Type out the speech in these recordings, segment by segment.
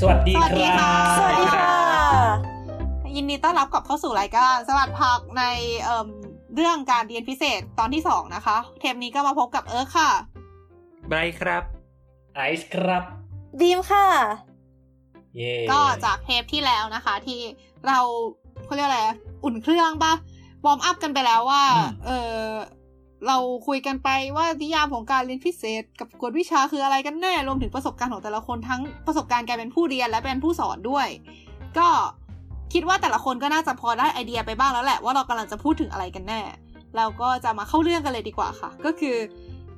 สวัสดีครับสวัสดีค่ะสวัสดีค่ะ ยินดีต้อนรับกลับเข้าสู่รายการสลัดผักในเอ่มเรื่องการเรียนพิเศษตอนที่สองนะคะ เทปนี้ก็มาพบกับเอิร์ธค่ะ ไบรท์ครับ ไอซ์ครับ บีมค่ะ เย่ก็จากเทปที่แล้วนะคะ ที่เราเขาเรียกอะไร อุ่นเครื่องปะ warm up กันไปแล้วว่าอืมเออ เราคุยกันไปว่านิยามของการเรียนพิเศษ กับกวดวิชาคืออะไรกันแน่รวมถึงประสบการณ์ของแต่ละคนทั้งประสบการณ์การเป็นผู้เรียนและเป็นผู้สอนด้วย ก็คิดว่าแต่ละคนก็น่าจะพอได้ไอเดียไปบ้างแล้วแหละว่าเรากำลังจะพูดถึงอะไรกันแน่เราก็จะมาเข้าเรื่องกันเลยดีกว่าค่ะ ก็คือ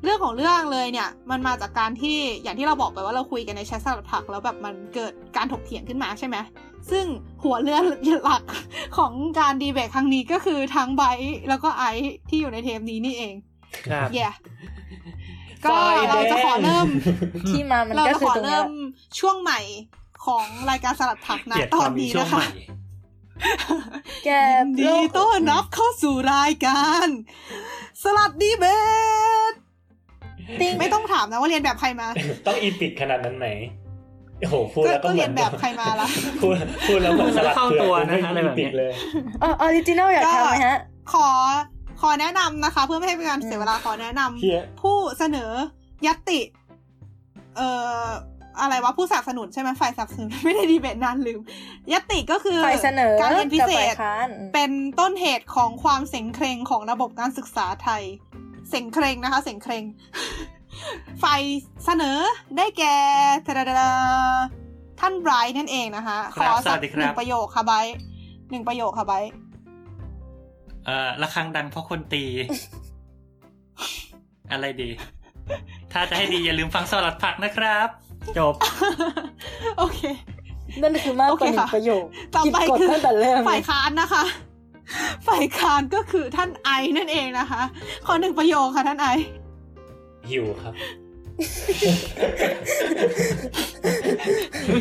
เรื่องของเรื่องเลยเนี่ย มันมาจากการที่อย่างที่เราบอกไปว่าเราคุยกันในแชทสลัดผักแล้วแบบมันเกิดการถกเถียงขึ้นมาใช่ไหม ซึ่งหัวเรื่องหลักของการดีเบตครั้งนี้ก็คือทั้งไบร์ทแล้วก็ไอซ์ที่อยู่ในเทปนี้นี่เองครับเย่ก็เราจะขอเริ่มที่มามันเราก็จะคืขออตรงเนี้เริ่ยมช่วงใหม่ของรายการสลัดผักนะเกลียดตคอวานมมีนี้ช่วงนะใหคะม่แกยินดีต้อนรับเข้าสู่รายการ สลัดดีเบตติ้งไม่ต้องถามนะว่าเรียนแบบใครมา ต้องอีปิกขนาดนั้นไหม โอ้โหพูดก็แล้วก็ก็เหมืเรีอยนนแบบใครมาล่ะพูดพูดแล้วเหมือนสลัดเข้าเผือกตัวนะไม่อะไรอีแบบเนี้ปิยกเลยเออออริจินัลอยากทำไหมฮะ ขอขอแนะนำนะคะ เพื่อไม่ให้เป็นการเสียเวลาขอแนะนำเฮียผู้เสนอยัตติ เอ่ออะไรวะผู้สนับสนุนใช่ไหมฝ่ายสนับสนุนไม่ได้ดีเบตนานลืมยัตติก็คือฝ่ายเสนอการเรียนพิเศกับฝ่าษยค้านเป็นต้นเหตุของความเสงเครงของระบบการศึกษาไทย เสงเครงนะคะ เสงเครง ฝ่ายเสนอได้แก่ทะดาดาท่านไบรท์นั่นเองนะคะคขรับอสัสวักสดีคหรับนึ่งประโยคค่ะไบรท์หนึ่งประโยคค่ะไบรท์เอ่อระฆังดังเพราะคนตี อะไรดี ถ้าจะให้ดีอย่าลืมฟังสลัดผักนะครับ จบ โอเค นั่นคือมากกว่าหนึ่โอเคค่ะงประโยคต่อไปคิดกฎคือตั้งแต่เริ่มฝ่ายค้านนะคะฝ่ายค้านก็คือท่านไอนั่นเองนะคะ ขอหนึ่งประโยคค่ะท่านไอ หิวครับ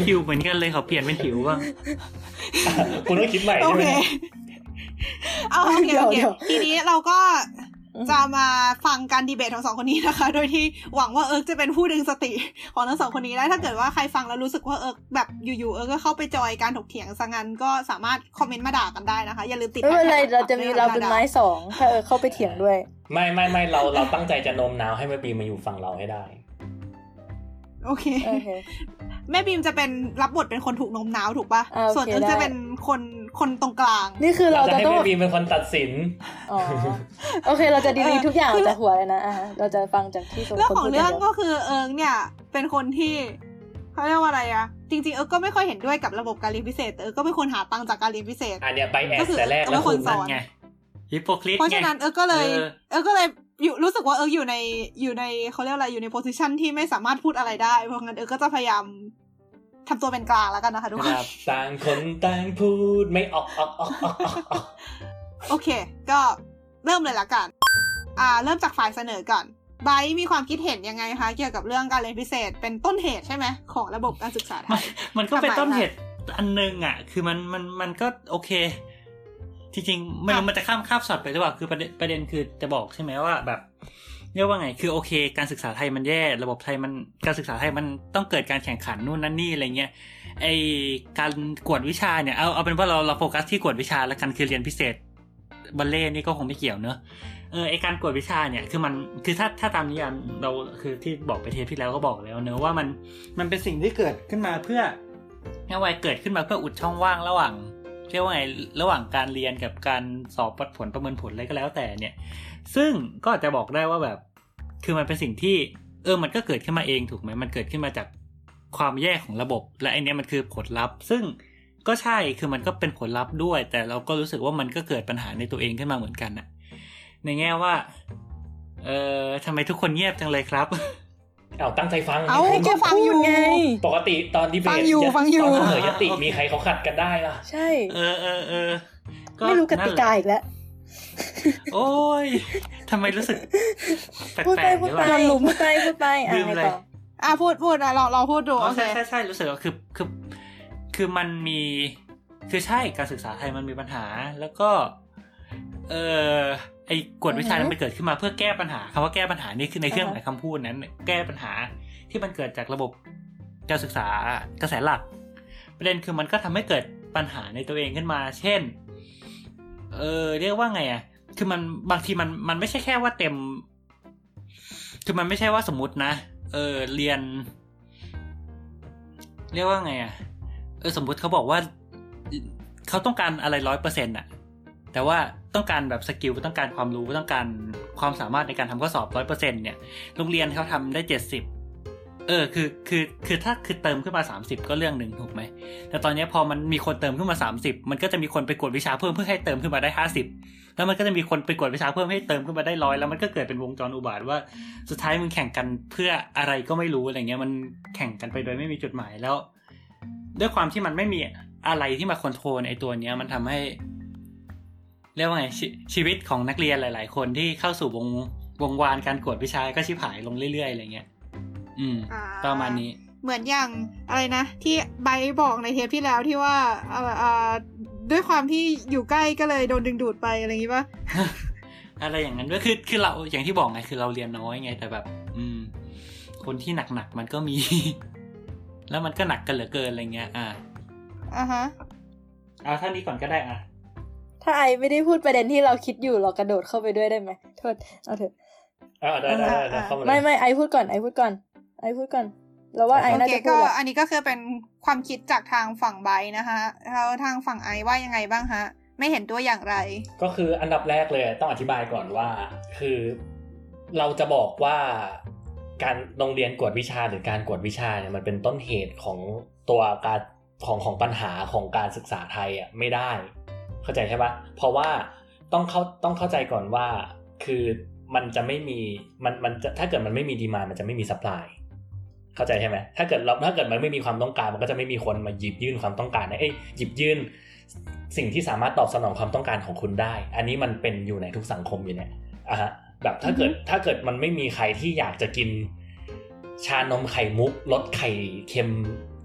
หิวเหมือนกันเลยเขาเปลี่ยนเป็นหิวบ้างคุณต้องคิดใหม่โอใช่ไหมเคเอาโอเคเดี๋ยวโอเคเดี๋ยวทีนี้เราก็ จะมาฟังการดีเบตของสองคนนี้นะคะ โดยที่หวังว่าเอิร์กจะเป็นผู้ดึงสติของทั้งสองคนนี้ได้ ถ้าเกิดว่าใครฟังแล้วรู้สึกว่าเอิร์กแบบอยู่ๆเอิร์กก็เข้าไปจอยการถกเถียงสังงั้นก็สามารถคอมเมนต์มาด่ากันได้นะคะ อย่าลืมติดไม่เป็นไรแฮชแท็กเราจะมีเราเป็นด่ไม้สองถ้าเออเข้าไปเถียงด้วย ไม่ไม่ไม่เราเราตั้งใจจะโน้มน้าวให้แม่ปีมาอยู่ฝั่งเราให้ได้ โอเคโอเค แม่บีมจะเป็นรับบทเป็นคนถูกโน้มน้าวถูกปะอ่าโอเคส่วนเอิร์กได้จะเป็นคนคนตรงกลาง นี่คือเราเราจะจะให้ต้องแม่ปีเป็นคนตัดสินอ๋อโอเค เราจะดีลีเออทุกอย่างคือจากหัวเลยนะอะเราจะฟังจากที่สมเรื่องคนของพูดเรื่องย่าดียวก็คือเอิร์กเนี่ยเป็นคนที่เขาเรียกว่าอะไรอะจริงๆเอิร์กก็ไม่ค่อยเห็นด้วยกับระบบการเรียนพิเศษแต่เอิร์กก็เป็นคนหาตังค์จากการเรียนพิเศษอันเนี้ยไปแอก็ดคือแต่แรกเอาแล้วไว้คุณคนสอนนั่นไงฮิปโปคริตเพราะฉะนั้นเอิร์กก็เลย เออเอิร์กก็เลย อยู่รู้สึกว่าเอิร์กอยู่ในอยู่ในเขาเรียกอะไรอยู่ใน position ที่ไม่สามารถพูดอะไรได้ เพราะงั้นเอิร์กก็จะพยายามทำตัวเป็นกลางแล้วกันนะคะทุกคนต่างคนต่างพูดไม่ออกออกออกโอเค ก็เริ่มเลยละกัน อ่า เริ่มจากฝ่ายเสนอก่อนไบร์ทมีความคิดเห็นยังไงคะ เกี่ยวกับเรื่องการเรียนพิเศษ เป็นต้นเหตุใช่ไหมของระบบการศึกษาไทมันยมันก็เป็นต้นเหตุอันหนึ่งอะ คือมันมันมันก็โอเค จริงๆไม่ครัรู้บมันจะข้ามข้ามช็อตไปหรือเปล่าคือประเด็นประเด็นคือจะบอกใช่ไหมว่าแบบเรียกว่าไง คือโอเค การศึกษาไทยมันแย่ ระบบไทยมัน การศึกษาไทยมันต้องเกิดการแข่งขันนู่นนั่นนี่อะไรเงี้ย ไอการกวดวิชาเนี่ย เอาเอาเป็นว่าเราเราโฟกัสที่กวดวิชาแล้วกันคือเรียนพิเศษบัลเล่ต์นี่ก็คงไม่เกี่ยวเนอะเออไอการกวดวิชาเนี่ย คือมัน คือถ้าถ้าตามนิยามเรา คือที่บอกไปเทปที่แล้วก็บอกแล้วเนอะว่ามัน มันเป็นสิ่งที่เกิดขึ้นมาเพื่อเรียกว่าเกิดขึ้นมาเพื่ออุดช่องว่างระหว่าง เรียกว่าไงระหว่างการเรียนกับการสอบวัดผลประเมินผลอะไรก็แล้วแต่เนี่ย ซึ่งก็อาจจะบอกได้ว่าแบบ คือมันเป็นสิ่งที่เออมันก็เกิดขึ้นมาเองถูกไหมมันเกิดขึ้นมาจากความแย่ของระบบ และไอเนี้ยมันคือผลลัพธ์ ซึ่งก็ใช่คือมันก็เป็นผลลัพธ์ด้วย แต่เราก็รู้สึกว่ามันก็เกิดปัญหาในตัวเองขึ้นมาเหมือนกันอะในแง่ว่าเออทำไมทุกคนเงียบจังเลยครับ เอาตั้งใจฟังเอาผมให้แกฟังอยู่ไง ปกติตอนดีเบตฟังอยู่ฟังอยู่ตอนเสนอยติโอเคมีใครเขาขัดกันได้ล่ะ ใช่ เออเออเออไม่รู้กติกานั่นแหละอีกแล้ว โอ้ยทำไมรู้สึกแปพูดลไปกๆพูดหรือไปเปล่าพูดไปพูดไปอะลืมไงเลยต่ออะพูดพูดอะลองลองพูดดูอ๋โออเคใช่ใช่ใช่รู้สึกว่าคือคือคือมันมี คือใช่การศึกษาไทยมันมีปัญหา แล้วก็ เออไอ้กฎวิชานั้นมันเกิดขึ้นมาเพื่อแก้ปัญหาคำว่าแก้ปัญหานี่คือในเครื่องหมายคำพูดนั้น แก้ปัญหาที่มันเกิดจากระบบการศึกษากระแสหลัก ประเด็นคือมันก็ทำให้เกิดปัญหาในตัวเองขึ้นมา เช่น เออเรียกว่าไงอะ คือมันบางทีมันมันไม่ใช่แค่ว่าเต็ม คือมันไม่ใช่ว่าสมมตินะ เออเรียน เรียกว่าไงอะ เออสมมติเขาบอกว่าเขาต้องการอะไรร้อยเปอร์เซ็นต์อะ แต่ว่าต้องการแบบสกิลต้องการความรู้ต้องการความสามารถในการทำข้อสอบร้อยเปอร์เซ็นต์เนี่ยโรงเรียนเขาทำได้เจ็ดสิบเออคือคือคือถ้าคือเติมขึ้นมาสามสิบก็เรื่องหนึ่งถูกไหม แต่ตอนนี้พอมันมีคนเติมขึ้นมาสามสิบมันก็จะมีคนไปกดวิชาเพิ่มเพื่อให้เติมขึ้นมาได้ห้าสิบแล้วมันก็จะมีคนไปกดวิชาเพิ่มให้เติมขึ้นมาได้ร้อยแล้วมันก็เกิดเป็นวงจรอุบาทว่าสุดท้ายมึงแข่งกันเพื่ออะไรก็ไม่รู้อะไรเงี้ยมันแข่งกันไปโดยไม่มีจุดหมายแล้ว ด้วยความที่มันไม่มีอะไรที่มาคอนโทรลไอ้ตัวเนี้ยมันทำให้ เรียกว่าไงชชีวิตของนักเรียนหลาย ๆ คนที่เข้าสู่วงวงวานการกวดวิชาก็ชิบหายลงเรื่อย ๆ อะไรเงี้ย อืมอ่าประมาณนี้ เหมือนอย่างอะไรนะ ที่ไบร์ทบอกในเทปที่แล้วที่ว่าเอ่อเอ่อด้วยความที่อยู่ใกล้ก็เลยโดนดึงดูดไปอะไรอย่างนี้ปะอะไรอย่างนั้นด้วยคือคือเราอย่างที่บอกไงคือเราเรียนน้อยไง แต่แบบ อืม คนที่หนักๆมันก็มี แล้วมันก็หนักกันเหลือเกินอะไรเงี้ย อ่าอ่าฮะเอาท่านนี้ก่อนก็ได้อะ ถ้าไอไม่ได้พูดประเด็นที่เราคิดอยู่เรากระโดดเข้าไปด้วยได้ไหมโทษเอาเถอะอ่าได้ได้ได้ได้เข้ามาเลยไม่ไม่ไอพูดก่อนไอพูดก่อน ไอพูดก่อนเราว่าไอโอน่าเคจะพูก็ดแหละอันนี้ก็คือเป็นความคิดจากทางฝั่งไบร์ทนะคะแล้วทางฝั่งไอว่ายังไงบ้างฮะ ไม่เห็นตัวอย่างไร ก็คืออันดับแรกเลยต้องอธิบายก่อนว่า คือเราจะบอกว่าการโรงเรียนกวดวิชาหรือการกวดวิชาเนี่ยมันเป็นต้นเหตุของตัวการของของปัญหาของการศึกษาไทยอะไม่ได้ เข้าใจใช่ปะเพราะว่าต้องเข้าต้องเข้าใจก่อนว่าคือมันจะไม่มีมันมันจะถ้าเกิดมันไม่มีดีมามันจะไม่มีสป라이เข้าใจใช่ไหมถ้าเกิดเราถ้าเกิดมันไม่มีความต้องการ มันก็จะไม่มีคนมาหยิบยื่นความต้องการเอ้ยหยิบยื่นสิ่งที่สามารถตอบสนองความต้องการของคุณได้ อันนี้มันเป็นอยู่ในทุกสังคมอยู่เนี่ยอะฮะแบบถ้าเกิดถ้าเกิดมันไม่มีใครที่อยากจะกิน ชานมไข่มุกรสไข่เค็ม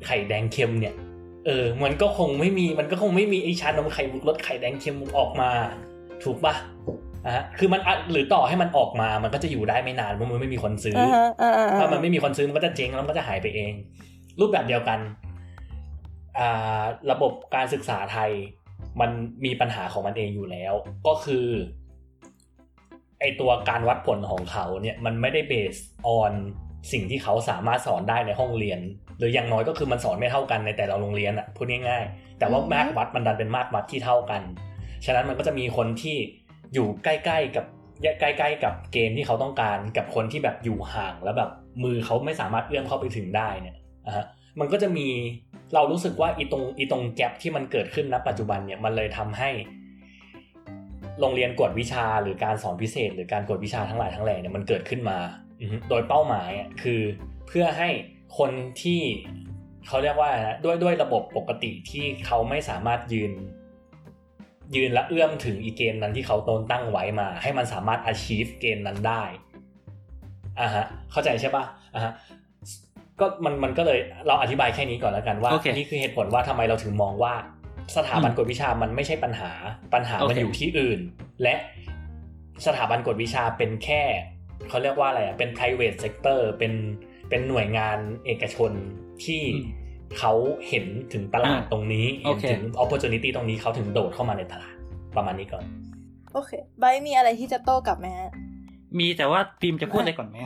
ไข่แดงเค็มเนี่ย เออมันก็คงไม่มีมันก็คงไม่มีไอชานมไข่มุกรสไข่แดงเค็มออกมา ถูกปะอะฮะคือมันอะหรือต่อให้มันออกมา มันก็จะอยู่ได้ไม่นานเพราะมันไม่มีคนซื้อออ่าฮะอ่าอ่าถ้ามันไม่มีคนซื้อมันก็จะเจ๊งแล้วมันก็จะหายไปเอง รูปแบบเดียวกันอ่าระบบการศึกษาไทย มันมีปัญหาของมันเองอยู่แล้ว ก็คือไอตัวการวัดผลของเขาเนี่ยมันไม่ได้เบสออน สิ่งที่เขาสามารถสอนได้ในห้องเรียน หรืออย่างน้อยก็คือมันสอนไม่เท่ากันในแต่ละโรงเรียนอะพูดง่ายๆ แต่ว่าอือฮึมาตรวัดมันดันเป็นมาตรวัดที่เท่ากัน ฉะนั้นมันก็จะมีคนที่อยู่ใกล้ๆกับใกล้ๆกับเกณฑ์ที่เขาต้องการ กับคนที่แบบอยู่ห่างแล้วแบบมือเขาไม่สามารถเอื้อมเข้าไปถึงได้เนี่ยนะฮะมันก็จะมีเรารู้สึกว่าอีตรงอีตรงแกลบที่มันเกิดขึ้นณปัจจุบันเนี่ยมันเลยทำให้ โรงเรียนกวดวิชาหรือการสอนพิเศษ หรือการกวดวิชาทั้งหลายทั้งแหล่เนี่ยมันเกิดขึ้นมาอือฮึ โดยเป้าหมายอะคือเพื่อให้คนที่เขาเรียกว่าอะไรนะด้วยด้วยระบบปกติที่เขาไม่สามารถยืน ยืนและเอื้อมถึงอีเกณฑ์นั้นที่เขาตนตั้งไว้มา ให้มันสามารถ achieve เกณฑ์นั้นได้อ่าฮะเข้าใจใช่ปะอ่าฮะก็มันมันก็เลยเราอธิบายแค่นี้ก่อนแล้วกันว่าโอเคนี่คือเหตุผลว่าทำไมเราถึงมองว่าสถาบันอืมกวดวิชามันไม่ใช่ปัญหาปัญหาโอมันเคอยู่ที่อื่น และสถาบันกวดวิชาเป็นแค่ เขาเรียกว่าอะไรอะเป็น private sector เป็นเป็นหน่วยงานเอกชนที่อืมเขาเห็นถึงตลาดอ่าตรงนี้โอเห็นเคถึง opportunity ตรงนี้เขาถึงโดดเข้ามาในตลาดประมาณนี้ก่อน โอเคไบร์ทมีอะไรที่จะโต้กลับไหมฮะมีแต่ว่าฟิล์มจะพูดอะไรก่อนไหม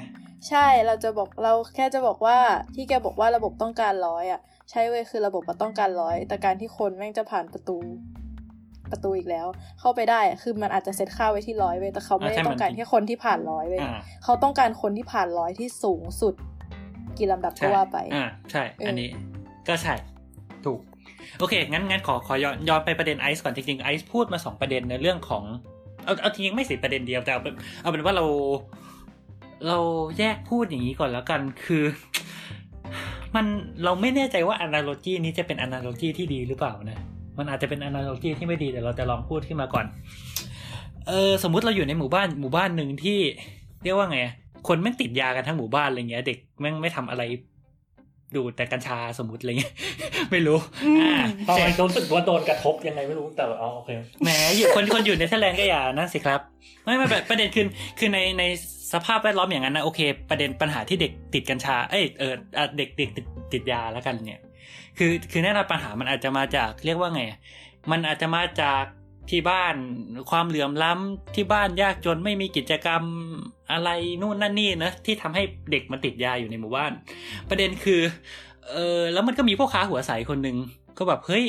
ใช่เราจะบอกเราแค่จะบอกว่าที่แกบอกว่าระบบต้องการร้อยอะ ใช่เว้ยคือระบบมันต้องการร้อยแต่การที่คนแม่งจะผ่านประตู ประตูอีกแล้ว เข้าไปได้อะคือมันอาจจะเซตค่าไว้ที่ร้อยเว้ยแต่เขาไม่ได้อ่าใช่ต้องการมันแค่คนที่ผ่านร้อยเว้ยอ่าเขาต้องการคนที่ผ่านร้อยที่สูงสุด กี่ลำดับก็ใช่ว่าไปอ่าใช่เอออัอันนี้ ก็ใช่ถูก โอเค งั้นงั้นขอขอย้อนย้อนไปประเด็นไอซ์ก่อนจริงๆไอซ์พูดมาสองประเด็นในเรื่องของเอาเอาทีจริงไม่สิประเด็นเดียวแต่เอาเป็นเอาเป็นว่าเรา เราแยกพูดอย่างนี้ก่อนแล้วกันคือ มันเราไม่แน่ใจว่า analogy นี้จะเป็น analogy ที่ดีหรือเปล่านะ มันอาจจะเป็น analogy ที่ไม่ดีแต่เราจะลองพูดขึ้นมาก่อน เออสมมุติเราอยู่ในหมู่บ้านหมู่บ้านหนึ่งที่ เรียกว่าไง คนแม่งติดยากันทั้งหมู่บ้านอะไรเงี้ย เด็กแม่งไม่ทำอะไร ดูดแต่กัญชาสมมติอะไรเงี้ย ไม่รู้อืมอ่าตอนนี้รู้สึกว่าโดนกระทบยังไงไม่รู้แต่อ๋อโอเคแหมอยู่คนคนอยู่ในเทอร์แลนด์ก็อย่านั่นสิครับ ไม่ไม่ประประเด็นคือคือในในสภาพแวดล้อมอย่างนั้นนะโอเค ประเด็นปัญหาที่เด็กติดกัญชาเอ้ยเอออะเด็กเด็กติดติดยาแล้วกันเนี่ย คือคือแน่นอนปัญหามันอาจจะมาจากเรียกว่าไง มันอาจจะมาจากที่บ้านความเหลื่อมล้ำที่บ้านยากจนไม่มีกิจกรรมอะไรนู่นนั่นนี่นะที่ทำให้เด็กมันติดยาอยู่ในหมู่บ้าน ประเด็นคือเออแล้วมันก็มีพ่อค้าหัวใสคนหนึ่งก็แบบเฮ้ย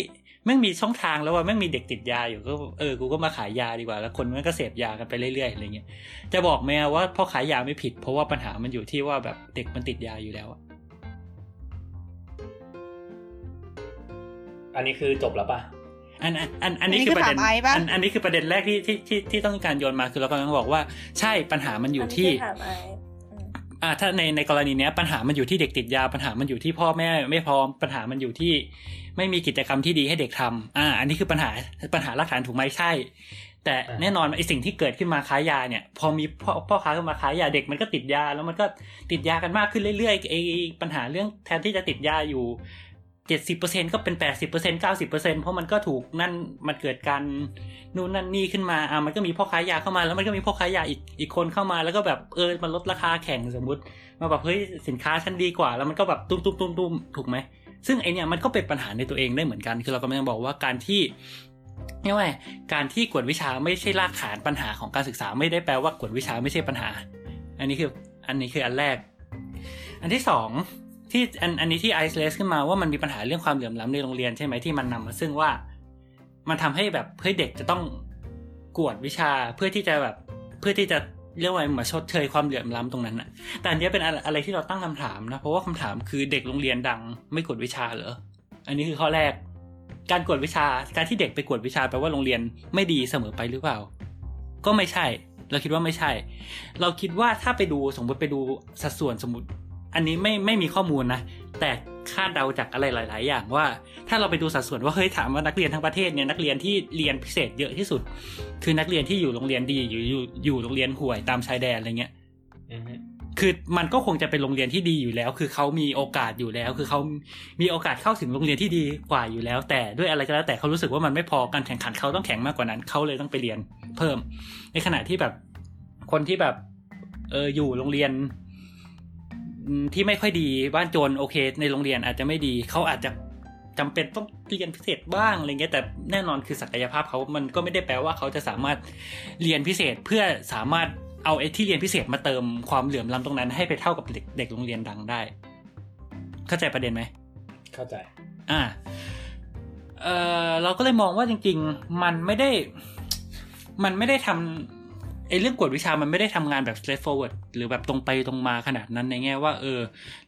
แม่งมีช่องทางแล้วว่าแม่งมีเด็กติดยาอยู่ก็เออกูก็มาขายยาดีกว่า แล้วคนมันก็เสพยากันไปเรื่อยๆอะไรเงี้ยจะบอกไหมว่าพ่อขายยาไม่ผิด เพราะว่าปัญหามันอยู่ที่ว่าแบบเด็กมันติดยาอยู่แล้วอะ อันนี้คือจบแล้วป่ะอันอันอันอันนี้อันนี้คือประเด็นคือถามไอซ์ปะอันอันนี้คือประเด็นแรกที่ที่ที่ที่ต้องการโยนมาคือเรากำลังบอกว่าใช่ปัญหามันอยู่ที่นนี้ถามไอซ์อืมอ่าถ้าในในกรณีเนี้ยปัญหามันอยู่ที่เด็กติดยาปัญหามันอยู่ที่พ่อแม่ไม่พร้อมปัญหามันอยู่ที่ ไม่มีกิจกรรมที่ดีให้เด็กทำอ่า อันนี้คือปัญหาปัญหาหลักฐานถูกไหมใช่ แต่อ่าแน่นอนไอสิ่งที่เกิดขึ้นมาค้ายาเนี่ย พอมีพ่อพ่อค้าขึ้นมาค้ายาเด็กมันก็ติดยาแล้วมันก็ติดยากันมากขึ้นเรื่อยๆไอปัญหาเรื่องแทนที่จะติดยาอยู่ เจ็ดสิบเปอร์เซ็นก็เป็นแปดสิบเปอร์เซ็นเก้าสิบเปอร์เซ็นเพราะมันก็ถูกนั่นมันเกิดการนู่นนั่นนี่ขึ้นมาอ่ามันก็มีพ่อค้ายาเข้ามา แล้วมันก็มีพ่อค้ายาอีกอีกคนเข้ามาแล้วก็แบบเออมันลดราคาแข่งสมมติมาแบบเฮ้ยสินค้าฉันดีกว่า แล้วมันก็แบบตุ้มตุ้มตุ้มตุ้มถูกไหมซึ่งไอเนี่ยมันก็เป็นปัญหาในตัวเองได้เหมือนกัน คือเรากำลังบอกว่าการที่เรียกว่าไงการที่กวดวิชาไม่ใช่รากฐานปัญหาของการศึกษาไม่ได้แปลว่ากวดวิชาไม่ใช่ปัญหา อันนี้คืออันนี้คืออันแรก อันที่สอง ที่อันอันนี้ที่ไอซ์เลสขึ้นมาว่ามันมีปัญหาเรื่องความเหลื่อมล้ำในโรงเรียนใช่ไหมที่มันนำมาซึ่งว่า มันทำให้แบบเฮ้ยเด็กจะต้องกวดวิชาเพื่อที่จะแบบเพื่อที่จะเรียกว่าเหมือนชดเชยความเหลื่อมล้ำตรงนั้นอะแต่อันเนี้ยเป็นอะไรที่เราตั้งคำถามนะ เพราะว่าคำถามคือเด็กโรงเรียนดังไม่กวดวิชาเหรอ อันนี้คือข้อแรก การกวดวิชา การที่เด็กไปกวดวิชาแปลว่าโรงเรียนไม่ดีเสมอไปหรือเปล่า ก็ไม่ใช่ เราคิดว่าไม่ใช่ เราคิดว่าถ้าไปดูสมมติไปดูสัดส่วนสมมติ อันนี้ไม่ไม่มีข้อมูลนะ แต่คาดเดาจากอะไรหลาย ๆ อย่างว่า ถ้าเราไปดูสัดส่วนว่าเฮ้ยถามว่านักเรียนทั้งประเทศเนี่ยนักเรียนที่เรียนพิเศษเยอะที่สุด คือนักเรียนที่อยู่โรงเรียนดีอยู่อยู่อยู่โรงเรียนห่วยตามชายแดนอะไรเงี้ยคือมันก็คงจะเป็นโรงเรียนที่ดีอยู่แล้ว คือเขามีโอกาสอยู่แล้ว คือเขามีโอกาสเข้าถึงโรงเรียนที่ดีกว่าอยู่แล้ว แต่ด้วยอะไรก็แล้วแต่เขารู้สึกว่ามันไม่พอการแข่งขันเขาต้องแข่งมากกว่านั้นเขาเลยต้องไปเรียนเพิ่ม ในขณะที่แบบคนที่แบบเอออยู่โรงเรียน ที่ไม่ค่อยดีบ้านจนโอเค ในโรงเรียนอาจจะไม่ดีเขาอาจจะจำเป็นต้องเรียนพิเศษบ้างอะไรเงี้ยแต่แน่นอนคือศักยภาพเขามันก็ไม่ได้แปลว่าเขาจะสามารถเรียนพิเศษเพื่อสามารถเอาไอ้ที่เรียนพิเศษมาเติมความเหลื่อมล้ำตรงนั้นให้ไปเท่ากับเด็กโรงเรียนดังได้ เข้าใจประเด็นไหมเข้าใจ อ่าเออเราก็เลยมองว่าจริง ๆ มันไม่ได้ มันไม่ได้ทำ ไอ้เรื่องกวดวิชามันไม่ได้ทำงานแบบ straightforward หรือแบบตรงไปตรงมาขนาดนั้นในแง่ว่าเออ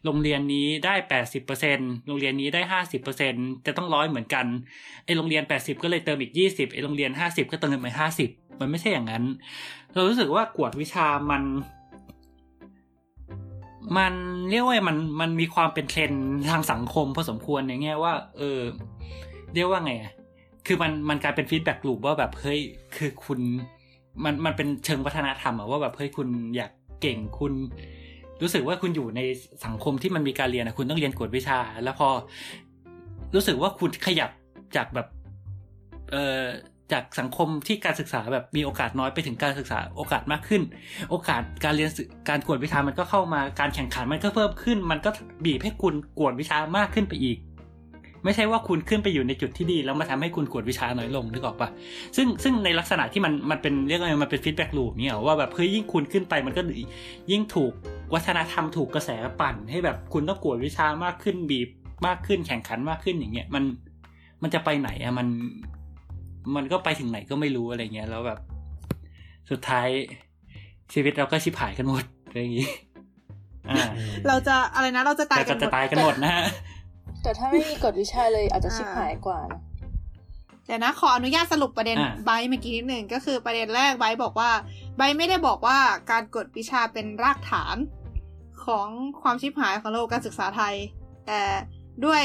โรงเรียนนี้ได้แปดสิบเปอร์เซ็นโรงเรียนนี้ได้ห้าสิบเปอร์เซ็นจะต้องร้อยเหมือนกันไอ้โรงเรียนแปดสิบก็เลยเติมอีกยี่สิบไอ้โรงเรียนห้าสิบก็เติมไปห้าสิบมันไม่ใช่อย่างนั้น เรารู้สึกว่ากวดวิชามัน มันเรียกว่ามันมันมีความเป็นเทรนด์ทางสังคมพอสมควรในแง่ว่า เออ เรียกว่าไงคือมันมันกลายเป็น feedback loop ว่าแบบเฮ้ยคือคุณ มันมันเป็นเชิงวัฒนธรรมอะว่าแบบเฮ้ยคุณอยากเก่งคุณ รู้สึกว่าคุณอยู่ในสังคมที่มันมีการเรียนอะคุณต้องเรียนกวดวิชา แล้วพอ รู้สึกว่าคุณขยับจากแบบ เอ่อจากสังคมที่การศึกษาแบบมีโอกาสน้อยไปถึงการศึกษาโอกาสมากขึ้น โอกาสการเรียนการกวดวิชามันก็เข้ามาการแข่งขันมันก็เพิ่มขึ้น มันก็บีบให้คุณกวดวิชามากขึ้นไปอีก ไม่ใช่ว่าคุณขึ้นไปอยู่ในจุดที่ดีแล้วมาทำให้คุณกวดวิชาน้อยลงนึกออกปะซึ่งซึ่งในลักษณะที่มันมันเป็นเรียกว่าไงมันเป็น feedback loop เนี่ยว่าแบบเฮ้ยยิ่งคุณขึ้นไปมันก็ยิ่งถูกวัฒนธรรมถูกกระแสปั่น ให้แบบคุณต้องกวดวิชามากขึ้นบีบมากขึ้นแข่งขันมากขึ้นอย่างเงี้ยมันมันจะไปไหนอะมัน มันก็ไปถึงไหนก็ไม่รู้อะไรเงี้ยแล้วแบบ สุดท้ายชีวิตเราก็ชิบหายกันหมดอะไรอย่างงี้อ่าเราจะอะไรนะเราจะตายแต่กัก็นหมจะดตายกันหมดนะฮะ แต่ถ้าไม่มีกวดวิชาเลยอาจจะอ่าชิบหายกว่านะเดี๋ยวนะขออนุญาตสรุปประเด็นอ่าไบร์ทเมื่อกี้นิดหนึ่งก็คือประเด็นแรกไบร์ทบอกว่าไบร์ทไม่ได้บอกว่าการกวดวิชาเป็นรากฐานของความชิบหายของระบบการศึกษาไทย แต่ด้วย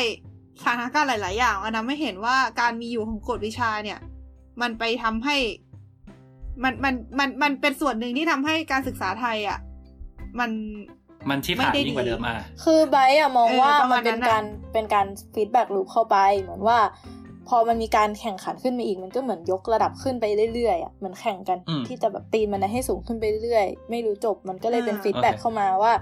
สถานการณ์หลาย ๆ อย่างอันนั้นไม่เห็นว่าการมีอยู่ของกวดวิชาเนี่ย มันไปทำให้มันมันมันมันเป็นส่วนหนึ่งที่ทำให้การศึกษาไทยอะ มัน มันชิบหายไม่ได้ยิ่งกว่าดีเดิมอะคือไบร์ทอะมองว่ามันเป็นนั้นน่ะการเป็นการ feedback loop เข้าไปเหมือนว่า พอมันมีการแข่งขันขึ้นมาอีกมันก็เหมือนยกระดับขึ้นไปเรื่อยๆอะเหมือนแข่งกันอืมที่จะแบบปีนมันให้สูงขึ้นไปเรื่อยๆไม่รู้จบมันก็เลยเป็นอ่า feedback โอเคเข้ามาว่า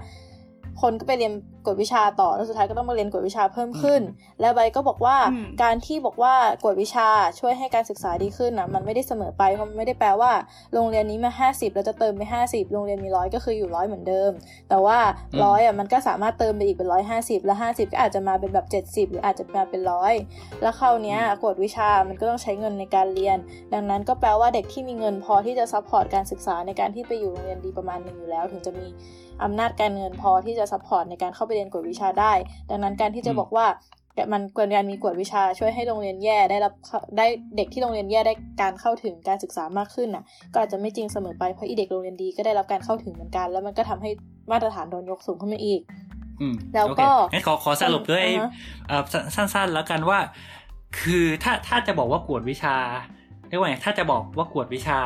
คนก็ไปเรียนกวดวิชาต่อแล้วสุดท้ายก็ต้องมาเรียนกวดวิชาเพิ่มขึ้น แล้วไบร์ทก็บอกว่าอืมการที่บอกว่ากวดวิชาช่วยให้การศึกษาดีขึ้นนะมันไม่ได้เสมอไปเพราะมันไม่ได้แปลว่า โรงเรียนนี้มา 50 แล้วจะเติมไป 50 โรงเรียนมีร้อยก็คืออยู่ร้อยเหมือนเดิม แต่ว่าอืมร้อยอะมันก็สามารถเติมไปอีกเป็นร้อยห้าสิบแล้วห้าสิบก็อาจจะมาเป็นแบบเจ็ดสิบหรืออาจจะมาเป็นร้อยแล้วคราวเนี้ยกวดวิชามันก็ต้องใช้เงินในการเรียน ดังนั้นก็แปลว่าเด็กที่มีเงินพอที่จะ support การศึกษาในการที่ไปอยู่โรงเรียนดีประมาณหนึ่งอยู่แล้ว ถึงจะมี อำนาจการเงินพอที่จะ support ในการเข้าไปเรียนกวดวิชาได้ ดังนั้นการที่จะอืมบอกว่าแต่มันควรการมีกวดวิชาช่วยให้โรงเรียนแย่ได้รับเข้าได้เด็กที่โรงเรียนแย่ได้การเข้าถึงการศึกษามากขึ้นน่ะ ก็อาจจะไม่จริงเสมอไปเพราะอีเด็กโรงเรียนดีก็ได้รับการเข้าถึงเหมือนกัน แล้วมันก็ทำให้มาตรฐานโดนยกสูงขึ้นมาอีกอืมแล้วก็โอเคงั้นขอขอสรุปด้วยอ่าฮะเอ่อสัสั้นๆ แล้วกันว่า คือถ้าถ้าจะบอกว่ากวดวิชาเรียกว่าไงถ้าจะบอกว่ากวดวิชา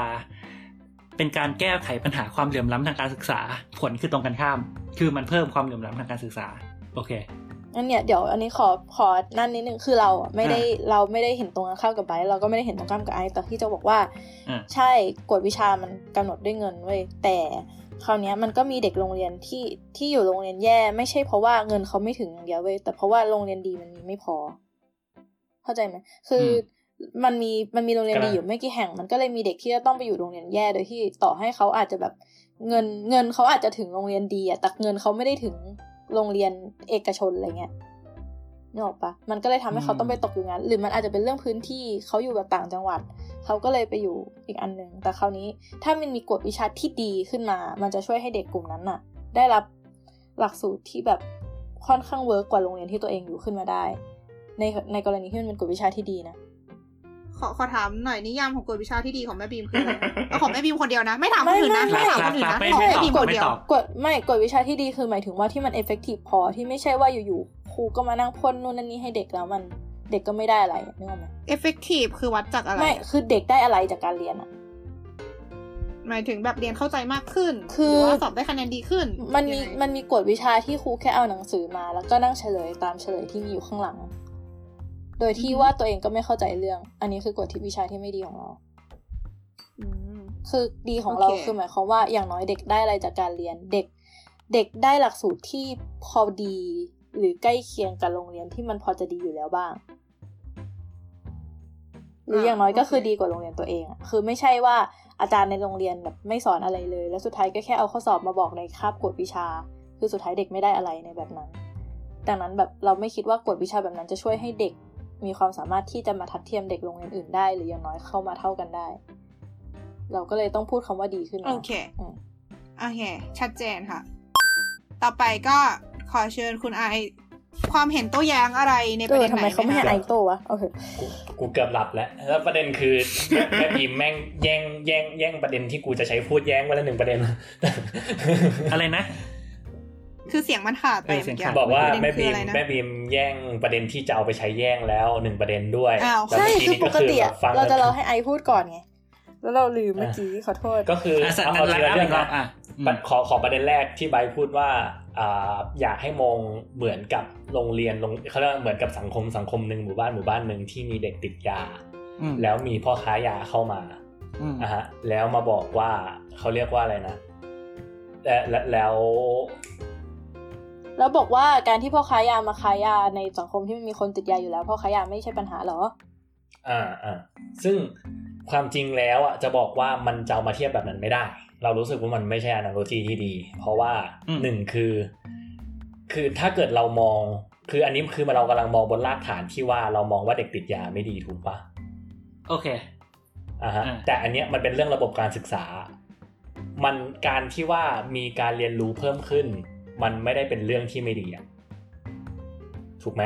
เป็นการแก้ไขปัญหาความเหลื่อมล้ำทางการศึกษา ผลคือตรงกันข้าม คือมันเพิ่มความเหลื่อมล้ำทางการศึกษา โอเคอันเนี้ยเดี๋ยวอันนี้ขอขอนั่นนิดนึงคือเราอะไม่ได้เราไม่ได้เห็นตรงกันข้ามกับไบร์ทเราก็ไม่ได้เห็นตรงข้ามกับไอซ์แต่ที่จะบอกว่าอ่าใช่กวดวิชามันกำหนดด้วยเงินเว้ยแต่คราวเนี้ยมันก็มีเด็กโรงเรียนที่ที่อยู่โรงเรียนแย่ไม่ใช่เพราะว่าเงินเขาไม่ถึงอย่างเดียวเว้ยแต่เพราะว่าโรงเรียนดีมันมีไม่พอ เข้าใจไหมคืออ มันมีมันมีโรงเรียนดีอยู่ไม่กี่แห่ง มันก็เลยมีเด็กที่จะต้องไปอยู่โรงเรียนแย่โดยที่ต่อให้เขาอาจจะแบบเงินเงินเขาอาจจะถึงโรงเรียนดีอะแต่เงินเขาไม่ได้ถึงโรงเรียนเอกชนอะไรเงี้ยนึกออกปะมันก็เลยทำให้เขาต้องไปตกอยู่งั้น หรือมันอาจจะเป็นเรื่องพื้นที่เขาอยู่แบบต่างจังหวัด เขาก็เลยไปอยู่อีกอันหนึ่งแต่คราวนี้ถ้ามันมีกฎวิชาที่ดีขึ้นมา มันจะช่วยให้เด็กกลุ่มนั้นน่ะ ได้รับหลักสูตรที่แบบค่อนข้าง work กว่าโรงเรียนที่ตัวเองอยู่ขึ้นมาได้ ในในกรณีที่มันเป็นกวดวิชาที่ดีนะ ขอขอถามหน่อยนิยามของกวดวิชาที่ดีของแม่บีมคืออะไรเอาของแม่บีมคนเดียวนะ ไม่ถามคนอื่นนะไม่ไม่ถามคนอื่นนะของแม่บีมคนเดียว ไม่ไม่ตอบไม่ตอบไม่กวดกวดวิชาที่ดีคือหมายถึงว่าที่มัน effective พอที่ไม่ใช่ว่าอยู่ๆครูก็มานั่งพ่นนู่นนั่นนี่ให้เด็กแล้วมันเด็กก็ไม่ได้อะไรนึกออกไหม effective คือวัดจากอะไรไม่คือเด็กได้อะไรจากการเรียนอะหมายถึงแบบเรียนเข้าใจมากขึ้น คือหรือว่าสอบได้คะแนนดีขึ้น มันมียังไงมันมีกฎวิชาที่ครูแค่เอาหนังสือมา แล้วก็นั่งเฉลยตามเฉลยที่มีอยู่ข้างหลัง โดยที่ว่าตัวเองก็ไม่เข้าใจเรื่อง อันนี้คือกฎที่วิชาที่ไม่ดีของเราอืมคือดีของเราโอเคคือหมายความว่าอย่างน้อยเด็กได้อะไรจากการเรียนเด็ก เด็กได้หลักสูตรที่พอดี หรือใกล้เคียงกับโรงเรียนที่มันพอจะดีอยู่แล้วบ้าง หรืออย่างน้อยก็คือดีกว่าโรงเรียนตัวเองอะคือไม่ใช่ว่าอาจารย์ในโรงเรียนแบบไม่สอนอะไรเลย แล้วสุดท้ายก็แค่เอาข้อสอบมาบอกในคาบกฎวิชา คือสุดท้ายเด็กไม่ได้อะไรในแบบนั้น ดังนั้นแบบเราไม่คิดว่ากฎวิชาแบบนั้นจะช่วยให้เด็ก มีความสามารถที่จะมาทัดเทียมเด็กโรงเรียนอื่นได้ หรืออย่างน้อยเข้ามาเท่ากันได้ เราก็เลยต้องพูดคำว่าดีขึ้นมาโอเคอืมโอเค ชัดเจนค่ะ ต่อไปก็ขอเชิญคุณไอซ์ความเห็นโต้แย้งอะไรในปเอระอเด็นทำไหนไมเขาไม่ให้หไอคะโตวะโอเคกูกูเกือบหลับแล้ว แล้วประเด็นคือแม่แม่บีมแม่งแย่งแย่งแย่งประเด็นที่กูจะใช้พูดแย้งไว้แล้วหนึ่งประเด็น อะไรนะ คือเสียงมันขาดไปเออเสียงขาดบอกว่าประเด็นแม่คืบีอมอะไรนะแม่บีมแย่งประเด็นที่จะเอาไปใช้แย่งแล้วหนึ่งประเด็นด้วยอ้าวแล้วใช่เมื่อกี้คือนี้ปก็กคือติอะฟังเราจะแล้วรอให้ไอพูดก่อนไงแล้วเราลืมเมื่อกี้ขอโทษ ก็คืออะสักเอานั้เอานทีละละเรื่องรอนะบอะอืมขอขอประเด็นแรกที่ไบร์ทพูดว่าอ่าอยากให้มองเหมือนกับโรงเรียนโรงเขาเรียกว่าเหมือนกับสังคมสังคมหนึ่งหมู่บ้านหมู่บ้านหนึ่งที่มีเด็กติดยาอืมแล้วมีพ่อค้ายาเข้ามาอืมอะฮะแล้วมาบอกว่าเขาเรียกว่าอะไรนะและและแล้ว แล้วบอกว่าการที่พ่อค้ายามาค้ายาในสังคมที่มันมีคนติดยาอยู่แล้วพ่อค้ายาไม่ใช่ปัญหาเหรอ อ่าอ่าซึ่งความจริงแล้วอะจะบอกว่ามันจะเอามาเทียบแบบนั้นไม่ได้ เรารู้สึกว่ามันไม่ใช่อนาโลจีที่ดี เพราะว่าอืมหนึ่งคือ คือถ้าเกิดเรามอง คืออันนี้คือเรากำลังมองบนรากฐานที่ว่าเรามองว่าเด็กติดยาไม่ดีถูกปะโอเคอ่าฮะอ่าแต่อันเนี้ยมันเป็นเรื่องระบบการศึกษา มันการที่ว่ามีการเรียนรู้เพิ่มขึ้น มันไม่ได้เป็นเรื่องที่ไม่ดีอะถูกไหม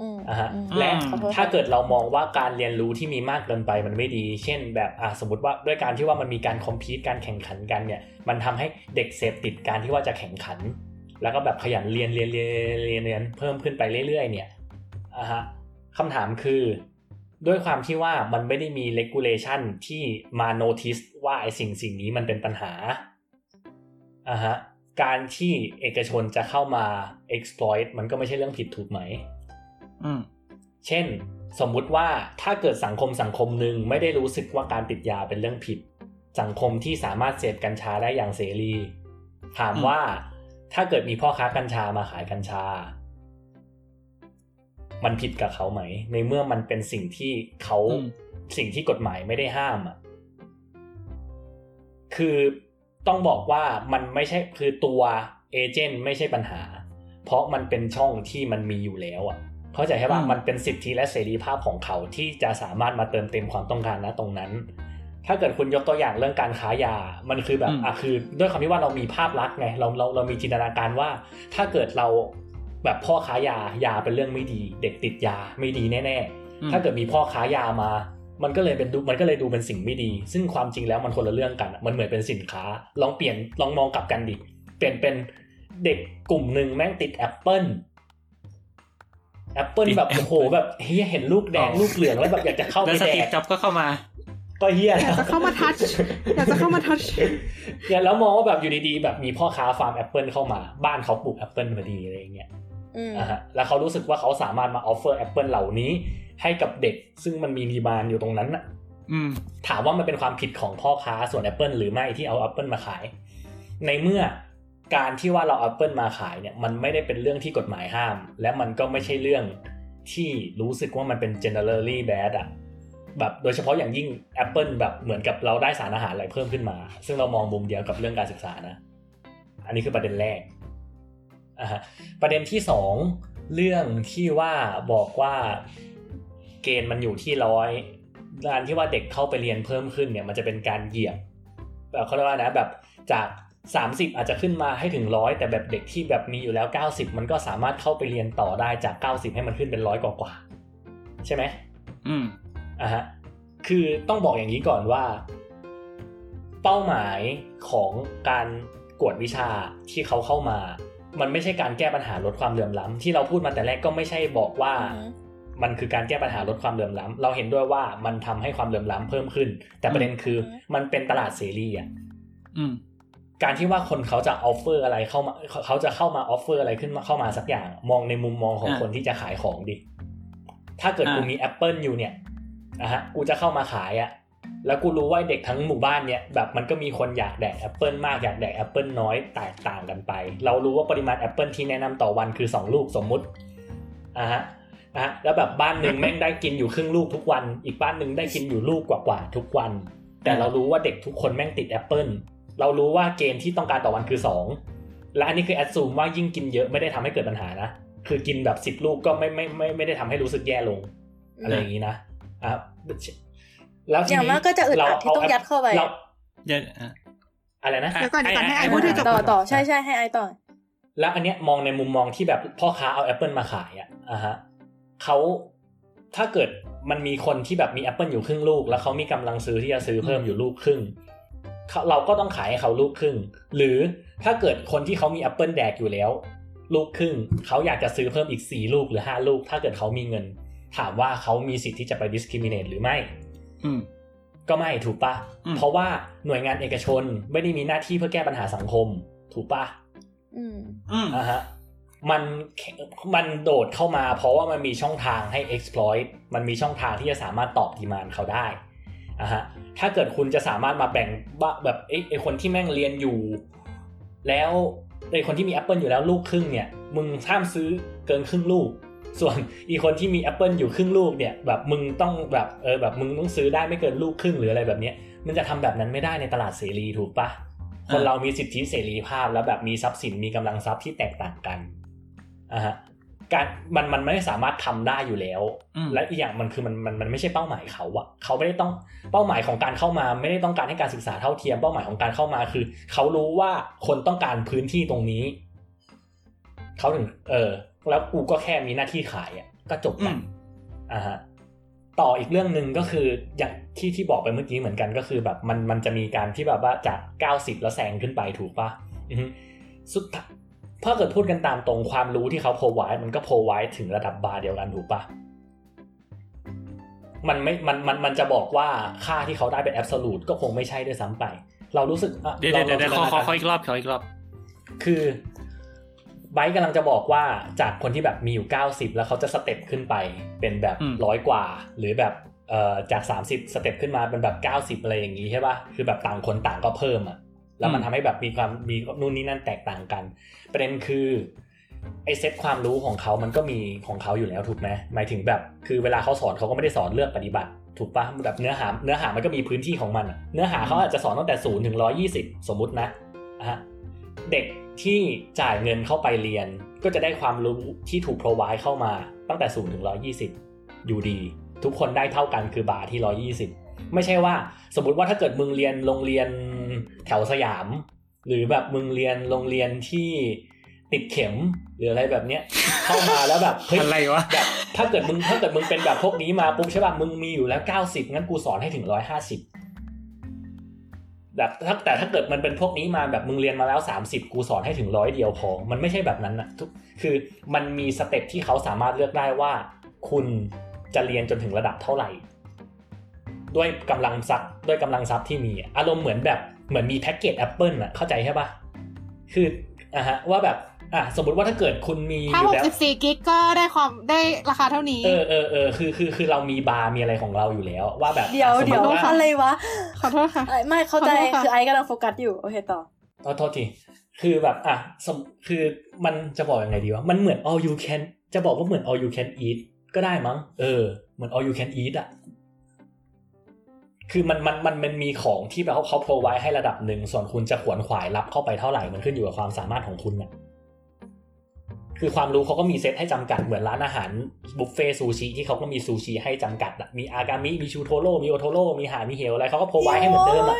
อืมอ่าฮะอืมและขอโทษถ้าเกิดเรามองว่าการเรียนรู้ที่มีมากเกินไปมันไม่ดี เช่นแบบอ่าสมมติว่าด้วยการที่ว่ามันมีการคอมพีตการแข่งขันกันเนี่ย มันทำให้เด็กเสพติดการที่ว่าจะแข่งขัน แล้วก็แบบขยันเรียนเรียนเรียนเรียนเรียนเพิ่มขึ้นไปเรื่อย ๆ เนี่ยอ่าฮะคำถามคือ ด้วยความที่ว่ามันไม่ได้มี regulation ที่มา notice ว่าไอ้สิ่งสิ่งนี้มันเป็นปัญหาอ่าฮะ การที่เอกชนจะเข้ามา exploit มันก็ไม่ใช่เรื่องผิดถูกไหม อืม เช่น สมมุติว่าถ้าเกิดสังคมสังคมหนึ่งไม่ได้รู้สึกว่าการติดยาเป็นเรื่องผิด สังคมที่สามารถเสพกัญชาได้อย่างเสรี ถามอืมว่าถ้าเกิดมีพ่อค้ากัญชามาขายกัญชา มันผิดกับเขาไหม ในเมื่อมันเป็นสิ่งที่เขาอืมสิ่งที่กฎหมายไม่ได้ห้ามอะ คือ ต้องบอกว่ามันไม่ใช่คือตัวเอเจนต์ไม่ใช่ปัญหา เพราะมันเป็นช่องที่มันมีอยู่แล้วอะเข้าใจใช่ป่ะอืมมันเป็นสิทธิและเสรีภาพของเขาที่จะสามารถมาเติมเต็มความต้องการณตรงนั้น ถ้าเกิดคุณยกตัวอย่างเรื่องการค้ายา มันคือแบบอะคือ ด้วยความที่ว่าเรามีภาพลักษณ์ไงเราเราเรามีจินตนาการว่า ถ้าเกิดเราแบบพ่อค้ายายาเป็นเรื่องไม่ดี เด็กติดยาไม่ดีแน่อืมๆถ้าเกิดมีพ่อค้ายามา มันก็เลยเป็นดูมันก็เลยดูเป็นสิ่งไม่ดี ซึ่งความจริงแล้วมันคนละเรื่องกันอะมันเหมือนเป็นสินค้า ลองเปลี่ยนลองมองกลับกันดิเปลี่ยนเป็นเด็กกลุ่มหนึ่งแม่งติดแอปเปิลแอปเปิลแบบโอ้โหแบบเฮียเห็นลูกแดงลูกเหลืองแล้วแบบอยากจะเข้าไปแดก แล้วสตีฟจ็อบส์ก็เข้ามา ก็เฮียอยากจะเข้ามา touch อยากจะเข้ามา touch เนี่ยแล้วมองว่าแบบอยู่ดีๆแบบมีพ่อค้าฟาร์มแอปเปิลเข้ามา บ้านเขาปลูกแอปเปิลพอดีอะไรอย่างเงี้ยอืมอ่าฮะแล้วเขารู้สึกว่าเขาสามารถมา offer แอปเปิลเหล่านี้ ให้กับเด็ก ซึ่งมันมี demand อยู่ตรงนั้นน่ะอืมถามว่ามันเป็นความผิดของพ่อค้าส่วน Apple หรือไม่ที่เอา แอปเปิลมาขาย ในเมื่อการที่ว่าเรา Apple มาขายเนี่ยมันไม่ได้เป็นเรื่องที่กฎหมายห้าม และมันก็ไม่ใช่เรื่องที่รู้สึกว่ามันเป็น generally bad อะแบบโดยเฉพาะอย่างยิ่ง Apple แบบเหมือนกับเราได้สารอาหารอะไรเพิ่มขึ้นมา ซึ่งเรามองมุมเดียวกับเรื่องการศึกษานะ อันนี้คือประเด็นแรกอ่าฮะประเด็นที่สองเรื่องที่ว่าบอกว่า เกณฑ์มันอยู่ที่ร้อยการที่ว่าเด็กเข้าไปเรียนเพิ่มขึ้นเนี่ย มันจะเป็นการเหยียบแบบเขาเรียกว่านะแบบจาก 30 อาจจะขึ้นมาให้ถึงร้อยแต่แบบเด็กที่แบบมีอยู่แล้ว 90 มันก็สามารถเข้าไปเรียนต่อได้จาก 90 ให้มันขึ้นเป็นร้อยกว่าๆใช่ไหมอืมอะฮะคือต้องบอกอย่างนี้ก่อนว่า เป้าหมายของการกวดวิชาที่เขาเข้ามา มันไม่ใช่การแก้ปัญหาลดความเหลื่อมล้ำที่เราพูดมาแต่แรกก็ไม่ใช่บอกว่าอื มมันคือการแก้ปัญหาลดความเหลื่อมล้ำเราเห็นด้วยว่ามันทำให้ความเหลื่อมล้ำเพิ่มขึ้น แต่ประเด็นคือมันเป็นตลาดเสรีอะอืมการที่ว่าคนเขาจะ offer อะไรเข้ามาเขาจะเข้ามา offer อะไรขึ้นมาเข้ามาสักอย่าง มองในมุมมองของอะคนที่จะขายของดิ ถ้าเกิดอะกูมีแอปเปิลอยู่เนี่ยนะฮะกูจะเข้ามาขายอะแล้วกูรู้ว่าเด็กทั้งหมู่บ้านเนี่ยแบบมันก็มีคนอยากแดกแอปเปิลมากอยากแดกแอปเปิลน้อยแตกต่างกันไป เรารู้ว่าปริมาณแอปเปิลที่แนะนำต่อวันคือสองลูกสมมุติอะฮะ นะฮะแล้วแบบบ้านหนึ่งแม่งได้กินอยู่ครึ่งลูกทุกวัน อีกบ้านหนึ่งได้กินอยู่ลูกกว่าๆทุกวัน แต่เรารู้ว่าเด็กทุกคนแม่งติดแอปเปิลเรารู้ว่าเกณฑ์ที่ต้องการต่อวันคือสองและอันนี้คือ assume ว่ายิ่งกินเยอะไม่ได้ทำให้เกิดปัญหานะคือกินแบบสิบลูกก็ไม่ไม่ไม่ไม่ได้ทำให้รู้สึกแย่ลง อะไรอย่างนี้นะอะแล้วทีอย่างนี้มากก็จะอึดอัดที่ต้องยัดเข้าไปเราเดี๋ยวอะอะไรนะเดี๋ยวก่อนเดี๋ยวก่อนให้ไอ้ไอ้พูดให้จบต่อต่อใช่ใช่ให้ไอต่อแล้วอันเนี้ยมองในมุมมองที่แบบพ่อค้าเอาแอปเปิลมาขายอะอะฮะ เขาถ้าเกิดมันมีคนที่แบบมีแอปเปิลอยู่ครึ่งลูก แล้วเขามีกำลังซื้อที่จะซื้อเพิ่มอยู่ลูกครึ่งเขาเราก็ต้องขายให้เขาลูกครึ่ง หรือถ้าเกิดคนที่เขามีแอปเปิลแดกอยู่แล้ว ลูกครึ่งเขาอยากจะซื้อเพิ่มอีกสี่ลูกหรือห้าลูก ถ้าเกิดเขามีเงิน ถามว่าเขามีสิทธิ์ที่จะไป discriminate หรือไม่อืมก็ไม่ถูกปะอืมเพราะว่าหน่วยงานเอกชนไม่ได้มีหน้าที่เพื่อแก้ปัญหาสังคม ถูกปะอืมอืมอ่าฮะ มันมันโดดเข้ามา เพราะว่ามันมีช่องทางให้ exploit มันมีช่องทางที่จะสามารถตอบดีมานเขาได้อ่าฮะถ้าเกิดคุณจะสามารถมาแบ่งบแบบไอ้ไอ้คนที่แม่งเรียนอยู่ แล้วไอ้คนที่มี Apple อยู่แล้วลูกครึ่งเนี่ยมึงห้ามซื้อเกินครึ่งลูก ส่วนอีกคนที่มี Apple อยู่ครึ่งลูกเนี่ยแบบมึงต้องแบบเออแบบมึงต้องซื้อได้ไม่เกินลูกครึ่งหรืออะไรแบบเนี้ยมันจะทำแบบนั้นไม่ได้ในตลาดเสรีถูกปะคนเรามีสิทธิเสรีภาพแล้วแบบมีทรัพย์สินมีกำลังทรัพย์ที่แตกต่างกัน อะฮะการมันมันไม่สามารถทำได้อยู่แล้วอืมและอีกอย่างมันคือมันมันมันไม่ใช่เป้าหมายเขาอะเขาไม่ได้ต้องเป้าหมายของการเข้ามา ไม่ได้ต้องการให้การศึกษาเท่าเทียมเป้าหมายของการเข้ามาคือ เขารู้ว่าคนต้องการพื้นที่ตรงนี้เขาถึง เออ แล้วกูก็แค่มีหน้าที่ขายอะก็จบอืกันมอ่าฮะต่ออีกเรื่องหนึ่งก็คืออย่างที่ที่บอกไปเมื่อกี้เหมือนกันก็คือแบบมันมันจะมีการที่แบบว่าจากเก้าสิบแล้วแซงขึ้นไปถูกปะอือฮึสุดท้าย ถ้าเกิดพูดกันตามตรงความรู้ที่เขาโพไว้มันก็โพไว้ถึงระดับบาร์เดียวกันถูกปะมันไม่ มัน มัน มันจะบอกว่าค่าที่เขาได้เป็นแอบสูตก็คงไม่ใช่ด้วยซ้ำไป เรารู้สึกอะเดี๋ยวราเดี๋ยวเดี๋ยวราขอขอขอจินตนาการอีกรอบขออีกรอบ คือไบค์กำลังจะบอกว่าจากคนที่แบบมีอยู่ 90 แล้วเขาจะ step ขึ้นไปเป็นแบบอืมร้อยกว่า หรือแบบเอ่อจาก 30 step ขึ้นมาเป็นแบบ 90 อะไรอย่างนี้ใช่ปะคือแบบต่างคนต่างก็เพิ่มอะ แล้วมันอืมทำให้แบบมีความมีนู่นนี่นั่นแตกต่างกัน ประเด็นคือไอเซตความรู้ของเขามันก็มีของเขาอยู่แล้วถูกไหมหมายถึงแบบคือเวลาเขาสอนเขาก็ไม่ได้สอนเลือกปฏิบัติ ถูกปะแบบเนื้อหาเนื้อหามันก็มีพื้นที่ของมันอะเนื้อหาเขาอาจจะสอนตั้งแต่ศูนย์ถึงร้อยยี่สิบสมมุตินะอะฮะเด็กที่จ่ายเงินเข้าไปเรียน ก็จะได้ความรู้ที่ถูก provide เข้ามาตั้งแต่ศูนย์ถึงร้อยี่สิบอยู่ดี ทุกคนได้เท่ากันคือบาร์ที่ร้อยี่สิบ ไม่ใช่ว่า สมมติว่าถ้าเกิดมึงเรียนโรงเรียนแถวสยาม หรือแบบมึงเรียนโรงเรียนที่ติดเข็มหรืออะไรแบบเนี้ยเข้ามาแล้วแบบเฮ้ยอะไรวะแบบถ้าเกิดมึงถ้าเกิดมึงเป็นแบบพวกนี้มาปุ๊บใช่ป่ะมึงมีอยู่แล้วเก้าสิบงั้นกูสอนให้ถึงร้อยห้าสิบแบบถ้าแต่ถ้าเกิดมันเป็นพวกนี้มาแบบมึงเรียนมาแล้วสามสิบกูสอนให้ถึงร้อยเดียวพอ มันไม่ใช่แบบนั้นนะทุกคือมันมี step ที่เขาสามารถเลือกได้ว่า คุณจะเรียนจนถึงระดับเท่าไหร่ ด้วยกำลังทรัพย์ด้วยกำลังทรัพย์ที่มีอะอารมณ์เหมือนแบบเหมือนมีแพ็กเกจแอปเปิลอะเข้าใจใช่ปะคืออะฮะว่าแบบอะสมมติว่าถ้าเกิดคุณมีอถ้ายู่แล้ว64 gig ก็ได้ความได้ราคาเท่านี้ เออเออเออคือคือคือเรามีบาร์มีอะไรของเราอยู่แล้ว ว่าแบบเดี๋ยวสมมเดี๋ยวติว่าอะไรวะขอโทษค่ะเอ้ยไม่เข้าใจขอโทษค่ะคือไอ้กำลังโฟกัสอยู่โอเคต่อโทษโทษทีคือแบบอะสมคือมันจะบอกยังไงดีวะมันเหมือน all you can จะบอกว่าเหมือน all you can eat ก็ได้มั้ง เออ เหมือน all you can eat อะ คือมันมันมันมันมีของที่แบบเขาเขาโพไวให้ระดับหนึ่งส่วนคุณจะขวนขวายรับเข้าไปเท่าไหร่มันขึ้นอยู่กับความสามารถของคุณเนี่ยคือความรู้เขาก็มีเซตให้จำกัดเหมือนร้านอาหารบุฟเฟ่ซูชิที่เขาก็มีซูชิให้จำกัดมีอากามิมีชูโทโร่มีโอโทโร่มีหามีเฮลอะไรเขาก็โพไวให้เหมือนเดิมอะ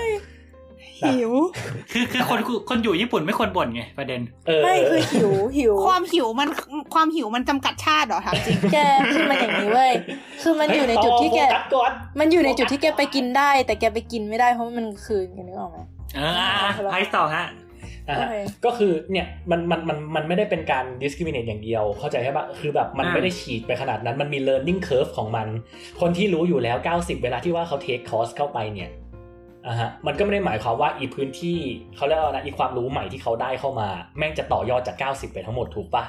หิว คือคือคนคนอยู่ญี่ปุ่นไม่ควรบ่นไงประเด็นเออไม่คือหิวหิว ความหิวมันความหิวมันจำกัดชาติเหรอถามจริงแกคือมันอย่างนี้เว้ยคือมันอยู่ในจุดที่แกเฮ้ยต่อโฟกัสก่อนมันอยู่ในจุดที่แกไปกินได้ แต่แกไปกินไม่ได้เพราะมันคืนกันนึกออกไหมเอออะอะไพ่ต่อฮะอะโอเคก็คือเนี่ยมันมันมันมันไม่ได้เป็นการ discriminate อย่างเดียว เข้าใจใช่ปะคือแบบมันอ่าไม่ได้ฉีดไปขนาดนั้นมันมี learning curve ของมัน คนที่รู้อยู่แล้ว 90 เวลาที่ว่าเขา take course เข้าไปเนี่ย อะฮะมันก็ไม่ได้หมายความว่าอีพื้นที่เขาเรียกว่าอะไรนะอีความรู้ใหม่ที่เขาได้เข้ามา แม่งจะต่อยอดจาก 90 ไปทั้งหมดถูกปะ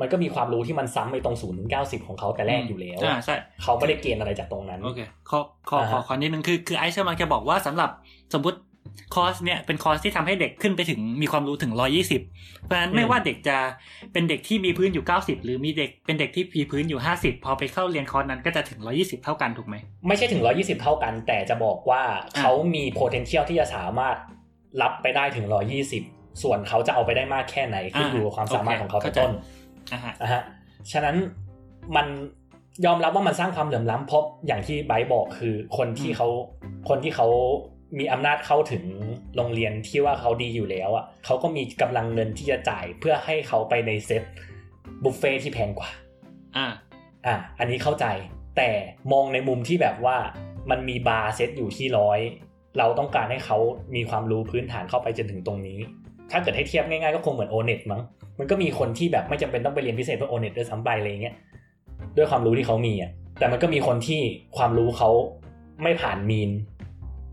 มันก็มีความรู้ที่มันซ้ำไปตรง0ถึง90ของเขาแต่แรกอยู่แล้วอ่าใช่เขาไม่ได้เกณฑ์อะไรจากตรงนั้นโอเคขอขอขออ่าฮะขอนิดนึงคือคือไอซ์กำลังจะบอกว่าสำหรับสมมติ คอร์สเนี่ยเป็นคอร์สที่ทำให้เด็กขึ้นไปถึงมีความรู้ถึง 120 เพราะฉะนั้นไม่ว่าเด็กจะเป็นเด็กที่มีพื้นอยู่ 90 หรือมีเด็กเป็นเด็กที่มีพื้นอยู่ 50 พอไปเข้าเรียนคอร์สนั้นก็จะถึง 120 เท่ากันถูกไหม ไม่ใช่ถึง 120 เท่ากัน แต่จะบอกว่าเขามี potential ที่จะสามารถรับไปได้ถึง 120 ส่วนเขาจะเอาไปได้มากแค่ไหนขึ้นอยู่กับความสามารถของเขาเป็นต้นอ่าฮะนะฮะฉะนั้นมันยอมรับว่ามันสร้างความเหลื่อมล้ำเพราะอย่างที่ไบร์ทบอกคือคนที่เขาคนที่เขา มีอำนาจเข้าถึงโรงเรียนที่ว่าเขาดีอยู่แล้วอะเขาก็มีกำลังเงินที่จะจ่ายเพื่อให้เขาไปในเซตบุฟเฟ่ที่แพงกว่า อ่า อะอันนี้เข้าใจ แต่มองในมุมที่แบบว่ามันมี bar set อยู่ที่ร้อย เราต้องการให้เขามีความรู้พื้นฐานเข้าไปจนถึงตรงนี้ ถ้าเกิดให้เทียบง่ายๆก็คงเหมือนโอเน็ตมั้ง มันก็มีคนที่แบบไม่จำเป็นต้องไปเรียนพิเศษเพื่อโอเน็ตด้วยซ้ำไปอะไรอย่างเงี้ย ด้วยความรู้ที่เขามีอะ แต่มันก็มีคนที่ความรู้เขาไม่ผ่าน mean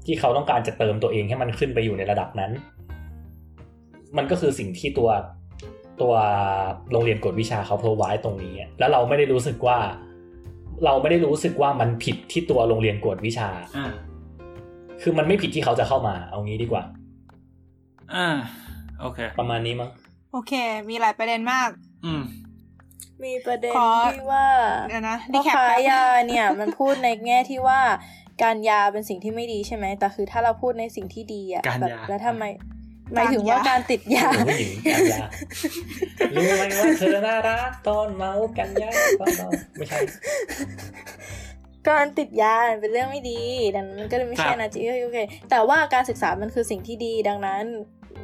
ที่เขาต้องการจะเติมตัวเองให้มันขึ้นไปอยู่ในระดับนั้น มันก็คือสิ่งที่ตัวตัวโรงเรียนกฎวิชาเขาโพรไว้ตรงนี้อะแล้วเราไม่ได้รู้สึกว่า เราไม่ได้รู้สึกว่ามันผิดที่ตัวโรงเรียนกวดวิชาอ่าคือมันไม่ผิดที่เขาจะเข้ามา เอางี้ดีกว่า อ่า โอเค ประมาณนี้มั้ง โอเค มีหลายประเด็นมาก อืม มีประเด็นขอที่ว่าเดี๋ยวนะพ่รีอแคปค้าแป๊บยาเนี่ย มันพูดในแง่ที่ว่า การยาเป็นสิ่งที่ไม่ดีใช่ไหมแต่คือถ้าเราพูดในสิ่งที่ดีอะการแบบยาแล้วทำไมหมายถึงว่าการติดยาผู้หญิงกันยารู้ไหมว่าเธอน่ารักตอนเมากันยาเบาๆไม่ใช่การติดยาเป็นเรื่องไม่ดีดังนั้นมันก็เลยไม่ใช่ครับนะจีโอเคแต่ว่าการศึกษามันคือสิ่งที่ดีดังนั้น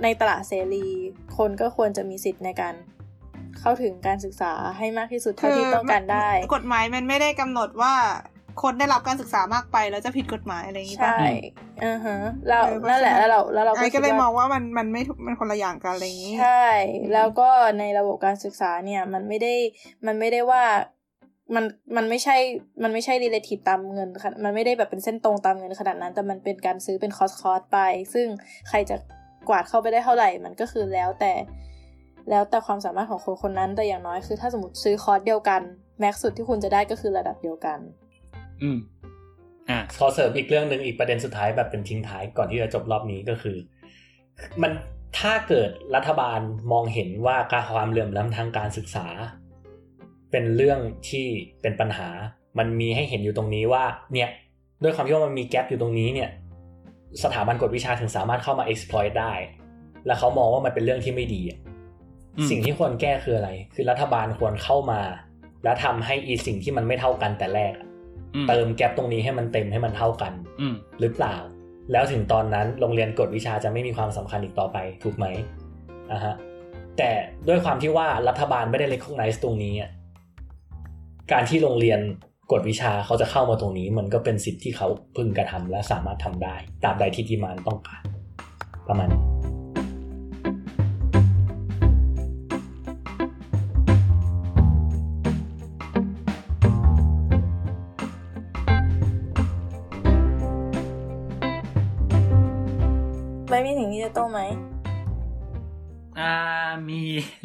ในตลาดเสรี คนก็ควรจะมีสิทธิ์ในการเข้าถึงการศึกษาให้มากที่สุดเท่าที่ต้องการได้ กฎหมายมันไม่ได้กำหนดว่า คนได้รับการศึกษามากไปแล้วจะผิดกฎหมายอะไรอย่างงี้ใช่ป่ะอือฮะเราเออเพราะนั่นแหละฉะนั้นแล้วเราแล้วเราไอ้ก็ก็เลยคิดมว่าองว่ามันมันไม่ถูกมันคนละอย่างกันอะไรอย่างงี้ ใช่ แล้วก็ในระบบการศึกษาเนี่ย มันไม่ได้มันไม่ได้ว่ามันมันไม่ใช่มันไม่ใช่ relative ตามเงินค่ะมันไม่ได้แบบเป็นเส้นตรงตามเงินขนาดนั้น แต่มันเป็นการซื้อเป็นคอร์สคอร์สไป ซึ่งใครจะกวาดเข้าไปได้เท่าไหร่มันก็คือแล้วแต่แล้วแต่ความสามารถของคนคนนั้นแต่อย่างน้อยคือถ้าสมมติซื้อคอร์สเดียวกัน max สุดที่คุณจะได้ก็คือระดับเดียวกัน อืมอ่าขอเสริมอีกเรื่องหนึ่งอีกประเด็นสุดท้ายแบบเป็นทิ้งท้ายก่อนที่จะจบรอบนี้ก็คือ มันถ้าเกิดรัฐบาลมองเห็นว่าการความเหลื่อมล้ำทางการศึกษา เป็นเรื่องที่เป็นปัญหา มันมีให้เห็นอยู่ตรงนี้ว่า เนี่ยด้วยความที่ว่ามันมีแกลบอยู่ตรงนี้เนี่ย สถาบันกฎวิชาถึงสามารถเข้ามา exploit ได้ แล้วเขามองว่ามันเป็นเรื่องที่ไม่ดีอะอืมสิ่งที่ควรแก้คืออะไร คือรัฐบาลควรเข้ามา แล้วทำให้อีสิ่งที่มันไม่เท่ากันแต่แรกอะอืม เติมแกลบตรงนี้ให้มันเต็มให้มันเท่ากันอืมหรือเปล่า แล้วถึงตอนนั้นโรงเรียนกฎวิชาจะไม่มีความสำคัญอีกต่อไปถูกไหมอะฮะแต่ด้วยความที่ว่ารัฐบาลไม่ได้เล็กข้างในตรงนี้อะการที่โรงเรียนกฎวิชาเขาจะเข้ามาตรงนี้ มันก็เป็นสิทธิ์ที่เขาพึงกระทำและสามารถทำได้ตราบใดที่ดีมานต้องการประมาณนี้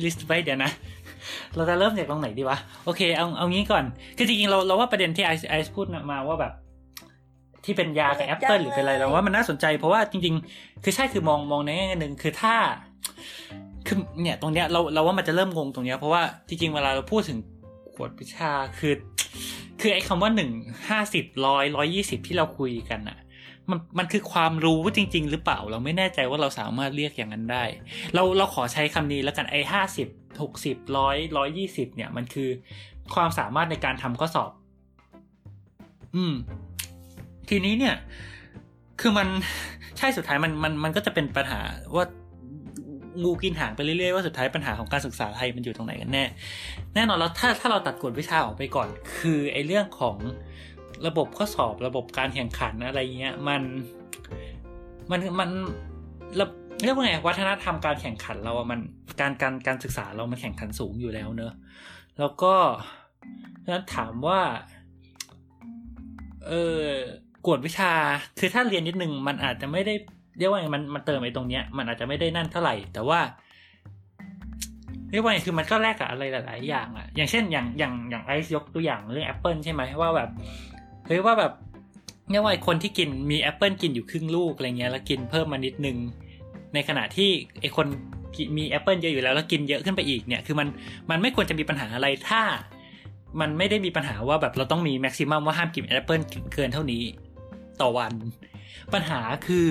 ลิสต์ไว้เดี๋ยวนะ เราจะเริ่มจากตรงไหนดีวะ โอเค เอาเอางี้ก่อน คือจริงๆเราเราว่าประเด็นที่ไอซ์ไอซ์พูดมาว่าแบบ ที่เป็นยากับแอปเปิลหรือเป็นอะไรเราว่ามันน่าสนใจ เพราะว่าจริง ๆ คือใช่คือมองมองในแง่หนึ่งคือถ้าคือเนี่ยตรงเนี้ยเราเราว่ามันจะเริ่มงงตรงเนี้ยเพราะว่าจริงๆเวลาเราพูดถึงขวดวิชาคือ คือไอ้คำว่าหนึ่งห้าสิบร้อยร้อยยี่สิบที่เราคุยกันอะ มันมันคือความรู้จริง ๆ หรือเปล่า เราไม่แน่ใจว่าเราสามารถเรียกอย่างนั้นได้ เราเราขอใช้คำนี้แล้วกันไอ้ห้าสิบหกสิบร้อยร้อยยี่สิบเนี่ยมันคือความสามารถในการทำข้อสอบ อืม ทีนี้เนี่ย คือมันใช่สุดท้ายมันมันมันก็จะเป็นปัญหาว่างูกินหางไปเรื่อยๆว่าสุดท้ายปัญหาของการศึกษาไทยมันอยู่ตรงไหนกันแน่ แน่นอนแล้วถ้าถ้าเราตัดกฎวิชาออกไปก่อน คือไอ้เรื่องของ ระบบข้อสอบระบบการแข่งขันอะไรเงี้ยมันมันมันเรียกว่าไงวัฒนธรรมการแข่งขันเราอะมันการการการศึกษาเรามันแข่งขันสูงอยู่แล้วเนอะแล้วก็นั้นถามว่าเออกวดวิชาคือถ้าเรียนนิดนึงมันอาจจะไม่ได้เรียกว่าไงมันมันเติมไอ้ตรงเนี้ยมันอาจจะไม่ได้นั่นเท่าไหร่ แต่ว่าเรียกว่าไงคือมันก็แลกกับอะไรหลาย ๆ อย่างอะอย่างเช่นอย่างอย่างอย่างไอซ์ยกตัวอย่างเรื่องแอปเปิลใช่ไหมว่าแบบ เฮ้ยว่าแบบเรียกว่าไอคนที่กินมีแอปเปิลกินอยู่ครึ่งลูกอะไรเงี้ยแล้วกินเพิ่มมานิดนึง ในขณะที่ไอคนมีแอปเปิลเยอะอยู่แล้วแล้วกินเยอะขึ้นไปอีกเนี่ยคือมันมันไม่ควรจะมีปัญหาอะไรถ้า มันไม่ได้มีปัญหาว่าแบบเราต้องมี maximum ว่าห้ามกินแอปเปิลเกินเท่านี้ต่อวัน ปัญหาคือ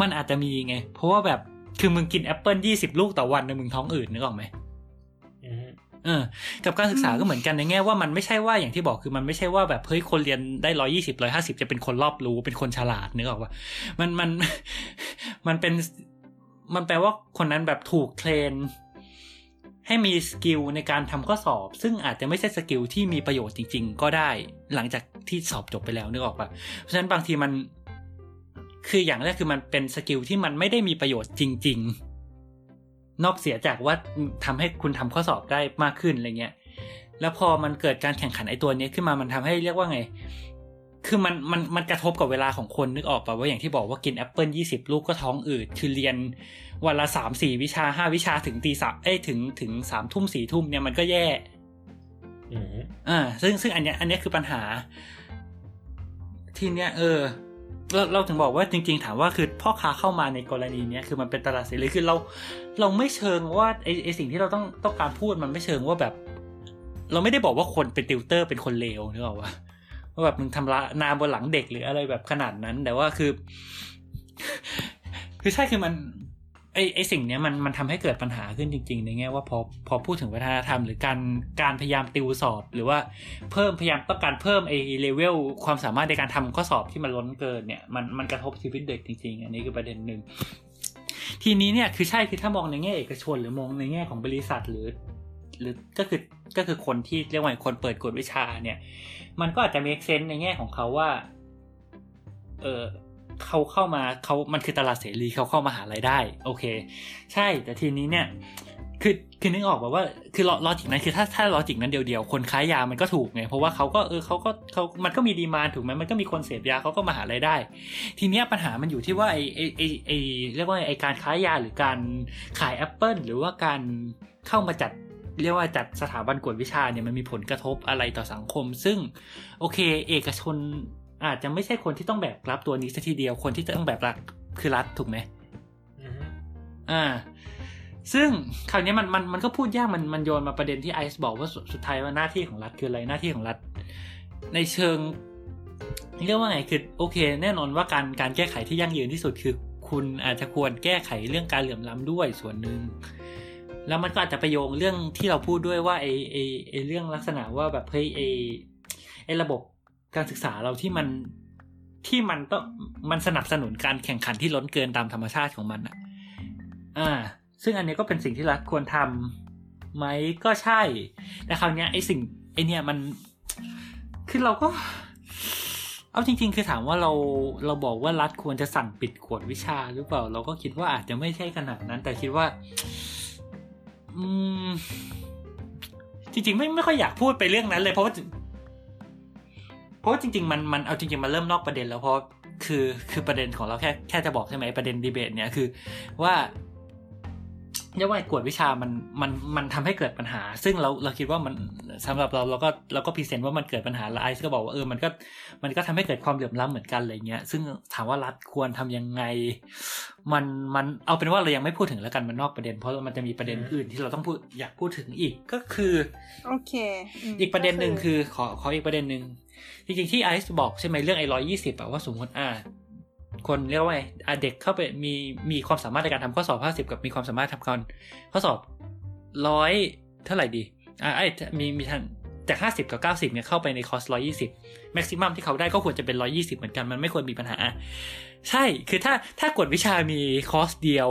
มันอาจจะมีไง เพราะว่าแบบคือมึงกินแอปเปิลยี่สิบลูกต่อวันมึงท้องอืดนึกออกไหม เออ กับการศึกษาก็เหมือนกันในแง่ว่ามันไม่ใช่ว่าอย่างที่บอกคือมันไม่ใช่ว่าแบบเฮ้ยคนเรียนได้ร้อยยี่สิบร้อยห้าสิบจะเป็นคนรอบรู้เป็นคนฉลาดนึกออกปะมันมันมันเป็นมันแปลว่าคนนั้นแบบถูก train ให้มี skill ในการทำข้อสอบ ซึ่งอาจจะไม่ใช่ skill ที่มีประโยชน์จริง ๆ ก็ได้หลังจากที่สอบจบไปแล้วนึกออกปะเพราะฉะนั้นบางทีมัน คืออย่างแรกคือมันเป็น skill ที่มันไม่ได้มีประโยชน์จริง ๆ นอกเสียจากว่าทำให้คุณทำข้อสอบได้มากขึ้นอะไรเงี้ย แล้วพอมันเกิดการแข่งขันไอ้ตัวเนี้ยขึ้นมามันทำให้เรียกว่าไง คือมันมันมันกระทบกับเวลาของคนนึกออกป่ะว่าอย่างที่บอกว่ากินแอปเปิลยี่สิบลูกก็ท้องอืด คือเรียนวันละสามสี่วิชาห้าวิชาถึงตีสามเอ้ยถึงถึงสามทุ่มสี่ทุ่มเนี่ยมันก็แย่อืมอ่าซึ่งซึ่งอันเนี้ยอันเนี้ยคือปัญหา ทีเนี้ยเออ เราเราถึงบอกว่าจริง ๆ ถามว่าคือพ่อค้าเข้ามาในกรณีนี้คือมันเป็นตลาดเสรีคือเราเราไม่เชิงว่าไอไอสิ่งที่เราต้องต้องการพูดมันไม่เชิงว่าแบบ เราไม่ได้บอกว่าคนเป็นติวเตอร์เป็นคนเลวนึกออกปะว่าแบบมึงทำละนามบนหลังเด็กหรืออะไรแบบขนาดนั้น แต่ว่าคือ คือใช่คือมัน ไอไอสิ่งเนี้ยมันมันทำให้เกิดปัญหาขึ้นจริง ๆ ในแง่ว่าพอพอพูดถึงวัฒนธรรม หรือการการพยายามติวสอบ หรือว่าเพิ่มพยายามต้องการเพิ่มไอเลเวลความสามารถในการทำข้อสอบที่มันล้นเกินเนี่ยมันมันกระทบชีวิตเด็กจริง ๆ อันนี้คือประเด็นหนึ่งทีนี้เนี่ยคือใช่คือถ้ามองในแง่เอกชน หรือมองในแง่ของบริษัทหรือ หรือก็คือก็คือคนที่เรียกว่าคนเปิดกวดวิชาเนี่ย มันก็อาจจะมี sense ในแง่ของเขาว่า เออ เขาเข้ามาเขามันคือตลาดเสรีเขาเข้ามาหารายได้ โอเค ใช่แต่ทีนี้เนี่ยคือคือนึกออกแบบว่าคือ logic นั้นคือถ้าถ้าลอจิกนั้นเดียวกัน คนค้ายามันก็ถูกไงเพราะว่าเขาก็เออเขาก็เขามันก็มี demand ถูกไหมมันก็มีคนเสพยาเขาก็มาหารายได้ ทีเนี้ยปัญหามันอยู่ที่ว่าไอไอไอไอเรียกว่าไอการค้ายาหรือการขายแอปเปิลหรือว่าการเข้ามาจัดเรียกว่าจัดสถาบันกวดวิชาเนี่ยมันมีผลกระทบอะไรต่อสังคม ซึ่งโอเค เอกชน อาจจะไม่ใช่คนที่ต้องแบกรับตัวนี้ซะทีเดียวคนที่ต้องแบกรับคือรัฐถูกไหมอืมอ่า ซึ่งคราวนี้มันมันมันก็พูดยากมันมันโยนมาประเด็นที่ไอซ์บอกว่าสุดสุดท้ายว่าหน้าที่ของรัฐคืออะไรหน้าที่ของรัฐ ในเชิงเรียกว่าไงคือโอเค แน่นอนว่าการการแก้ไขที่ยั่งยืนที่สุดคือ คุณอาจจะควรแก้ไขเรื่องการเหลื่อมล้ำด้วยส่วนหนึ่งแล้วมันก็อาจจะไปโยงเรื่องที่เราพูดด้วยว่าไอไอไอเรื่องลักษณะว่าแบบเฮ้ยไอไอระบบ การศึกษาเราที่มันที่มันต้องมันสนับสนุนการแข่งขันที่ล้นเกินตามธรรมชาติของมันอะ อ่า ซึ่งอันนี้ก็เป็นสิ่งที่รัฐควรทำไหมก็ใช่แต่คราวเนี้ยไอสิ่งไอเนี่ยมันคือเราก็ เอาจริง ๆ คือถามว่าเราเราบอกว่ารัฐควรจะสั่งปิดกวดวิชาหรือเปล่า เราก็คิดว่าอาจจะไม่ใช่ขนาดนั้น แต่คิดว่า อืมจริงๆ ไม่ไม่ค่อยอยากพูดไปเรื่องนั้นเลยเพราะว่า เพราะว่าจริงๆมันมันเอาจริงๆมันเริ่มนอกประเด็นแล้วเพราะคือคือประเด็นของเราแค่แค่จะบอกใช่ไหมประเด็นดีเบตเนี่ยคือว่าเรียกว่ากวดวิชามันมันมันทำให้เกิดปัญหา ซึ่งเราเราคิดว่ามันสำหรับเราเราก็เราก็พรีเซนต์ว่ามันเกิดปัญหาแล้วไอซ์ก็บอกว่าเออมันก็มันก็ทำให้เกิดความเหลื่อมล้ำเหมือนกันอะไรเงี้ยซึ่งถามว่ารัฐควรทำยังไง มันมันเอาเป็นว่าเรายังไม่พูดถึงแล้วกันมันนอกประเด็น เพราะมันจะมีประเด็นอื่นที่เราต้องพูดอยากพูดถึงอีกก็คือโอเคมอีกประเด็นหนึ่งคือขอขออีกประเด็นหนึ่ง จริงๆที่ไอซ์บอกใช่ไหมเรื่องไอ้ร้อยยี่สิบอะว่าสมมติอ่าคนเรียกว่าไงอะเด็กเข้าไปมีมีความสามารถในการทำข้อสอบห้าสิบกับมีความสามารถทำการข้อสอบร้อยเท่าไหร่ดีอ่าไอ้มีมีทางจากห้าสิบกับเก้าสิบเนี่ยเข้าไปในคอร์สร้อยยี่สิบ maximum ที่เขาได้ก็ควรจะเป็นร้อยยี่สิบเหมือนกันมันไม่ควรมีปัญหา ใช่คือถ้าถ้ากวดวิชามีคอร์สเดียว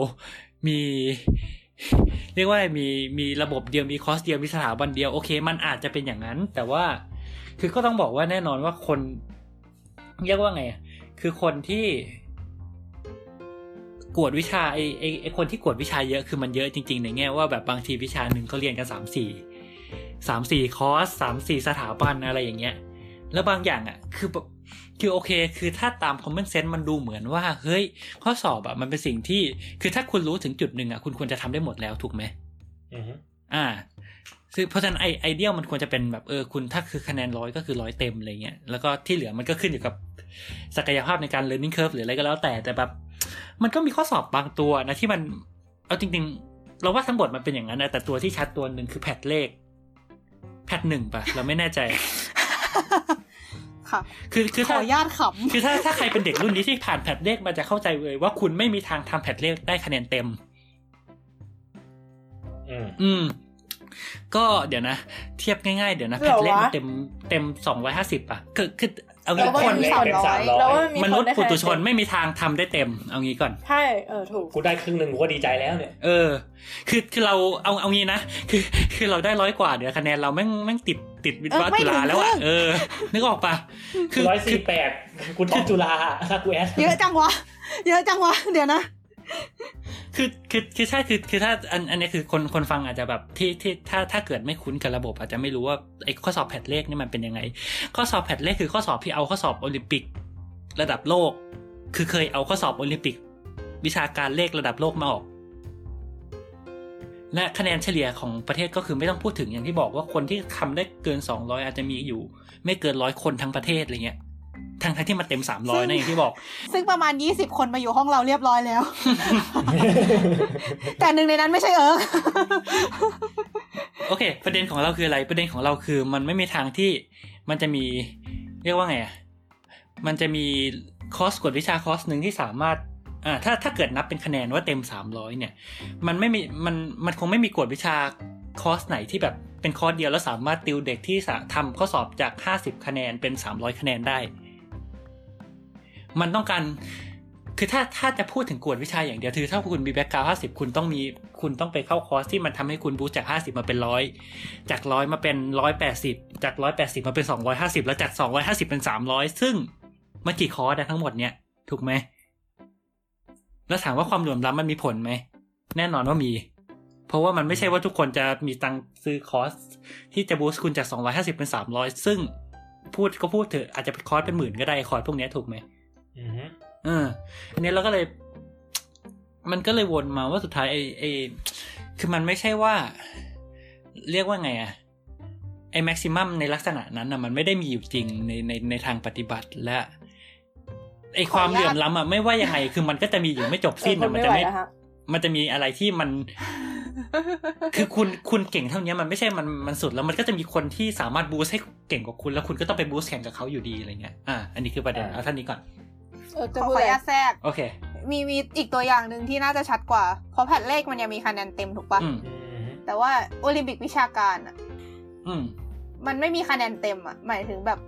มีเรียกว่ามีมีระบบเดียวมีคอร์สเดียวมีสถาบันเดียวโอเค มันอาจจะเป็นอย่างนั้น แต่ว่า คือก็ต้องบอกว่าแน่นอนว่าคนเรียกว่าไงอะคือคนที่กวดวิชาไอไอไอคนที่กวดวิชาเยอะคือมันเยอะจริง ๆ ในแง่ว่าแบบบางทีวิชาหนึ่งเขาเรียนกันสามสี่สามสี่คอร์สสามสี่สถาบันอะไรอย่างเงี้ย แล้วบางอย่างอะ คือแบบคือโอเค คือถ้าตาม common sense มันดูเหมือนว่า เฮ้ย ข้อสอบอะมันเป็นสิ่งที่ คือถ้าคุณรู้ถึงจุดหนึ่งอะ คุณควรจะทำได้หมดแล้วถูกไหมอือ ฮึอ่าซึ่งเพราะฉะนั้นไอไอเดียมันควรจะเป็นแบบเออคุณถ้าคือคะแนนร้อยก็คือร้อยเต็มอะไรเงี้ยแล้วก็ที่เหลือมันก็ขึ้นอยู่กับศักยภาพในการ learning curve หรืออะไรก็แล้วแต่แต่แบบ มันก็มีข้อสอบบางตัวนะที่มันเอาจริง ๆ เราว่าทั้งหมดมันเป็นอย่างนั้นนะแต่ตัวที่ชัดตัวหนึ่งคือแพทเลข แพทหนึ่งปะเราไม่แน่ใจค่ะคือคือขอถ้าอนุญาตขคือถ้าถ้าใครเป็นเด็กรุ่นนี้ที่ผ่านแพทเลขมาจะเข้าใจเลยว่าคุณไม่มีทางทำแพทเลขได้คะแนนเต็ม อืมอืม ก็เดี๋ยวนะ เทียบง่ายๆ เดี๋ยวนะเหแพรอทเลขวะมันเต็มเต็มสองร้อยห้าสิบอะคือคือเอาแล้งี้วว่าคนมีเลขสามเต็มร้อย300แล้วว่ามีมคนุษนย์ได้ปุคะแนถุนชนไม่มีทางทำได้เต็ม เอางี้ก่อนใช่เออถูกกูได้ครึ่งหนึ่งกูก็ดีใจแล้วเนี่ยเออ คือคือเราเอาเอางี้นะคือคือเราได้ร้อยกว่าเดี๋ยวคะแนนเราแม่งแม่งติดติดวิทย์วะเออไม่จุฬาถึงแล้วอะครึ่งเออนึกออกปะคือร้อยคืสี่อแปดกูต้องจุฬาถ้ากูแอดำเยอะจังวะเยอะจังวะเดี๋ยวนะ คือคือคือใช่คือคือถ้าอันอันนี้คือคนคนฟังอาจจะแบบที่ที่ถ้าถ้าเกิดไม่คุ้นกับระบบ อาจจะไม่รู้ว่าไอ้ข้อสอบ PAT เลขนี่มันเป็นยังไง ข้อสอบ PAT เลขคือข้อสอบที่เอาข้อสอบโอลิมปิกระดับโลก คือเคยเอาข้อสอบโอลิมปิก วิชาการเลขระดับโลกมาออก และคะแนนเฉลี่ยของประเทศก็คือไม่ต้องพูดถึงอย่างที่บอกว่าคนที่ทำได้เกินสองร้อยอาจจะมีอยู่ ไม่เกินร้อยคนทั้งประเทศอะไรเงี้ย ทั้งทั้งที่มาเต็มสามร้อยนะอย่างที่บอก ซึ่งประมาณยี่สิบคนมาอยู่ห้องเราเรียบร้อยแล้ว แต่หนึ่งในนั้นไม่ใช่เอิร์กโอเค ประเด็นของเราคืออะไรประเด็นของเราคือ มันไม่มีทางที่มันจะมี เรียกว่าไงอะมันจะมีคอร์สกวดวิชาคอร์สหนึ่งที่สามารถอ่าถ้าถ้าเกิดนับเป็นคะแนนว่าเต็มสามร้อยเนี่ย มันไม่มีมันมันคงไม่มีกวดวิชาคอร์สไหนที่แบบเป็นคอร์สเดียวแล้วสามารถติวเด็กที่สาทำข้อสอบจากห้าสิบคะแนนเป็นสามร้อยคะแนนได้ มันต้องการ คือถ้าถ้าจะพูดถึงกวดวิชาอย่างเดียวคือถ้าคุณมี background ห้าสิบคุณต้องมีคุณต้องไปเข้าคอร์สที่มันทำให้คุณ boost จากห้าสิบมาเป็นร้อยจากร้อยมาเป็นร้อยแปดสิบจากร้อยแปดสิบมาเป็นสองร้อยห้าสิบแล้วจากสองร้อยห้าสิบเป็นสามร้อยซึ่งมันกี่คอร์สอะทั้งหมดเนี่ยถูกไหมแล้วถามว่าความเหลื่อมล้ำมันมีผลไหมแน่นอนว่ามี เพราะว่ามันไม่ใช่ว่าทุกคนจะมีตังซื้อคอร์สที่จะ boost คุณจากสองร้อยห้าสิบเป็นสามร้อยซึ่งพูดก็พูดเถอะอาจจะเป็นคอร์สเป็นหมื่นก็ได้คอร์สพวกนี้ถูกไหม เออ อันนี้เราก็เลย มันก็เลยวนมาว่าสุดท้ายไอ้ไอ้คือมันไม่ใช่ว่า เรียกว่าไงอะไอ้แม็กซิมัมในลักษณะนั้นอะมันไม่ได้มีอยู่จริงในในในทางปฏิบัติและไอ้ความเหลื่อมล้ำอะไม่ว่ายังไงคือมันก็จะมีอยู่ไม่จบสิ้นเอออะทนมันไม่จะไหวไม่แล้วฮะมันจะมีอะไรที่มัน คือคุณคุณเก่งเท่านี้มันไม่ใช่มันมันสุดแล้วมันก็จะมีคนที่สามารถบูสต์ให้เก่งกว่าคุณแล้วคุณก็ต้องไปบูสต์แข่งกับเขาอยู่ดีอะไรเงี้ยอ่าอันนี้คือประเด็นอ่าเอาท่านนี้ก่อนเออ ขจะอพูขดอออะไรนุญาตแทรกโอเค มีมีอีกตัวอย่างหนึ่งที่น่าจะชัดกว่า เพราะแผ่นเลขมันยังมีคะแนนเต็มถูกปะอืมอืมแต่ว่าโอลิมปิกวิชาการอะอืมมันไม่มีคะแนนเต็มอะ หมายถึงแบบ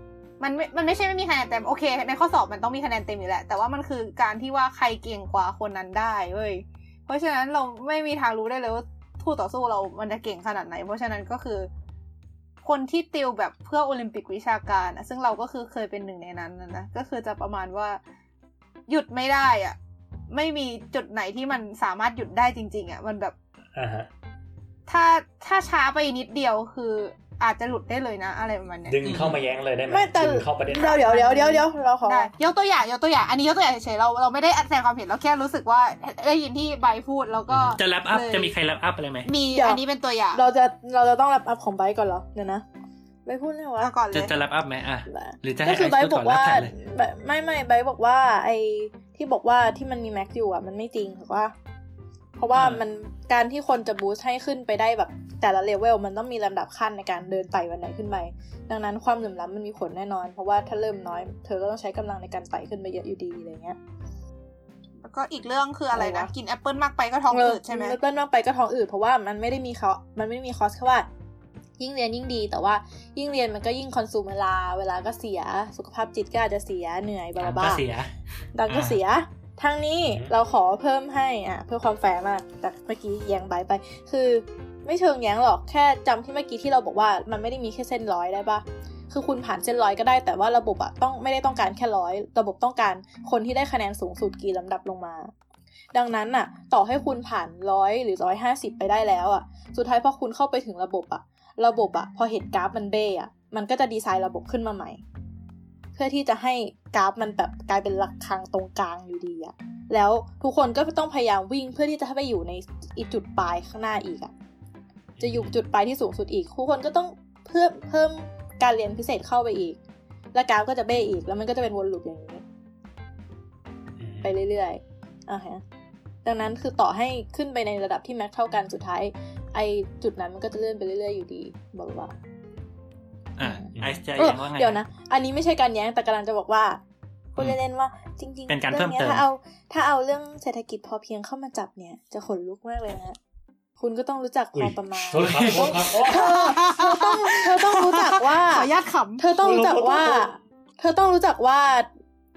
มันไม่ มันไม่ใช่ไม่มีคะแนนเต็มโอเค ในข้อสอบมันต้องมีคะแนนเต็มอยู่แหละ แต่ว่ามันคือการที่ว่าใครเก่งกว่าคนนั้นได้เว้ย เพราะฉะนั้นเราไม่มีทางรู้ได้เลยว่าคู่ต่อสู้เรา มันจะเก่งขนาดไหน เพราะฉะนั้นก็คือ คนที่ติวแบบเพื่อโอลิมปิกวิชาการอะซึ่งเราก็คือเคยเป็นหนึ่งในนั้นนะนะก็คือจะประมาณว่า หยุดไม่ได้อะไม่มีจุดไหนที่มันสามารถหยุดได้จริง ๆอะมันแบบอ่าฮะถ้าถ้าช้าไปนิดเดียวคืออาจจะหลุดได้เลยนะ อะไรประมาณเนี้ยดึงเข้ามาแย้งเลยได้ไหมไม่แต่ดึงเข้าประเด็นเราเดี๋ยวเดี๋ยวเดี๋ยวเดี๋ยวเราขอได้ยกตัวอย่างยกตัวอย่างอันนี้ยกตัวอย่างเฉยๆเราเราไม่ได้แสดงความเห็นเราแค่รู้สึกว่าได้ยินที่ใบพูดแล้วก็จะแรปอัพเลยจะมีใครแรปอัพอะไรไหมมีเดี๋ยวอันนี้เป็นตัวอย่าง เราจะเราจะต้องรับอัพของไบค์ก่อนเหรอเดี๋ยวนะ ไบค์พูดไงวะเอาก่อนเลจะยจะแรปอัพไหมอะหรือจะให้ก็คือไอไบซ์ค์พูบดอก่อนกแล้วว่าแต่เลยไบไม่ไม่ไบค์บอกว่า ไอที่บอกว่าที่มันมีแม็กอยู่อะมันไม่จริงถูกปะเพราะว่ามันการที่คนจะบูสต์ให้ขึ้นไปได้แบบแต่ละเลเวลมันต้องมีลำดับขั้นในการเดินไต่วันไหนขึ้นไป ดังนั้นความเหลื่อมล้ำมันมีผลแน่นอน เพราะว่าถ้าเริ่มน้อย เธอก็ต้องใช้กำลังในการไต่ขึ้นไปเยอะอยู่ดีอะไรเงี้ยแล้วก็อีกเรื่องคืออะไรอะไรนะวะกินแอปเปิลมากไปก็ท้องอืดใช่ไหมเเปิ้ลมากไปก็ท้องอืดเพราะว่ามันไม่ได้มีเขามันไม่ได้มี cost แค่ว่า ยิ่งเรียนยิ่งดี แต่ว่ายิ่งเรียนมันก็ยิ่ง consume เวลา เวลาก็เสีย สุขภาพจิตก็อาจจะเสีย เหนื่อย blah blah ก็เสียดังก็อ่าเสียทั้งนี้อืมเราขอเพิ่มให้อะเพื่อความแฟร์มากจากเมื่อกี้แย้งใบไป คือไม่เชิงแย้งหรอกแค่จำที่เมื่อกี้ที่เราบอกว่ามันไม่ได้มีแค่เส้นร้อยได้ปะคือคุณผ่านเส้นร้อยก็ได้แต่ว่าระบบอะต้องไม่ได้ต้องการแค่ร้อยระบบต้องการคนที่ได้คะแนนสูงสุดกี่ลำดับลงมา ดังนั้นน่ะ ต่อให้คุณผ่านร้อยหรือร้อยห้าสิบไปได้แล้วอะ สุดท้ายพอคุณเข้าไปถึงระบบอะ ระบบอะพอเห็นกราฟมันเบ้อะมันก็จะดีไซน์ระบบขึ้นมาใหม่ เพื่อที่จะให้กราฟมันแบบกลายเป็นหลักคางตรงกลางอยู่ดีอะแล้วทุกคนก็ต้องพยายามวิ่งเพื่อที่จะให้ไปอยู่ในอีกจุดปลายข้างหน้าอีกอะจะอยู่จุดปลายที่สูงสุดอีกทุกคนก็ต้องเพิ่มเพิ่มการเรียนพิเศษเข้าไปอีก แล้วกราฟก็จะเบ้อีกแล้วมันก็จะเป็นวนลูปอย่างนี้ ไปเรื่อยๆอ่าฮะดังนั้นคือต่อให้ขึ้นไปในระดับที่แม็กเท่ากันสุดท้าย ไอจุดนั้นมันก็จะเลื่อนไปเรื่อยๆอยู่ดีบอกว่าอ่าไอซ์จะเออยังว่าไงเดี๋ยวนะ อันนี้ไม่ใช่การแย้งแต่กำลังจะบอกว่าพูดเล่นๆว่า จริงๆเป็นการเรื่องเพิ่มเติมถ้าเอาถ้าเอาเรื่องเศรษฐกิจพอเพียงเข้ามาจับเนี่ย จะขนลุกมากเลยนะฮะคุณก็ต้องรู้จักพอุ้อยประมาณโทษครับโทษครับโอ้เธอเธอต้องเธอต้องรู้จักว่าขออนุญาตขเธอต้องรู้จักว่าโอ้โหเธอต้องรู้จักว่า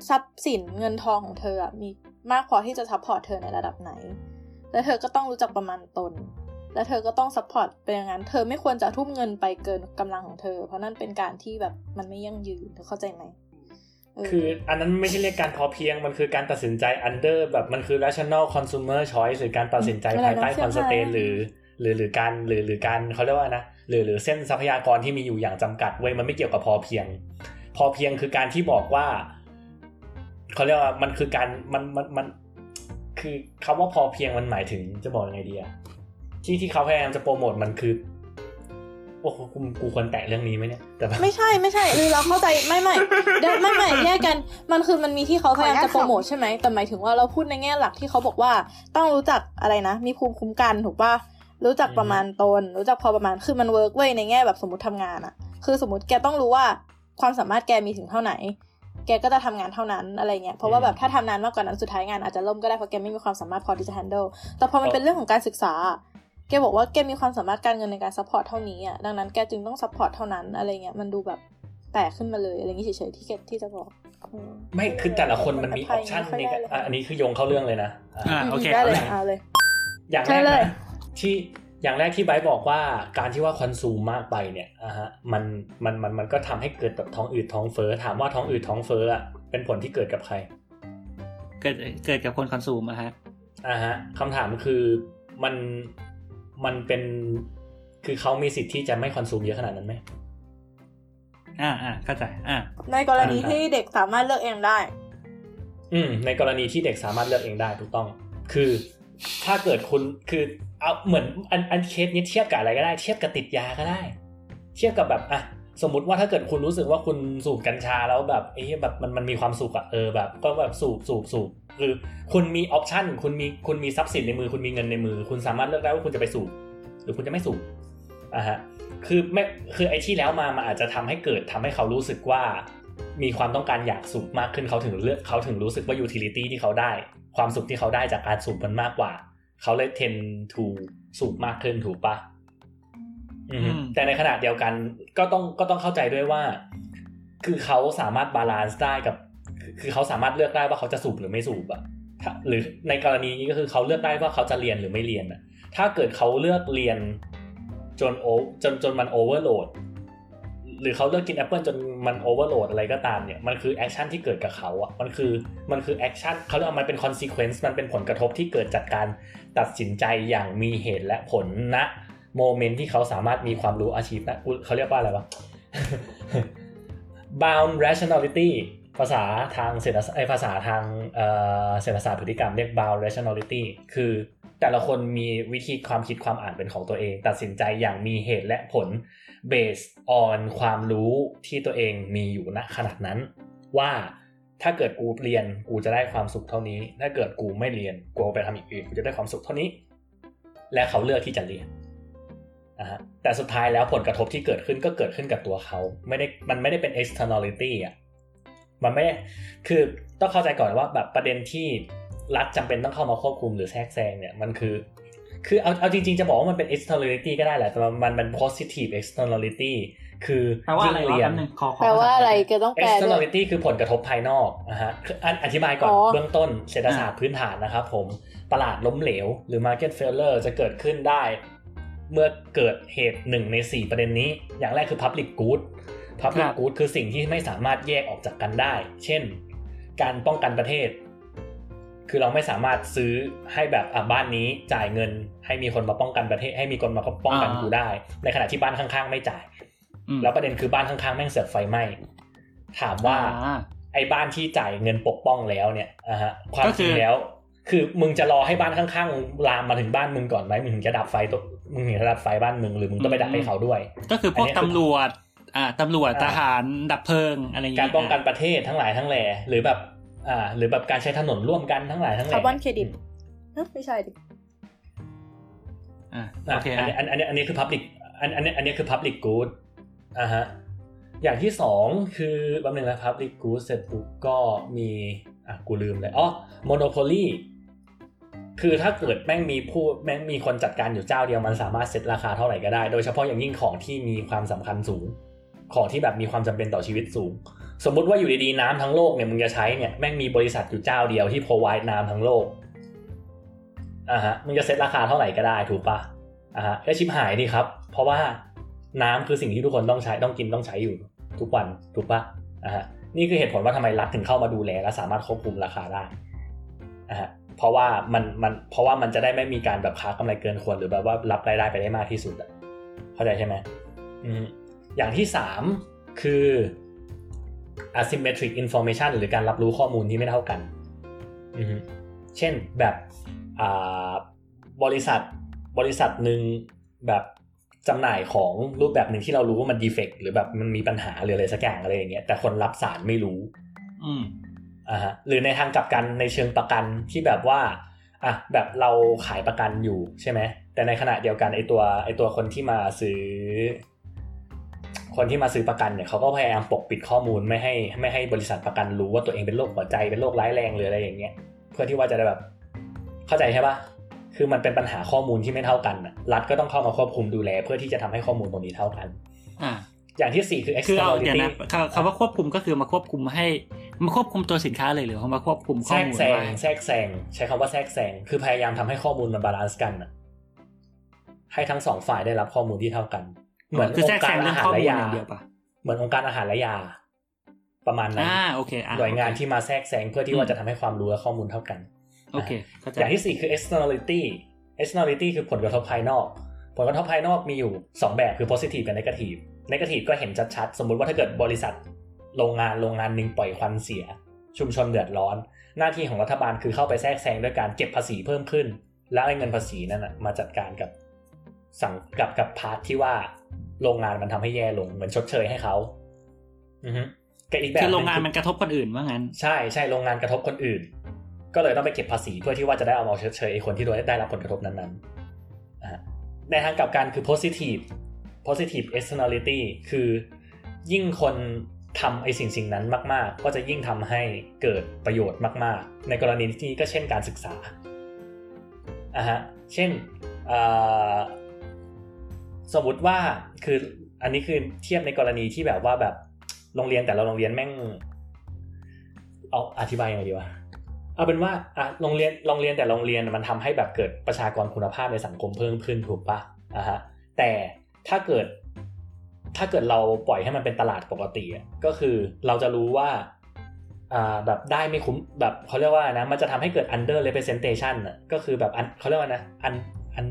ทรัพย์สินเงินทองของเธออะมีมากพอที่จะ support เธอในระดับไหน แล้วเธอก็ต้องรู้จักประมาณตน แล้วเธอก็ต้อง support เป็นอย่างนั้น เธอไม่ควรจะทุ่มเงินไปเกินกำลังของเธอ เพราะนั่นเป็นการที่แบบมันไม่ยั่งยืนเธอเข้าใจไหมเคืออันนั้นไม่ใช่เรียกการพอเพียงมันคือการตัดสินใจ under แบบมันคือ rational consumer choice หรือการตัดสินใจอะไรภายนะใต้เชื่อ constraint ไหมหรือ หรือหรือการหรือหรือการเขาเรียกว่านะหรือหรือเส้นทรัพยากรที่มีอยู่อย่างจำกัดเว้ยมันไม่เกี่ยวกับพอเพียง พอเพียงคือการที่บอกว่าเขาเรียกว่ามันคือการมันมันมันคือคำว่าพอเพียงมันหมายถึงจะบอกยังไงดีอะ ที่ที่เขาพยายามจะโปรโมทมันคือโอ้โหกูกูควรแตะเรื่องนี้ไหมเนี่ยแต่แบบไม่ใช่ไม่ใช่คือเราเข้าใจไม่ไม่เดี๋ยวไม่ไม่แยกกันมันคือมันมีที่เขาพยายามจะโปรโมทใช่ไหมแต่หมายถึงว่าเราพูดในแง่หลักที่เขาบอกว่าต้องรู้จักอะไรนะ มีภูมิคุ้มกันถูกป่ะรู้จักประมาณตน รู้จักพอประมาณคือมัน work เว้ยในแง่แบบสมมติทำงานอะคือสมมติแกต้องรู้ว่าความสามารถแกมีถึงเท่าไหน แกก็จะทำงานเท่านั้นอะไรเงี้ยเพราะว่าแบบถ้าทำงานมากกว่านั้นสุดท้ายงานอาจจะล่มก็ได้เพราะแกไม่มีความสามารถพอที่จะ handle แต่พอมันเป็นเรื่องของการศึกษาอะ แกบอกว่าแกมีความสามารถการเงินในการ support เท่านี้อะดังนั้นแกจึงต้อง support เท่านั้นอะไรเงี้ยมันดูแบบแตกขึ้นมาเลยอะไรอย่างงี้เฉยๆที่แกที่จะบอกอืไม่คือแต่ละคนมันมีอภัอยปชันไม่ในค่การยได้เลยอะอันนี้คือโยงเข้าเรื่องเลยนะอะอ่าโอเคได้เลยเอาเลยเอาเลยอย่างแรใช่กเลยนะที่อย่างแรกที่ไบร์ทบอกว่าการที่ว่าคอนซูมมากไปเนี่ยอะฮะมันมันมันมันก็ทำให้เกิดแบบท้องอืดท้องเฟ้อถามว่าท้องอืดท้องเฟ้ออะเป็นผลที่เกิดกับใคร เกิดเกิดกับคนคอนซูมอะฮะอ่าฮะคำถามคือมัน มันเป็นคือเขามีสิทธิ์ที่จะไม่คอนซูมเยอะขนาดนั้นไหมอ่าอ่าเข้าใจอ่าในกรณีอ่าที่เด็กสามารถเลือกเองได้ อืม ในกรณีที่เด็กสามารถเลือกเองได้ถูกต้อง คือ ถ้าเกิดคุณคือเอาเหมือนอันอันเคสนี้เทียบกับอะไรก็ได้ เทียบกับติดยาก็ได้ เทียบกับแบบอะ สมมติว่าถ้าเกิดคุณรู้สึกว่าคุณสูบกัญชาแล้วแบบไอ้ยแบบมันมันมีความสุขอะเออแบบ ก็แบบสูบสูบสูบคือคุณมีออปชันคุณมีคุณมีทรัพย์สินในมือ คุณมีเงินในมือ คุณสามารถเลือกได้ว่าคุณจะไปสูบหรือคุณจะไม่สูบอะฮะคือไม่คือไอ้ที่แล้วมามันอาจจะทำให้เกิดทำให้เขารู้สึกว่า มีความต้องการอยากสูบมากขึ้นเขาถึงเลือกเขาถึงรู้สึกว่า utility ที่เขาได้ ความสุขที่เขาได้จากการสูบมันมากกว่า เขาเลย tend to สูบมากขึ้นถูกปะ แต่ในขณะเดียวกันก็ต้องก็ต้องเข้าใจด้วยว่า คือเขาสามารถ balance ได้กับ คือเขาสามารถเลือกได้ว่าเขาจะสูบหรือไม่สูบอะถ้าหรือในกรณีนี้ก็คือเขาเลือกได้ว่าเขาจะเรียนหรือไม่เรียนอะถ้าเกิดเขาเลือกเรียนจนโอจนจนมัน overload หรือเขาเลือกกินแอปเปิลจนมัน overload อะไรก็ตามเนี่ยมันคือ action ที่เกิดกับเขาอะมันคือมันคือ action เขาเรียกว่ามันเป็น consequence มันเป็นผลกระทบที่เกิดจากการตัดสินใจอย่างมีเหตุและผลณ moment ที่เขาสามารถมีความรู้อาชีพนะเขาเรียกว่าอะไรวะ bound rationality ภาษาทางเศรษฐศาสตร์ไอภาษาทางเศรษฐศาสตร์พฤติกรรมเรียก bound rationality คือแต่ละคนมีวิธีความคิดความอ่านเป็นของตัวเอง ตัดสินใจอย่างมีเหตุและผล based on ความรู้ที่ตัวเองมีอยู่ณขนาดนั้น ว่าถ้าเกิดกูเรียนกูจะได้ความสุขเท่านี้ ถ้าเกิดกูไม่เรียนกูไปทำอย่างอื่นกูจะได้ความสุขเท่านี้ และเขาเลือกที่จะเรียนะฮะแต่สุดท้ายแล้วผลกระทบที่เกิดขึ้นก็เกิดขึ้นกับตัวเขาไม่ได้มันไม่ได้เป็น externality อะมันไม่ได้คือต้องเข้าใจก่อนว่าแบบประเด็นที่รัฐจำเป็นต้องเข้ามาควบคุมหรือแทรกแซงเนี่ยมันคือคือเอาเอาจริงๆจะบอกว่ามันเป็น externality ก็ได้แหละแต่ว่ามันเป็น positive externality คือแปลว่าอะไรยิ่งวะเรียนแป๊บนึงขอขอแปลว่าอะไรภษก็ต้องแปลด้วย externality คือผลกระทบภายนอกนะฮะคืออันอธิบายก่อนอ๋อเบื้องต้นเศรษฐศาสตร์พื้นฐานนะครับผมตลาดล้มเหลว หรือ market failure จะเกิดขึ้นได้ เมื่อเกิดเหตุหนึ่งใน 4 ประเด็นนี้ อย่างแรกคือ public good public ครับ good คือสิ่งที่ไม่สามารถแยกออกจากกันได้ เช่น การป้องกันประเทศ คือเราไม่สามารถซื้อให้แบบอะบ้านนี้จ่ายเงิน ให้มีคนมาป้องกันประเทศ ให้มีคนมาป้องกันกูได้ ในขณะที่บ้านข้างๆ ไม่จ่ายอืมแล้วประเด็นคือบ้านข้างๆแม่งเสือกไฟไหม้ถามว่าอ่าไอ้บ้านที่จ่ายเงินปกป้องแล้วเนี่ยอะฮะความก็จคืริงอแล้ว คือมึงจะรอให้บ้านข้างๆลามมาถึงบ้านมึงก่อนไหมมึงถึงจะดับไฟตัวมึงถึงจะดับไฟบ้านมึงหรือมึงต้องไปดับให้เขาด้วย ก็คือพวกอันนี้คือตำรวจ อ่าตำรวจอ่าทหารดับเพลิงอะไรอย่างการเงี้ยป้องกันประเทศทั้งหลายทั้งแหล่หรือแบบ อ่า หรือแบบการใช้ถนนร่วมกันทั้งหลายทั้งแหล่คาร์บอนเครดิตเอ้าไม่ใช่ดิอ่าอะโอเคอันอะนี้อันอันนี้อันนี้คือ public อันอันนี้อันนี้คือ public good อ่าฮะอย่างที่สองคือแป๊บนึงนะ public good เสร็จปุ๊บก็มีอะกูลืมเลยอ๋อ monopoly คือถ้าเกิดแม่งมีผู้แม่งมีคนจัดการอยู่เจ้าเดียวมันสามารถเซ็ตราคาเท่าไหร่ก็ได้ โดยเฉพาะอย่างยิ่งของที่มีความสำคัญสูง ของที่แบบมีความจำเป็นต่อชีวิตสูง สมมุติว่าอยู่ดีๆน้ำทั้งโลกเนี่ยมึงจะใช้เนี่ยแม่งมีบริษัทอยู่เจ้าเดียวที่ provide น้ำทั้งโลกอ่าฮะมึงจะเซ็ตราคาเท่าไหร่ก็ได้ถูกปะอ่าฮะก็ชิบหายดีครับ เพราะว่าน้ำคือสิ่งที่ทุกคนต้องใช้ต้องกินต้องใช้อยู่ทุกวันถูกปะอ่าฮะนี่คือเหตุผลว่าทำไมรัฐถึงเข้ามาดูแลและสามารถควบคุมราคาได้อ่าฮะ เพราะว่ามันมันเพราะว่ามันจะได้ไม่มีการแบบค้ากำไรเกินควรหรือแบบว่ารับรายได้ไปได้มากที่สุดอะเข้าใจใช่ไหมอย่างที่สามคือ asymmetric information หรือการรับรู้ข้อมูลที่ไม่เท่ากัน เช่นแบบบริษัทบริษัทหนึ่งแบบจำหน่ายของรูปแบบหนึ่งที่เรารู้ว่ามันดีเฟกหรือแบบมันมีปัญหาหรืออะไรสักอย่างอะไรอย่างเงี้ยแต่คนรับสารไม่รู้ อืม อ่าฮะหรือในทางกลับกันในเชิงประกันที่แบบว่าอะแบบเราขายประกันอยู่ใช่ไหมแต่ในขณะเดียวกันไอตัวไอตัวคนที่มาซื้อ คนที่มาซื้อประกันเนี่ยเขาก็พยายามปกปิดข้อมูลไม่ให้ไม่ให้บริษัทประกันรู้ว่าตัวเองเป็นโรคหัวใจเป็นโรคร้ายแรงหรืออะไรอย่างเงี้ยเพื่อที่ว่าจะได้แบบเข้าใจใช่ปะคือมันเป็นปัญหาข้อมูลที่ไม่เท่ากันรัฐก็ต้องเข้ามาควบคุมดูแล เพื่อที่จะทำให้ข้อมูลตรงนี้เท่ากัน อ่า อย่างที่สี่คือคือเอาเดี๋ยว externality นะคำคำว่าควบคุมก็คือมาควบคุมให้มาควบคุมตัวสินค้าเลยหรือว่ามาควบคุมแทข้อรกมูลแซงว่าแทรกแซงใช้คำว่าแทรกแซงคือพยายามทำให้ข้อมูลมัน balance กันน่ะให้ทั้งสองฝ่ายได้รับข้อมูลที่เท่ากัน เหมือนคือแทรกองค์แซการงเรื่อาองหารข้อมูและลยาอย่างเดียวปะเหมือนองค์การอาหารและยา ประมาณนั้นอ่าโอเคอ่าหน่วยงานโอเคที่มาแทรกแซงเพื่อที่ว่าจะทำให้ความรู้และข้อมูลเท่ากันโอเคเข้าใจอย่างที่สี่คือ externality externality คือผลกระทบภายนอก ผลกระทบภายนอกมีอยู่ 2 แบบคือ positive กับ negative negative ก็เห็นชัดๆ สมมุติว่าถ้าเกิดบริษัทโรงงานโรงงานหนึ่งปล่อยควันเสีย ชุมชนเดือดร้อน หน้าที่ของรัฐบาลคือเข้าไปแทรกแซงด้วยการเก็บภาษีเพิ่มขึ้น แล้วไอ้เงินภาษีนั่นนะมาจัดการกับสั่งกับกับพาร์ทที่ว่าโรงงานมันทำให้แย่ลงเหมือนชดเชยให้เขาอือฮึกับอีกแบบคือโรงหงานมันกระทบคนอื่นว่างั้น ใช่ใช่โรงงานกระทบคนอื่น ก็เลยต้องไปเก็บภาษีเพื่อที่ว่าจะได้เอามาชดเชยไอ้คนที่โดนได้รับผลกระทบนั้นๆอะในทางกลับกันคือ positive positive externality คือยิ่งคนทำไอ้สิ่งสิ่งนั้นมาก ๆ ก็จะยิ่งทำให้เกิดประโยชน์มาก ๆ ในกรณีนี้ก็เช่นการศึกษาอะฮะเช่นสมมติว่าคืออันนี้คือเทียบในกรณีที่แบบว่าแบบโรงเรียนแต่ละโรงเรียนแม่งเอาอธิบายยังไงดีวะเอาเป็นว่าอะโรงเรียนโรงเรียนแต่โรงเรียนมันทำให้แบบเกิดประชากรคุณภาพในสังคมเพิ่มขึ้นถูกปะอะฮะแต่ ถ้าเกิด ถ้าเกิดเราปล่อยให้มันเป็นตลาดปกติอะก็คือเราจะรู้ว่าอ่าแบบได้ไม่คุ้มแบบเขาเรียกว่านะมันจะทำให้เกิด under representation อะก็คือแบบ un- เขาเรียกว่านะ un un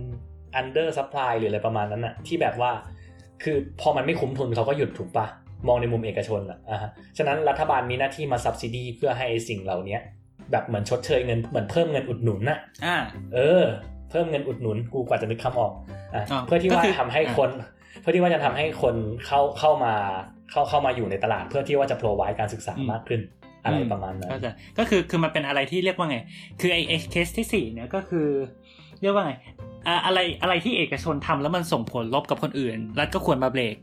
under supply หรืออะไรประมาณนั้นอะที่แบบว่า คือพอมันไม่คุ้มทุนเขาก็หยุดถูกปะมองในมุมเอกชนอะอ่าฮะฉะนั้นรัฐบาลมีหน้าที่มา subsidy เพื่อให้สิ่งเหล่านี้แบบเหมือนชดเชยเงินเหมือนเพิ่มเงินอุดหนุนน่ะอ่าเออ เพิ่มเงินอุดหนุนกูกว่าจะนึกคำออกอะอ๋อเพื่อที่ว่าก็คือทำให้อะคน เพื่อที่ว่าจะทำให้คนเข้าเข้ามาเข้าเข้ามาอยู่ในตลาด เพื่อที่ว่าจะ provide การศึกษามากขึ้นอะไรประมาณนั้นเข้าใจก็คือคือมันเป็นอะไรที่เรียกว่าไง คือไอ้เคสที่สี่เนี่ยก็คือ เรียกว่าไงอ่าอะไรอะไรที่เอกชนทำแล้วมันส่งผลลบกับคนอื่น รัฐก็ควรมาเบรก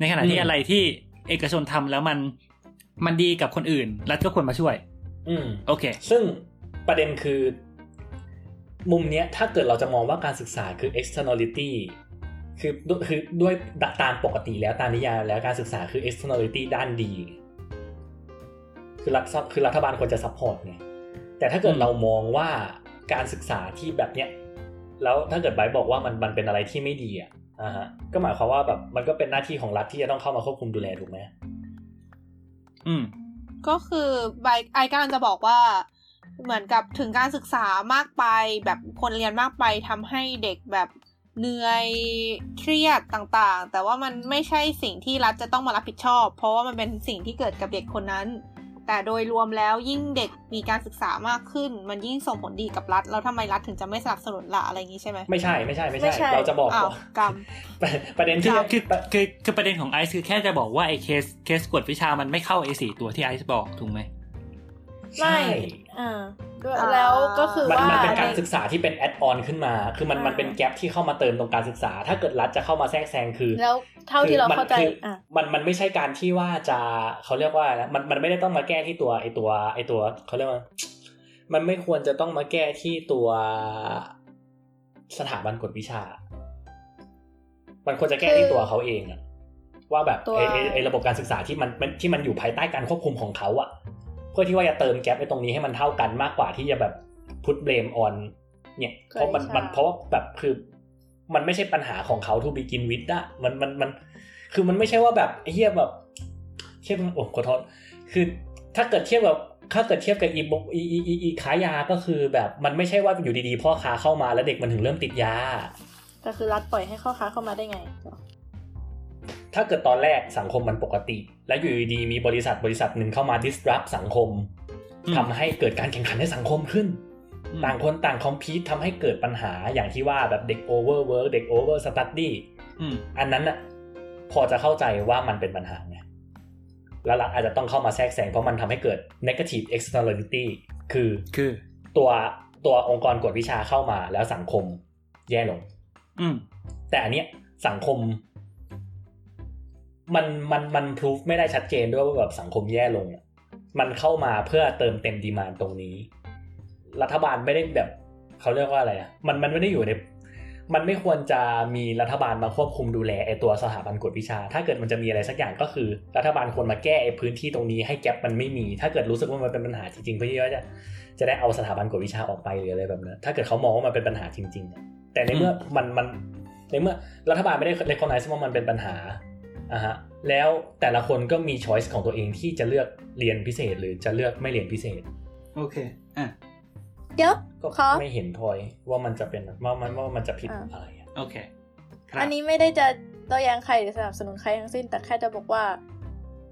ในขณะที่อืมอะไรที่เอกชนทำแล้วมันมันดีกับคนอื่น รัฐก็ควรมาช่วย อืมโอเค ซึ่งประเด็นคือ มุมเนี้ยถ้าเกิดเราจะมองว่าการศึกษาคือ externality คือคือด้วยตามปกติแล้วตามนิยามแล้วการศึกษาคือ externality ด้านดี คือรัฐคือรัฐบาลควรจะ support ไงแต่ถ้าเกิดอืมเรามองว่าการศึกษาที่แบบเนี้ยแล้วถ้าเกิดไบร์ทบอกว่ามันมันเป็นอะไรที่ไม่ดีอะอ่าฮะก็หมายความว่าแบบมันก็เป็นหน้าที่ของรัฐที่จะต้องเข้ามาควบคุมดูแลถูกไหมอืม ก็คือไบไอกำลังจะบอกว่า เหมือนกับถึงการศึกษามากไป แบบคนเรียนมากไปทำให้เด็กแบบเหนื่อยเครียดต่างๆ แต่ว่ามันไม่ใช่สิ่งที่รัฐจะต้องมารับผิดชอบ เพราะว่ามันเป็นสิ่งที่เกิดกับเด็กคนนั้น แต่โดยรวมแล้วยิ่งเด็กมีการศึกษามากขึ้น มันยิ่งส่งผลดีกับรัฐแล้วทำไมรัฐถึงจะไม่สนับสนุนละอะไรอย่างนี้ใช่ไหมไม่ใช่ไม่ใช่ไม่ไม่ใช่ใช่ เราจะบอกอ้าวว่ากรรมประเด็นที่คือคือคือประเด็นของไอซ์คือแค่จะบอกว่าไอ้ case case กวดวิชามันไม่เข้าไอ้สี่ตัวที่ไอซ์บอกถูกไหม ใช่อ่าด้วยอ่าแล้วก็คือมันว่ามันเป็นการศึกษาที่เป็น add-on ขึ้นมา คือมันอ่ามัมันเป็น gap ที่เข้ามาเติมตรงการศึกษา ถ้าเกิดรัฐจะเข้ามาแทรกแซงคือแล้วเท่าที่เราคือมันเข้าใจคืออะมันมันไม่ใช่การที่ว่าจะเขาเรียกว่านะมันมันไม่ได้ต้องมาแก้ที่ตัวไอตัวไอตัวเขาเรียกว่า มันไม่ควรจะต้องมาแก้ที่ตัวสถาบันกฎวิชา มันควรจะแก้ที่ตัวเขาเองอะว่าแบบตัวไอไอ้ไอระบบการศึกษาที่มันมันที่มันอยู่ภายใต้การควบคุมของเขาอะเพื่อที่ว่าจะเติมแกลบในตรงนี้ให้มันเท่ากันมากกว่าที่จะแบบพุทเบลมออนเนี่ยเพราะมันมันเพราะว่าแบบคือมันไม่ใช่ปัญหาของเขาทูบิกินวิดอะมันมันมัน คือมันไม่ใช่ว่าแบบไอ้เฮียแบบเทียบโอ้ขอโทษคือถ้าเกิดเทียบกับถ้าเกิดเทียบกับอีบุ๊กอีอีอีอีขายยาก็คือแบบมันไม่ใช่ว่าอยู่ดีๆพ่อค้าเข้ามาแล้วเด็กมันถึงเริ่มติดยาแต่คือรัฐปล่อยให้เข้าค้าเข้ามาได้ไง ถ้าเกิดตอนแรกสังคมมันปกติ แล้วอยู่ดีๆมีบริษัทบริษัทหนึ่งเข้ามา disrupt สังคมอืมทำให้เกิดการแข่งขันในสังคมขึ้นอืมต่างคนต่างคอมพีตทำให้เกิดปัญหาอย่างที่ว่าแบบเด็ก overwork เด็ก over study อืมอันนั้นน่ะพอจะเข้าใจว่ามันเป็นปัญหาไงแล้วรัฐอาจจะต้องเข้ามาแทรกแซงเพราะมันทำให้เกิด negative externality คือคือตัวตัวองค์กรกวดวิชาเข้ามาแล้วสังคมแย่ลง อืมแต่อันเนี้ยสังคม มันมันมันพิสูจไม่ได้ชัดเจนด้วยว่าแบบสังคมแย่ลงมันเข้ามาเพื่อเติมเต็มดีมานตรงนี้ รัฐบาลไม่ได้แบบเขาเรียกว่าอะไรอะมันมันไม่ได้อยู่ในมันไม่ควรจะมีรัฐบาลมาควบคุมดูแลไอตัวสถาบันกวดวิชา ถ้าเกิดมันจะมีอะไรสักอย่างก็คือ รัฐบาลควรมาแก้ไอพื้นที่ตรงนี้ให้แก็บมันไม่มี ถ้าเกิดรู้สึกว่ามันเป็นปัญหาจริงๆเพื่อที่ว่าจะจะได้เอาสถาบันกวดวิชาออกไปหรืออะไรแบบนั้นถ้าเกิดเขามองว่ามันเป็นปัญหาจริง ๆ แต่ในเมื่อมันมันในเมื่อรัฐบาลไม่ได้เล c o g n i z e ว่ามันเป็นปัญหา อะฮะแล้วแต่ละคนก็มีช้อยส์ของตัวเองที่จะเลือกเรียนพิเศษหรือจะเลือกไม่เรียนพิเศษ โอเคอะเดี๋ยวก็ขอไม่เห็นพอยว่ามันจะเป็นว่ามันว่ามันจะผิดอ่าอะไรอะโอเคครับอันนี้ไม่ได้จะโต้แย้งใครหรือสนับสนุนใครทั้งสิ้น แต่แค่จะบอกว่า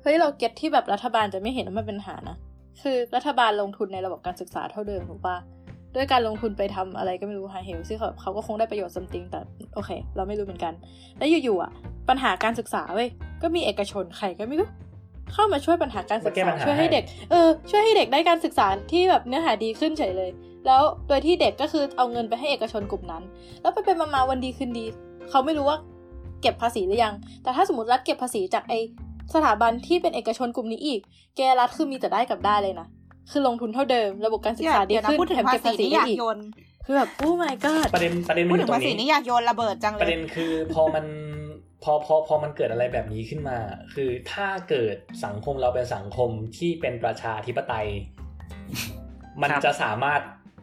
เฮ้ยเราเก็ตที่แบบรัฐบาลจะไม่เห็นว่ามันเป็นปัญหานะคือรัฐบาลลงทุนในระบบการศึกษาเท่าเดิมถูกปะโดด้วยการลงทุนไปทำอะไรก็ไม่รู้หาเหวซึ่งเขาเขาก็คงได้ประโยชน์ซัมติงแต่โอเค เราไม่รู้เหมือนกัน แล้วอยู่ๆอะ ปัญหาการศึกษาเว้ยก็มีเอกชนใครก็ไม่รู้เข้ามาช่วยปัญหาการศึกมาแก้ษาปัญหาช่วยให้ให้เด็กเออช่วยให้เด็กได้การศึกษาที่แบบเนื้อหาดีขึ้นเฉยเลย แล้วโดยที่เด็กก็คือเอาเงินไปให้เอกชนกลุ่มนั้น แล้วไปเป็นมามาวันดีคืนดี เขาไม่รู้ว่าเก็บภาษีหรือยัง แต่ถ้าสมมติรัฐเก็บภาษีจากไอสถาบันที่เป็นเอกชนกลุ่มนี้อีก แกรัฐคือมีแต่ได้กับได้เลยนะ คือลงทุนเท่าเดิม ระบบการศึกษาดีเดี๋ยวนะขึ้นพูดถึงแถมภาเก็บษีภาษีนี่อได้ยากอีกโยนคือแบบโอ้ my god ประเด็นประเด็นมัพูนดอถึยู่งตรภางษีนี้นี่อยากโยนระเบิดจังเลประเด็ยนคือพอมันพอพอพอมันเกิดอะไรแบบนี้ขึ้นมา คือถ้าเกิดสังคมเราเป็นสังคมที่เป็นประชาธิปไตย มันครับจะสามารถ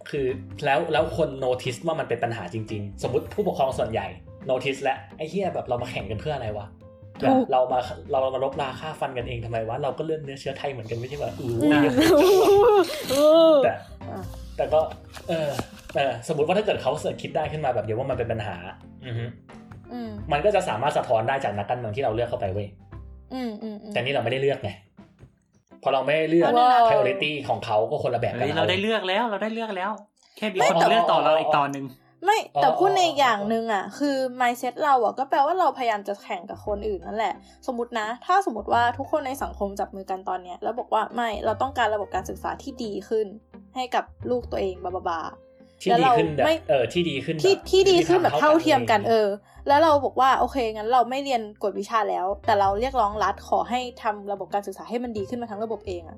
คือแล้วแล้วคนโนติสว่ามันเป็นปัญหาจริง ๆ สมมติผู้ปกครองส่วนใหญ่โนติสและไอ้เหี้ยแบบเรามาแข่งกันเพื่ออะไรวะ แบบถูกเรามาเรามารบราค่าฟันกันเองทำไมวะเราก็เลือดเนื้อเชื้อไทยเหมือนกันไม่ใช่ว่าอู้อืมยเออแต่อะแต่ก็ เออเออสมมติว่าถ้าเกิดเขาเสิร์ชคิดได้ขึ้นมาแบบเดียวว่ามันเป็นปัญหา อือฮึอืมมันก็จะสามารถสะท้อนได้จากนักการเมืองที่เราเลือกเข้าไปเว้ยอืมอืมอืมแต่นี่เราไม่ได้เลือกไงพอเราไม่ได้เลือกว้าว priority ของเขาก็คนละแบบกัเฮ้ยบเราได้เลือกแล้ว เราได้เลือกแล้ว แค่มีไม่คนแต่มาเลือกต่อเราอีกตอนหนึ่ง ไม่แต่พูดในอย่างหนึ่งอะ คือ mindset เราอะก็แปลว่าเราพยายามจะแข่งกับคนอื่นนั่นแหละ สมมตินะ ถ้าสมมติว่าทุกคนในสังคมจับมือกันตอนเนี้ย แล้วบอกว่าไม่เราต้องการระบบการศึกษาที่ดีขึ้น ให้กับลูกตัวเองบาบาบาที่แล้วดีเราขึ้นแบบไม่เออที่ดีขึ้นที่แบบที่ดีขึ้นแบบเท่าเทียมกันลเออ แล้วเราบอกว่าโอเคงั้นเราไม่เรียนกฎวิชาแล้ว แต่เราเรียกร้องรัฐขอให้ทำระบบการศึกษาให้มันดีขึ้นมาทั้งระบบเองอะ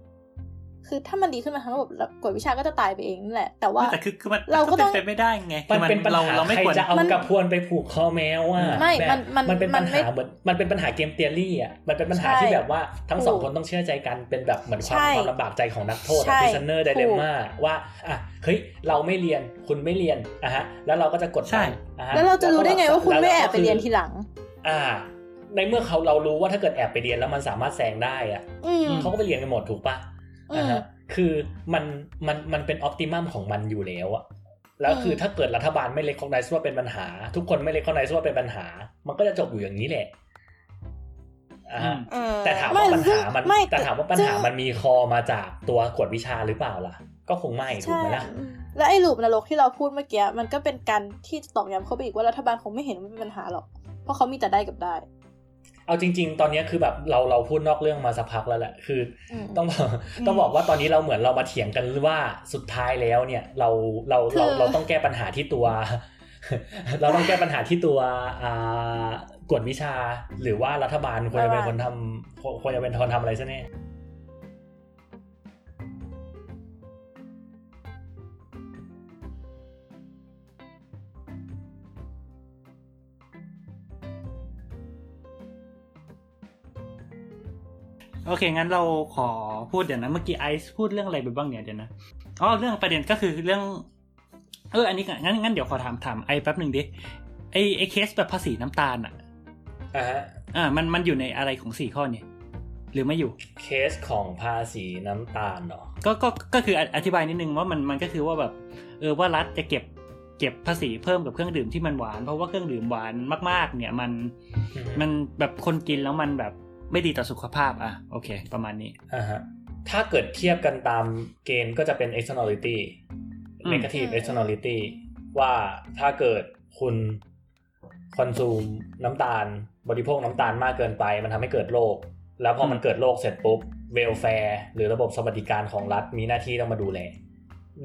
คือถ้ามันดีขึ้นมาทั้งระบบกฎวิชาก็จะตายไปเองนั่นแหละ แต่ว่าแต่คือคือมันเราก็ก็ต้องเป็นไปไม่ได้ไงมันเป็นปัญเราหาเราไม่ใครควรจะเอามันกระพวนไปผูกคอแมวอะไม่แบบมันมันมันเป็นมัปันญไม่หาเหมือนมันเป็นปัญหาเกมเตียรี่อะมันเป็นปัญหาใช่ที่แบบว่าทั้งสองถูกคนต้องเชื่อใจกันเป็นแบบเหมือนความใช่ความลำบากใจของนักโทษใช่พิซเนอร์ไดเลถูกม่าว่าอะเฮ้ยเราไม่เรียนคุณไม่เรียนอะฮะแล้วเราก็จะกดใช่ดันอะฮะแล้วเราจะรู้ได้ไงว่าคุณล้ไม่แอบก็ไปเรียนทีหลัง อ่าในเมื่อเขาเรารู้ว่าถ้าเกิดแอบไปเรียนแล้วมันสามารถแซงได้อะอืมเขาก็ไปเรียนกันหมดถูกปะ อืมอ่าฮะคือมันมันมันเป็นออ t ติมัมของมันอยู่แล้วอะแล้วคือมถ้าเกิดรัฐบาลไม่ recognize ว่าเป็นปัญหา ทุกคนไม่ recognize ว่าเป็นปัญหา มันก็จะจบอยู่อย่างนี้แหละอ่าฮะอืมเออแต่ถามไม่ว่าปัญหามันไม่แต่ถามว่าปัญหาซึ่งมันมี core มาจากตัวกวดวิชาหรือเปล่าล่ะ ก็คงไม่ถูกใช่ไหมล่ะอืมแล้วไอ้ loop นรกที่เราพูดเมื่อกี้มันก็เป็นการที่ตอกย้ำเข้าไปอีกว่ารัฐบาลคงไม่เห็นว่ามันเป็นปัญหาหรอก เพราะเขามีแต่ได้กับได้ เอาจริง ๆ ตอนนี้คือแบบเราเราพูดนอกเรื่องมาสักพักแล้วแหละคืออืมต้องบอกต้องบอกว่าตอนนี้เราเหมือนเรามาเถียงกันว่าสุดท้ายแล้วเนี่ยเราเราคือเราเราต้องแก้ปัญหาที่ตัว เราต้องแก้ปัญหาที่ตัวอ่ากฎวิชา หรือว่ารัฐบาลควรจะเป็นคนทำควรควรจะเป็นคนทำอะไรซะแน่ โอเค งั้นเราขอพูดเดี๋ยวนะเมื่อกี้ไอซ์พูดเรื่องอะไรไปบ้างเนี่ยเดี๋ยวนะอ๋อเรื่องประเด็นก็คือเรื่อง เอออันนี้งั้นงั้นเดี๋ยวขอถามถามไอแป๊บหนึ่งดิไอไอเคสแบบภาษีน้ำตาลอะอ่าฮะอ่ามันมันอยู่ในอะไรของสี่ข้อเนี่ยหรือไม่อยู่เคสของภาษีน้ำตาลเนาะก็ก็ก็คือออธิบายนิดนึงว่ามันมันก็คือว่าแบบเออว่ารัฐจะเก็บเก็บภาษีเพิ่มกับเครื่องดื่มที่มันหวาน เพราะว่าเครื่องดื่มหวานมาก ๆ เนี่ยมันมันแบบคนกินแล้วมันแบบ ไม่ดีต่อสุขภาพอะโอเค ประมาณนี้อ่าฮะถ้าเกิดเทียบกันตามเกณฑ์ก็จะเป็น externality อืม negative อืม externality ว่าถ้าเกิดคุณ consume น้ำตาล บริโภคน้ำตาลมากเกินไป มันทำให้เกิดโรคแล้วพอมันเกิดโรคเสร็จปุ๊บ welfare หรือระบบสวัสดิการของรัฐมีหน้าที่ต้องมาดูแล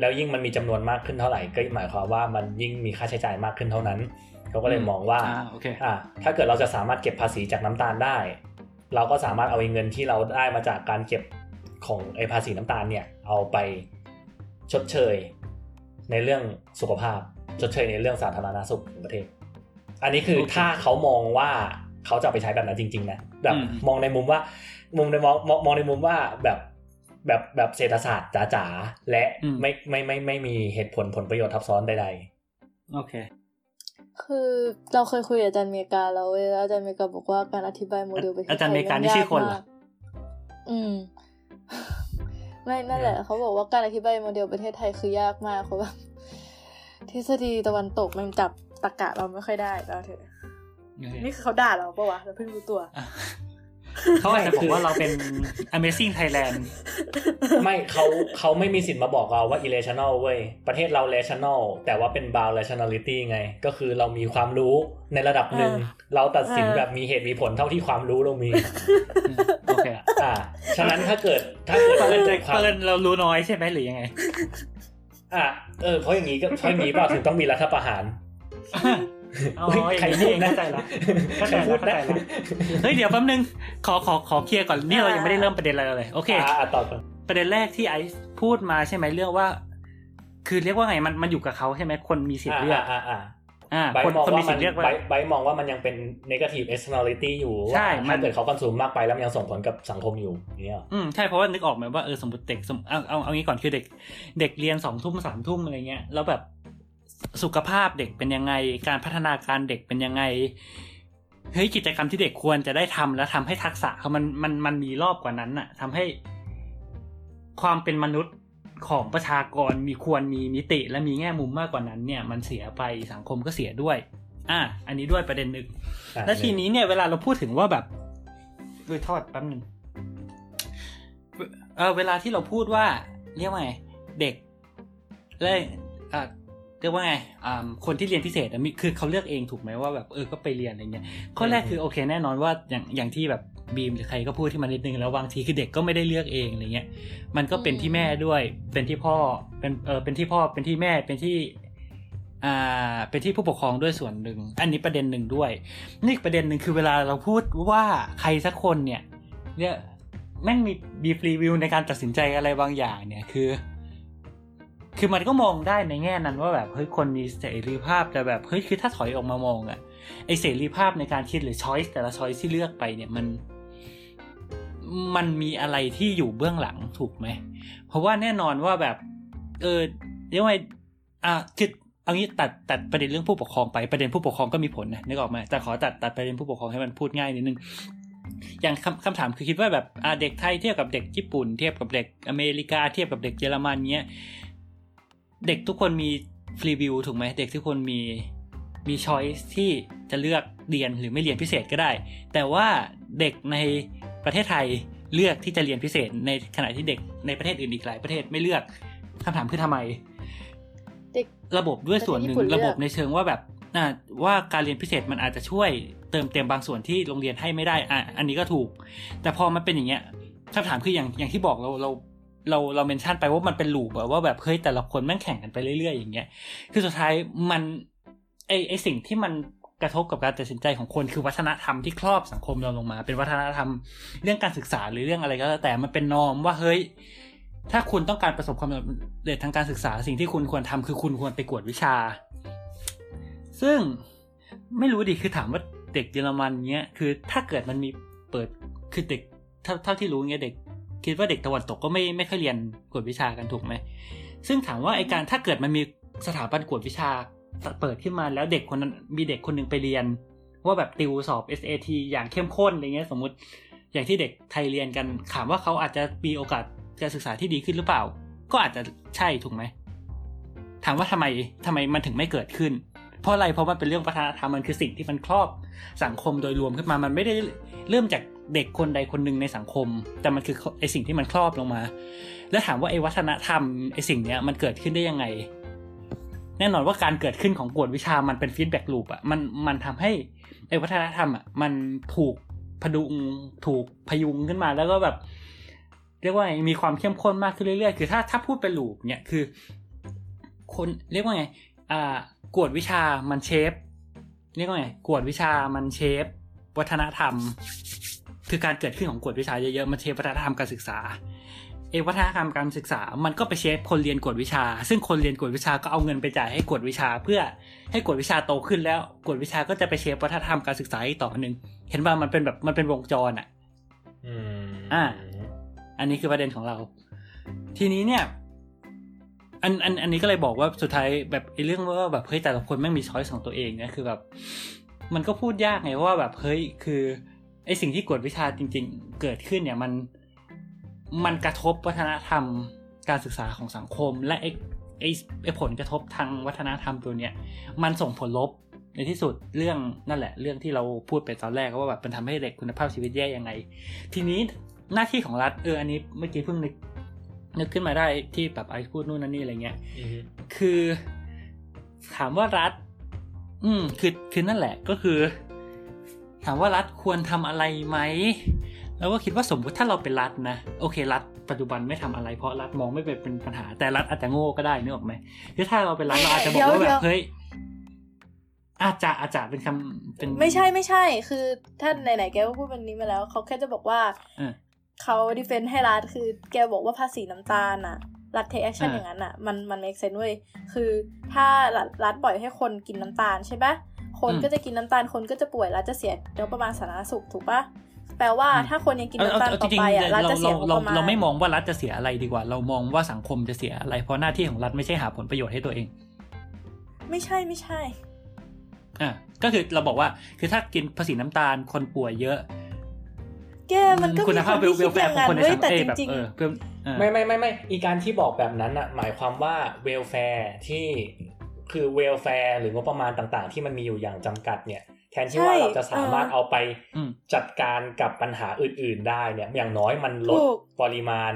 แล้วยิ่งมันมีจำนวนมากขึ้นเท่าไหร่ ก็หมายความว่ามันยิ่งมีค่าใช้จ่ายมากขึ้นเท่านั้นเขาก็เลยมองว่าอ่าโอเคอะถ้าเกิดเราจะสามารถเก็บภาษีจากน้ำตาลได้ เราก็สามารถเอาเงินที่เราได้มาจากการเก็บของไอ้ภาษีน้ำตาลเนี่ยเอาไปชดเชย ในเรื่องสุขภาพชดเชยในเรื่องสาธารณสุขของประเทศ อันนี้คือโอเคถ้าเขามองว่าเขาจะเอาไปใช้แบบนั้นจริง ๆ นะแบบอืมมองในมุมว่า มุมในมองมองมองในมุมว่าแบบแบบแบบเศรษฐศาสตร์จ๋าๆและไม่ไม่ไม่ไม่มีเหตุผลผลประโยชน์ทับซ้อนใดโอเค คือเราเคยคุยกับอาจารย์เมกาแล้วเว้ยแล้วอาจารย์เมกาบอกว่าการอธิบายโมเดลประเทศไทยอาจารย์เมกานี่ยชื่อคนเหรอมากอืมไม่นั่นแหละ เขาบอกว่าการอธิบายโมเดลประเทศไทยคือยากมากเขาแบบทฤษฎีตะวันตกมันจับตรรกะเราไม่ค่อยได้แล้วเถอะโอเคนี่คือเขาด่าเราปะวะเราเพิ่งรู้ตัวอะ เขาอาจจะบอกว่าเราเป็น Amazing Thailand ไม่เขาเขาไม่มีสิทธิ์มาบอกเราว่า irrational เว้ย ประเทศเรา rational แต่ว่าเป็น bound rationality ไง ก็คือเรามีความรู้ในระดับหนึ่งอ่าเราตัดสินอ่าแบบมีเหตุมีผลเท่าที่ความรู้เรามี โอเคอะอ่าฉะนั้นถ้าเกิดถ้าเกิดเปิเรื่นองความเปินเรารู้น้อยใช่ไหมหรือยังไง อะเออเพราะอย่างนี้ก็เพราะอย่างนี้เปล่าถึงต้องมีรัฐประหาร อ๋อเฮ้ยอย่างใครนี้พูเอดงนะเข้าใจละเข้าใจใครพูละดเข้าใจนะละเฮ้ยเดี๋ยวแป๊บนึงขอขอขอเคลียร์ก่อนนี่เรายังไม่ได้เริ่มประเด็นอะไรเลย โอเคอ่าอะต่อก่อนประเด็นแรกที่ไอซ์พูดมาใช่ไหมเรื่องว่า คือเรียกว่าไงมันมันอยู่กับเขาใช่ไหมคนมีสิทธิ์เลือกอ่าอ่าอ่าไบคนมองคนว่ามีสิมัทนธิ์เลือกว่าไบไบมองว่ามันยังเป็น negative externality อยู่ใช่ว่ามัถ้านเกิดเขาคอนซูมมากไปแล้วมันยังส่งผลกับสังคมอยู่อย่างเนี่ยหรออืมใช่เพราะว่านึกออกไหมว่าเออสมมติเด็กสมเอาเอาเอางี้ก่อนคือเด็ก เด็กเรียนสองทุ่มสามทุ่มอะไรเงี้ยแล้วแบบ สุขภาพเด็กเป็นยังไง การพัฒนาการเด็กเป็นยังไงเฮ้ยกิจกรรมที่เด็กควรจะได้ทำแล้วทำให้ทักษะเขามันมันมันมีรอบกว่านั้นน่ะทำให้ความเป็นมนุษย์ของประชากรมีควรมีมิติและมีแง่มุมมากกว่านั้น เนี่ย มันเสียไปสังคมก็เสียด้วย อะอันนี้ด้วยประเด็นหนึ่งอะแล้วทีนี้เนี่ยเวลาเราพูดถึงว่าแบบด้วยทอดแป๊บหนึ่งเออเวลาที่เราพูดว่า เรียกว่าไงเด็กและอ่า เรียกว่าไงอ่าคนที่เรียนพิเศษอะมีคือเขาเลือกเองถูกไหมว่าแบบเออก็ไปเรียนอะไรเงี้ยข้อแรกคือโอเคแน่นอนว่าอย่างอย่างที่แบบบีมหรือใครก็พูดที่มานิดนึงแล้วบางทีคือเด็กก็ไม่ได้เลือกเองอะไรเงี้ยมันก็เป็นที่แม่ด้วยเป็นที่พ่อเป็นเออเป็นที่พ่อเป็นที่แม่เป็นที่อ่าเป็นที่ผู้ปกครองด้วยส่วนหนึ่งอันนี้ประเด็นหนึ่งด้วยนี่อีกประเด็นหนึ่งคือเวลาเราพูดว่าใครสักคนเนี่ยเนี่ยแม่งมีบีฟรีวิวในการตัดสินใจอะไรบางอย่างเนี่ยคือ คือมันก็มองได้ในแง่นั้นว่าแบบเฮ้ยคนมีเสรีภาพแต่แบบเฮ้ยคือถ้าถอยออกมามองอะไอเสรีภาพในการคิดหรือช้อยส์แต่ละช้อยส์ที่เลือกไปเนี่ยมัน มันมีอะไรที่อยู่เบื้องหลังถูกไหม เพราะว่าแน่นอนว่าแบบ เออเรียกว่าอะคือเอางี้ตัดตัดประเด็นเรื่องผู้ปกครองไปประเด็นผู้ปกครองก็มีผลนะนึกออกไหมแต่ขอตัดตัดประเด็นผู้ปกครองให้มันพูดง่ายนิดนึงอย่างคำคำถามคือคิดว่าแบบเด็กไทยเทียบกับเด็กญี่ปุ่น เทียบกับเด็กอเมริกาเทียบกับเด็กเยอรมันเนี้ย เด็กทุกคนมีฟรีวิวถูกไหมเด็กทุกคนมีมีช้อยส์ที่จะเลือกเรียนหรือไม่เรียนพิเศษก็ได้ แต่ว่าเด็กในประเทศไทยเลือกที่จะเรียนพิเศษ ในขณะที่เด็กในประเทศอื่นอีกหลายประเทศไม่เลือกคำถามคือทำไมเด็กระบบด้วยส่วนหนึ่งประเทศญี่ปุ่นเลือกระบบในเชิงว่าแบบอ่าว่าการเรียนพิเศษมันอาจจะช่วยเติมเต็มบางส่วนที่โรงเรียนให้ไม่ได้อะอันนี้ก็ถูก แต่พอมันเป็นอย่างเงี้ยคำถามคืออย่างอย่างที่บอกเราเรา เราเราเมนชั่นไปว่ามันเป็นลูปแบบว่าแบบเฮ้ยแต่ละคนแม่งแข่งกันไปเรื่อยๆอย่างเงี้ยคือสุดท้ายมันไอไอสิ่งที่มันกระทบกับการตัดสินใจของคนคือวัฒนธรรมที่ครอบสังคมเราลงมา เป็นวัฒนธรรมเรื่องการศึกษาหรือเรื่องอะไรก็แล้วแต่มันเป็นนอมว่าเฮ้ยถ้าคุณต้องการประสบความสำเร็จทางการศึกษาสิ่งที่คุณควรทำคือคุณควรไปกวดวิชา ซึ่งไม่รู้ดิคือถามว่าเด็กเยอรมันเนี้ยคือถ้าเกิดมันมีเปิดคือเด็กเท่าเท่าที่รู้เงี้ยเด็ก คิดว่าเด็กตะวันตกก็ไม่ไม่ค่อยเรียนกวดวิชากันถูกไหม ซึ่งถามว่าไอการถ้าเกิดมันมีสถาบันกวดวิชาเปิดขึ้นมาแล้วเด็กคนนั้นมีเด็กคนหนึ่งไปเรียน ว่าแบบติวสอบ SAT อย่างเข้มข้นอะไรเงี้ยสมมติอย่างที่เด็กไทยเรียนกันถามว่าเขาอาจจะมีโอกาสการศึกษาที่ดีขึ้นหรือเปล่า ก็อาจจะใช่ถูกไหมถามว่าทำไมทำไมมันถึงไม่เกิดขึ้น เพราะอะไรเพราะมันเป็นเรื่องวัฒนธรรมมันคือสิ่งที่มันครอบสังคมโดยรวมขึ้นมามันไม่ได้เริ่มจาก เด็กคนใดคนหนึ่งในสังคม แต่มันคือไอสิ่งที่มันครอบลงมา แล้วถามว่าไอวัฒนธรรมไอสิ่งเนี้ยมันเกิดขึ้นได้ยังไง แน่นอนว่าการเกิดขึ้นของกวดวิชามันเป็น feedback loop อะมันมันทำให้ไอวัฒนธรรมอะมันถูกผดุงถูกพยุงขึ้นมาแล้วก็แบบ เรียกว่าไงมีความเข้มข้นมากขึ้นเรื่อยๆ คือถ้าถ้าพูดเป็นลูปเนี่ยคือ คนเรียกว่าไงอ่ากวดวิชามันเชฟเรียกว่าไงกวดวิชามันเชฟวัฒนธรรม คือการเกิดขึ้นของกวดวิชาเยอะๆมันเชฟวัฒนธรรมการศึกษาเอวัฒนธรรมการศึกษา มันก็ไปเชฟคนเรียนกวดวิชา ซึ่งคนเรียนกวดวิชาก็เอาเงินไปจ่ายให้กวดวิชา เพื่อให้กวดวิชาโตขึ้นแล้วกวดวิชาก็จะไปเชฟวัฒนธรรมการศึกษาอีกต่อหนึ่งเห็นว่ามันเป็นแบบมันเป็นวงจรอะอ่า อันนี้คือประเด็นของเรา ทีนี้เนี่ย อันอันอันนี้ก็เลยบอกว่าสุดท้ายแบบไอ้เรื่องว่าแบบเฮ้ยแต่ละคนแม่งมีช้อยส์ของตัวเองเนี่ยคือแบบ มันก็พูดยากไงว่าแบบเฮ้ยคือ ไอ้สิ่งที่กวดวิชาจริง ๆ เกิดขึ้นเนี่ยมันมันกระทบวัฒนธรรมการศึกษาของสังคม และไอ้ไอ้ไอ้ผลกระทบทางวัฒนธรรมตัวเนี้ยมันส่งผลลบในที่สุดเรื่องนั่นแหละ เรื่องที่เราพูดไปตอนแรกว่าแบบมันทำให้เด็กคุณภาพชีวิตแย่ยังไง ทีนี้หน้าที่ของรัฐเอออันนี้เมื่อกี้เพิ่งนึกนึกขึ้นมาได้ที่แบบไอซ์พูดนู่นนั่นนี่อะไรเงี้ยอือฮึคือ ถามว่ารัฐ อืมคือคือนั่นแหละก็คือ ถามว่ารัฐควรทำอะไรไหมแล้วก็คิดว่าสมมติถ้าเราเป็นรัฐนะโอเครัฐปัจจุบันไม่ทำอะไรเพราะรัฐมองไม่เป็นเป็นปัญหา แต่รัฐอาจจะโง่ก็ได้นึกออกไหมคือถ้าเราเป็นรัฐเราอาจจะบอกว่าเดี๋แบยวบเฮ้ยอาจจะอาจจะเป็นคำเป็นไม่ใช่ไม่ใช่ คือถ้าไหนๆแกก็พูดแบบนี้มาแล้ว เขาแค่จะบอกว่าเออเขา defend ให้รัฐคือแกบอกว่าภาษีน้ำตาลน่ะรัฐ take action อ่าอย่างนั้นอะมันมัน make sense เว้ยคือถ้ารัฐรัฐปล่อยให้คนกินน้ำตาลใช่ปะ คนก็จะกินน้ำตาลคนก็จะป่วยรัฐจะเสียงบประมาณสาธารณสุขถูกปะแปลว่าถ้าคนยังกินเอาน้ำตาลเอาต่อจริงไปๆอะรัฐเราจะเสีเรายงบเราประมาณเราไม่มองว่ารัฐจะเสียอะไรดีกว่า เรามองว่าสังคมจะเสียอะไร เพราะหน้าที่ของรัฐไม่ใช่หาผลประโยชน์ให้ตัวเอง ไม่ใช่ไม่ใช่อะก็คือเราบอกว่าคือถ้ากินภาษีน้ำตาลคนป่วยเยอะแกมันก็คุมีณคภาพนเวที่ลคิดแฟอร์ย่างของนั้นคนในเว้ยสังคแต่มจแบบริงเออเพื่อเออไม่ไม่ไม่ไม่อีการที่บอกแบบนั้นอะหมายความว่าเวลแฟร์ที่ คือเวลแฟร์หรืองบประมาณต่างๆ ที่มันมีอยู่อย่างจำกัดเนี่ย แทนที่ว่าเราจะสามารถเอาไปอืมจัดการกับปัญหาอื่น ๆ ได้เนี่ย อย่างน้อยมันลดถูกปริมาณ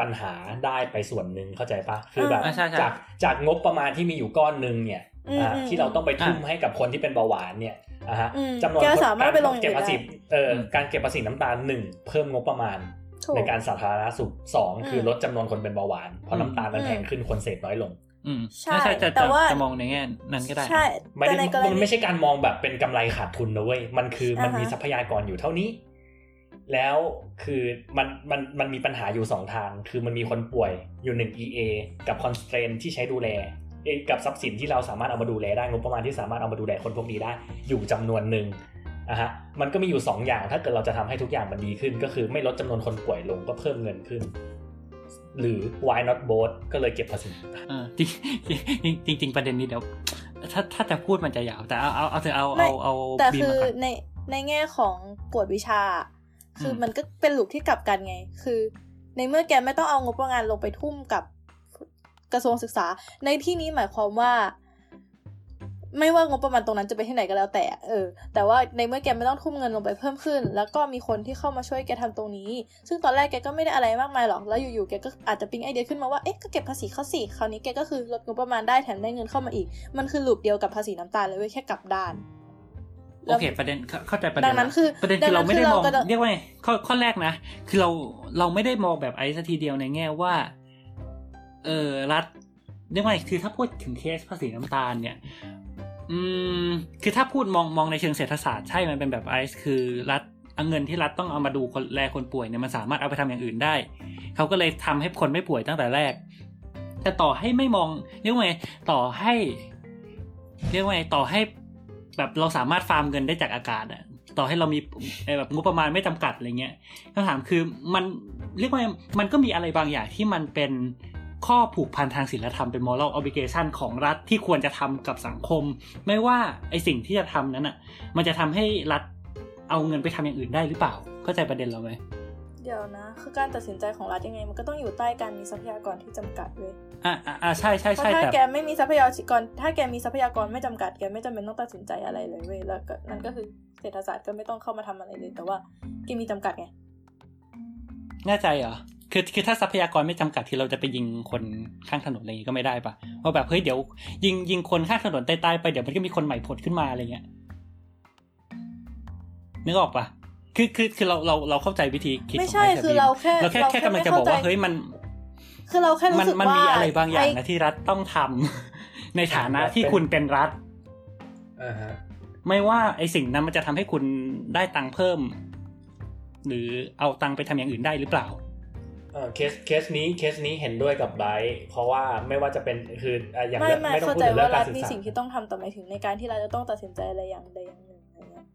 ปัญหาได้ไปส่วนหนึ่งเข้าใจปะคือแบบอ่าใช่ใช่จากจากงบประมาณที่มีอยู่ก้อนหนึ่งเนี่ยอืมอ่าอืมที่เราต้องไปทุ่มอะให้กับคนที่เป็นเบาหวานเนี่ยอะฮะอืมจำนวนแกคนสามารถไปลงอย่างเก็บภาษีอื่นได้เอ่ออมการเก็บภาษีน้ำตาลหนึ่งเพิ่มงบประมาณถูกในการสาธารณสุขสองคือมลดจำนวนคนเป็นเบาหวานเพราะน้ำตาลมันอืมแพงขึ้นคนเสพน้อยลง อืมใช่ใช่จะแต่จะว่าจะมองในแง่นั้นก็ได้ใช่ไม่แต่ได้ในกรมันณีไม่ใช่การมองแบบเป็นกำไรขาดทุนนะเว้ยมันคือมันอ่าฮะมีทรัพยากรอยู่เท่านี้ แล้วคือมันมันมันมีปัญหาอยู่สองทาง คือมันมีคนป่วยอยู่หนึ่ง EA กับ constraint ที่ใช้ดูแลเอ้ยกับทรัพย์สินที่เราสามารถเอามาดูแลได้งบประมาณที่สามารถเอามาดูแลคนพวกนี้ได้อยู่จำนวนหนึ่งอะฮะมันก็มีอยู่สองอย่างถ้าเกิดเราจะทำให้ทุกอย่างมันดีขึ้น ก็คือไม่ลดจำนวนคนป่วยลงก็เพิ่มเงินขึ้น หรือ why not both ก็เลยเก็บภาษีเออจริงจริงจริงๆประเด็นนี้เดี๋ยวถ้าถ้าจะพูดมันจะยาว แต่เอาเอาเอาเถอะเอาไม่เอาเอาแต่บีมคือมาก่อนในในแง่ของกวดวิชา คืออมมันก็เป็นลูปที่กลับกันไง คือ ในเมื่อแกไม่ต้องเอางบประมาณลงไปทุ่มกับกระทรวงศึกษา ในที่นี้หมายความว่า ไม่ว่างบประมาณตรงนั้นจะไปที่ไหนก็แล้วแต่ เออ แต่ว่าในเมื่อแกไม่ต้องทุ่มเงินลงไปเพิ่มขึ้น แล้วก็มีคนที่เข้ามาช่วยแกทำตรงนี้ ซึ่งตอนแรกแกก็ไม่ได้อะไรมากมายหรอก แล้วอยู่ๆแกก็อาจจะปิ๊งไอเดียขึ้นมาว่า เอ๊ะ ก็เก็บภาษีเขาสิคราวนี้แกก็คือลดงบประมาณได้แถมได้เงินเข้ามาอีก มันคือลูปเดียวกับภาษีน้ำตาลเลยเว้ยแค่กลับด้านโอเคประเด็นเข้าเข้าใจประเด็นดังนั้นละคือประเด็นดัคืงอนั้เรานไม่ได้คือมเราองก็จะเรียกว่าไงข้อข้อแรกนะ คือเราเราไม่ได้มองแบบไอ้สัทีเดียวในแง่ว่า เออรัฐเรียกว่าไงคือถ้าพูดถึงเคสภาษีน้ำตาลเนี่ย อืมคือถ้าพูดมองมองในเชิงเศรษฐศาสตร์ใช่มันเป็นแบบไอซ์คือรัฐเอาเงินที่รัฐต้องเอามาดูคนแลคนป่วยเนี่ยมันสามารถเอาไปทำอย่างอื่นได้ เขาก็เลยทำให้คนไม่ป่วยตั้งแต่แรก แต่ต่อให้ไม่มองเรียกว่าไงต่อให้ เรียกว่าไงต่อให้แบบเราสามารถฟาร์มเงินได้จากอากาศอะต่อให้เรามีแบบงบประมาณไม่จำกัดอะไรเงี้ยคำถามคือมันเรียกว่าไงมันก็มีอะไรบางอย่างที่มันเป็น ข้อผูกพันทางศีลธรรมเป็น moral obligation ของรัฐที่ควรจะทำกับสังคม ไม่ว่าไอสิ่งที่จะทำนั้นอะมันจะทำให้รัฐเอาเงินไปทำอย่างอื่นได้หรือเปล่าเข้าใจประเด็นเราไหมเดี๋ยวนะ คือการตัดสินใจของรัฐยังไง มันก็ต้องอยู่ใต้การมีทรัพยากรที่จำกัดเว้ยอ่าอ่าใช่ใช่เพราะใช่ถ้าแต่แกไม่มีทรัพยากร ถ้าแกมีทรัพยากรไม่จำกัดแกไม่จำเป็นต้องตัดสินใจอะไรเลยเว้ยแล้วก็นั่นก็คือเศรษฐศาสตร์ก็ไม่ต้องเข้ามาทำอะไรเลย แต่ว่าแกมีจำกัดไง แน่ใจเหรอคือคือถ้าทรัพยากรไม่จำกัดที่เราจะไปยิงคนข้างถนนอะไรอย่างงี้ก็ไม่ได้ปะว่าแบบเฮ้ยเดี๋ยวยิงยิงคนข้างถนนตายๆไปเดี๋ยวมันก็มีคนใหม่ผุดขึ้นมาอะไรเงี้ยนึกออกปะคือคือคือเราเราเราเข้าใจวิธีคิดไม่ขงใช่ไอ้คือเราแค่เราแค่แค่กำลังจะบอกว่าเฮ้ยมัน คือเราแค่มันรู้สึกมันว่ามีอะไรบางอย่างไนะที่รัฐต้องทำในฐานะที่คุณเป็นรัฐอ่าฮะไม่ว่าไอสิ่งนั้นมันจะทำให้คุณได้ตังค์เพิ่ม หรือเอาตังค์ไปทำอย่างอื่นได้หรือเปล่าเออเคสเคสนี้เคสนี้เห็นด้วยกับไบรท์เพราะว่าไม่ว่าจะเป็นคืออะอย่างไม่เรื่องไม่ไม่ต้องเข้าพูดใจถึงเรื่ว่าองรัการฐศึกมีษาสิ่งที่ต้องทำแต่หมายถึงในการที่เราจะต้องตัดสินใจอะไรอย่างใดอย่างหนึ่งอะไรเงี้ย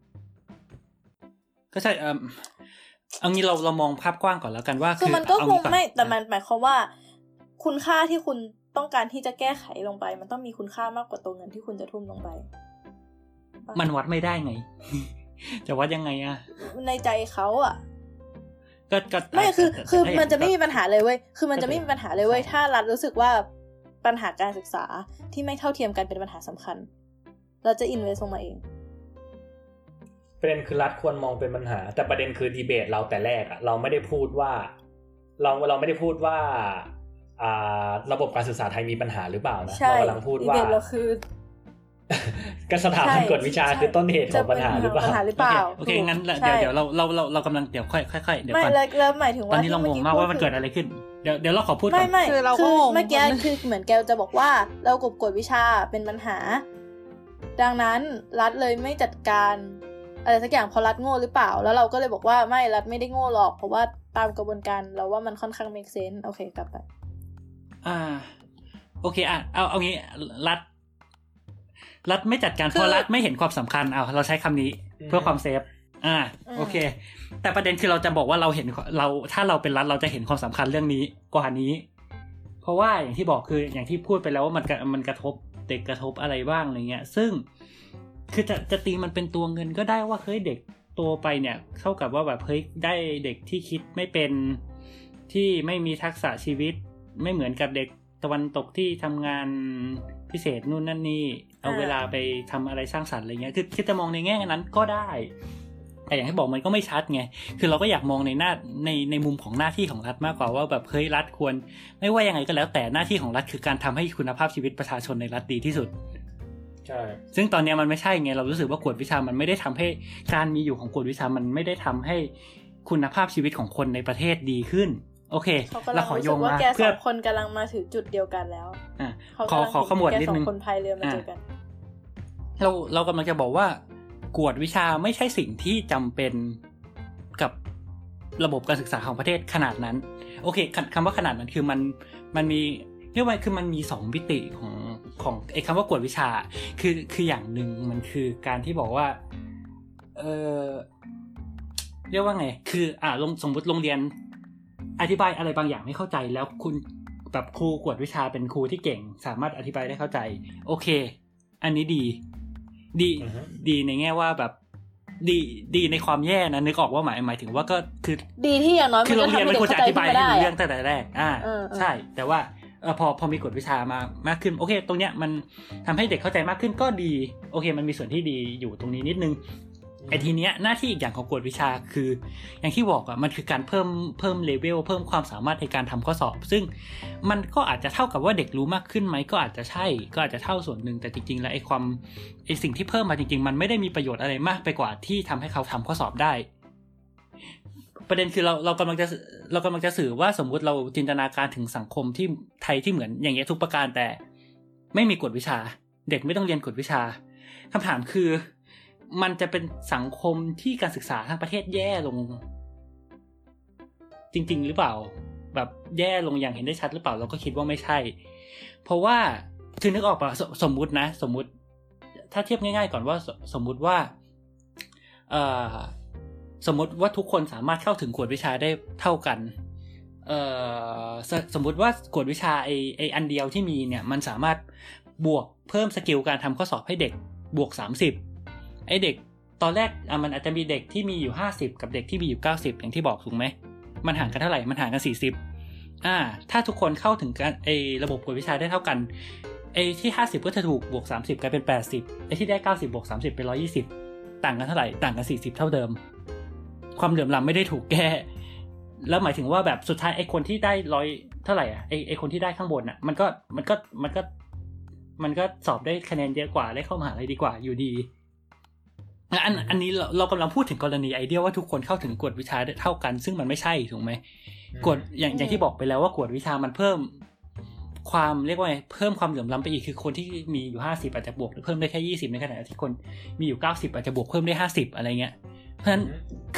ก็ใช่เออเอางี้เราเรามองภาพกว้างก่อนแล้วกันว่าคือมันก็เอาคงก่อนไม่แต่มันหมายความว่า คุณค่าที่คุณต้องการที่จะแก้ไขลงไป มันต้องมีคุณค่ามากกว่าตัวเงินที่คุณจะทุ่มลงไป มันวัดไม่ได้ไง จะวัดยังไงอะในใจเขาอะก็ก็ไม่คือแต่แต่คือแต่มันจะไม่มีปัญหาเลยเว้ยคือมันจะก็ไม่มีปัญหาเลยเว้ยถ้ารัฐรู้สึกว่าปัญหาการศึกษาที่ไม่เท่าเทียมกันเป็นปัญหาสำคัญ เราจะอินเวสลงมาเองประเด็นคือรัฐควรมองเป็นปัญหา แต่ประเด็นคือดีเบตเราแต่แรกอะเราไม่ได้พูดว่า เราเราไม่ได้พูดว่า อ่า ระบบการศึกษาไทยมีปัญหาหรือเปล่านะใช่เรากำลังพูดว่าดีเบตเราคือ ก็สถาบันกวดวิชาใช่คือต้นเหตุของปัญหาหรือเปล่าปัญหาหรือเปล่าโอเคโอเคงั้นใช่เดี๋ยวเดี๋ยวเราเราเราเรากำลังเดี๋ยวค่อยค่อยค่อยเดี๋ยวไม่ก่อนแล้วแล้วหมายถึงตอว่านนี้เรางงมากว่ามันเกิดอะไรขึ้นเดี๋ยวเดี๋ยวเราขอพูดก่ไม่อนไม่คือเราก็งงเมื่อกี้คือเหมือนแกจะบอกว่า เรากบกฎวิชาเป็นปัญหา ดังนั้นรัฐเลยไม่จัดการอะไรสักอย่างเพราะรัฐโง่หรือเปล่า แล้วเราก็เลยบอกว่าไม่รัฐไม่ได้โง่หรอก เพราะว่าตามกระบวนการเราว่ามันค่อนข้าง make sense โอเคกลับไป อ่า โอเคอะเอาเอางี้รัฐ รัฐไม่จัดการคือเพราะรัฐไม่เห็นความสำคัญเอาเราใช้คำนี้อืมเพื่อความเซฟอ่าอืมโอเค แต่ประเด็นคือเราจะบอกว่าเราเห็นเราถ้าเราเป็นรัฐเราจะเห็นความสำคัญเรื่องนี้กว่านี้ เพราะว่าอย่างที่บอกคืออย่างที่พูดไปแล้วว่ามันกระมันกระทบเด็กกระทบอะไรบ้างอะไรเงี้ย ซึ่งคือจะจะตีมันเป็นตัวเงินก็ได้ว่าเฮ้ยเด็กโตไปเนี่ยเท่ากับว่าแบบเฮ้ยได้เด็กที่คิดไม่เป็นที่ไม่มีทักษะชีวิตไม่เหมือนกับเด็กตะวันตกที่ทำงานพิเศษนู่นนั่นนี่ เอาอ่าเวลาไปทำอะไรสร้างสรรค์อะไรเงี้ยคือคือจะมองในแง่นั้นก็ได้ แต่อย่างที่บอกมันก็ไม่ชัดไงคือเราก็อยากมองในหน้าในในมุมของหน้าที่ของรัฐมากกว่าว่าแบบเฮ้ยรัฐควร ไม่ว่ายังไงก็แล้วแต่หน้าที่ของรัฐคือการทำให้คุณภาพชีวิตประชาชนในรัฐดีที่สุดใช่ซึ่งตอนเนี้ยมันไม่ใช่ไงเรารู้สึกว่ากวดวิชามันไม่ได้ทำให้การมีอยู่ของกวดวิชามันไม่ได้ทำให้คุณภาพชีวิตของคนในประเทศดีขึ้น โอเคเขากำลัเรางขอรู้โยสึงกว่ามาแกสเพื่อองคนกำลังมาถือจุดเดียวกันแล้วอะเขาขอกำลังขอขมวดแกนิดสอนึงงคนพายเรือมาเจอกัน เราเรากำลังจะบอกว่า กวดวิชาไม่ใช่สิ่งที่จำเป็นกับระบบการศึกษาของประเทศขนาดนั้น โอเคคคำว่าขนาดนั้นคือมันมันมีเรียกว่าคือมันมีสองมิติของของไอ้คำว่ากวดวิชา คือคืออย่างหนึ่งมันคือการที่บอกว่าเออเรียกว่าไง คืออ่าลงสมมติโรงเรียน อธิบายอะไรบางอย่างไม่เข้าใจแล้วคุณแบบครูกวดวิชาเป็นครูที่เก่ง สามารถอธิบายได้เข้าใจ โอเค อันนี้ดี ดีอือฮึดีในแง่ว่าแบบ ดีดีในความแย่นะนึกออกว่าหมายหมายถึงว่าก็คือ ดีที่อย่างน้อยคือโรงเรียนมันควรจะอธิบายให้รู้เรื่องอะตั้งแต่แรกอ่าเออเออใช่ แต่ว่าเออพอพอมีกฎวิชามามากขึ้นโอเค ตรงเนี้ยมันทำให้เด็กเข้าใจมากขึ้นก็ดี โอเค มันมีส่วนที่ดีอยู่ตรงนี้นิดนึง ไอทีเนี้ยหน้าที่อีกอย่างของกฎวิชาคือ อย่างที่บอกอะมันคือการเพิ่มเพิ่มเลเวลเพิ่มความสามารถในการทำข้อสอบ ซึ่งมันก็อาจจะเท่ากับว่าเด็กรู้มากขึ้นไหมก็อาจจะใช่ ก็อาจจะเท่าส่วนหนึ่งแต่จริงๆ แล้วไอความไอสิ่งที่เพิ่มมาจริง ๆ มันไม่ได้มีประโยชน์อะไรมากไปกว่าที่ทำให้เขาทำข้อสอบได้ ประเด็นคือเราเรากำลังจะเรากำลังจะสื่อว่าสมมุติเราจินตนาการถึงสังคมที่ไทยที่เหมือนอย่างเงี้ยทุกประการแต่ ไม่มีกฎวิชา เด็กไม่ต้องเรียนกฎวิชาคำถามคือ มันจะเป็นสังคมที่การศึกษาทั้งประเทศแย่ลง จริง ๆ หรือเปล่า แบบแย่ลงอย่างเห็นได้ชัดหรือเปล่าเราก็คิดว่าไม่ใช่ เพราะว่าคือนึกออกปะสสมมุตินะ สมมุติ ถ้าเทียบง่าย ๆ ก่อนว่าสสมมุติว่าเออสมมติว่าทุกคนสามารถเข้าถึงกวดวิชาได้เท่ากันเออสสมมุติว่ากวดวิชาไอไออันเดียวที่มีเนี่ยมันสามารถบวกเพิ่มสกิลการทำข้อสอบให้เด็กบวก 30 ไอเด็กตอนแรกอะมันอาจจะมีเด็กที่มีอยู่ 50 กับเด็กที่มีอยู่ 90 อย่างที่บอกถูกไหม มันห่างกันเท่าไหร่ มันห่างกัน 40อ่า ถ้าทุกคนเข้าถึงการไอระบบกวดวิชาได้เท่ากันไอที่ 50 ก็จะถูกบวก 30 กลายเป็น 80ไอที่ได้ 90 บวก 30 เป็น 120 ต่างกันเท่าไหร่ ต่างกัน 40 เท่าเดิม ความเหลื่อมล้ำไม่ได้ถูกแก้ แล้วหมายถึงว่าแบบสุดท้ายไอคนที่ได้ร้อยเท่าไหร่อะไอไอคนที่ได้ข้างบนอะ มันก็มันก็มันก็ มันก็สอบได้คะแนนเยอะกว่าได้เข้ามหาลัยดีกว่าอยู่ดี อะอันอันนี้เราเรากำลังพูดถึงกรณีไอเดียว่าทุกคนเข้าถึงกวดวิชาได้เท่ากัน ซึ่งมันไม่ใช่ถูกไหมกวดอย่างอย่างที่บอกไปแล้วว่ากวดวิชามันเพิ่ม ความเรียกว่าไงเพิ่มความเหลื่อมล้ำไปอีกคือคนที่มีอยู่ห้าสิบอาจจะบวกเพิ่มได้แค่ยี่สิบในขณะที่คนมีอยู่เก้าสิบอาจจะบวกเพิ่มได้ห้าสิบอะไรเงี้ย เพราะฉะนั้น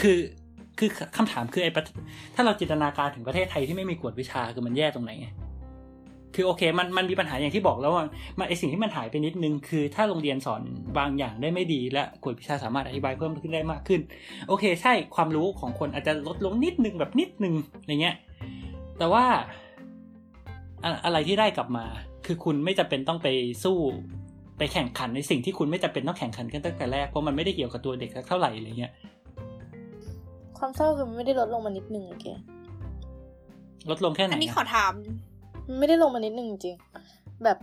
คือคือคำถามคือไอ้ประถ้าเราจินตนาการถึงประเทศไทยที่ไม่มีกวดวิชาคือมันแย่ตรงไหนไง คือโอเคมันมันมีปัญหาอย่างที่บอกแล้วว่ามันไอสิ่งที่มันหายไปนิดนึงคือ ถ้าโรงเรียนสอนบางอย่างได้ไม่ดี และกวดวิชาสามารถอธิบายเพิ่มขึ้นได้มากขึ้น โอเค ใช่ความรู้ของคนอาจจะลดลงนิดนึงแบบนิดนึงอะไรเงี้ย แต่ว่าอะอะไรที่ได้กลับมา คือคุณไม่จำเป็นต้องไปสู้ไปแข่งขันในสิ่งที่คุณไม่จำเป็นต้องแข่งขันกันตั้งแต่แรกเพราะมันไม่ได้เกี่ยวกับตัวเด็กสักเท่าไหร่อะไรเงี้ยความเศร้าคือมันไม่ได้ลดลงมานิดนึงโอเคลดลงแค่ไหนอันนี้อะขอถามมัน ไม่ได้ลงมานิดนึงจริงๆแบบ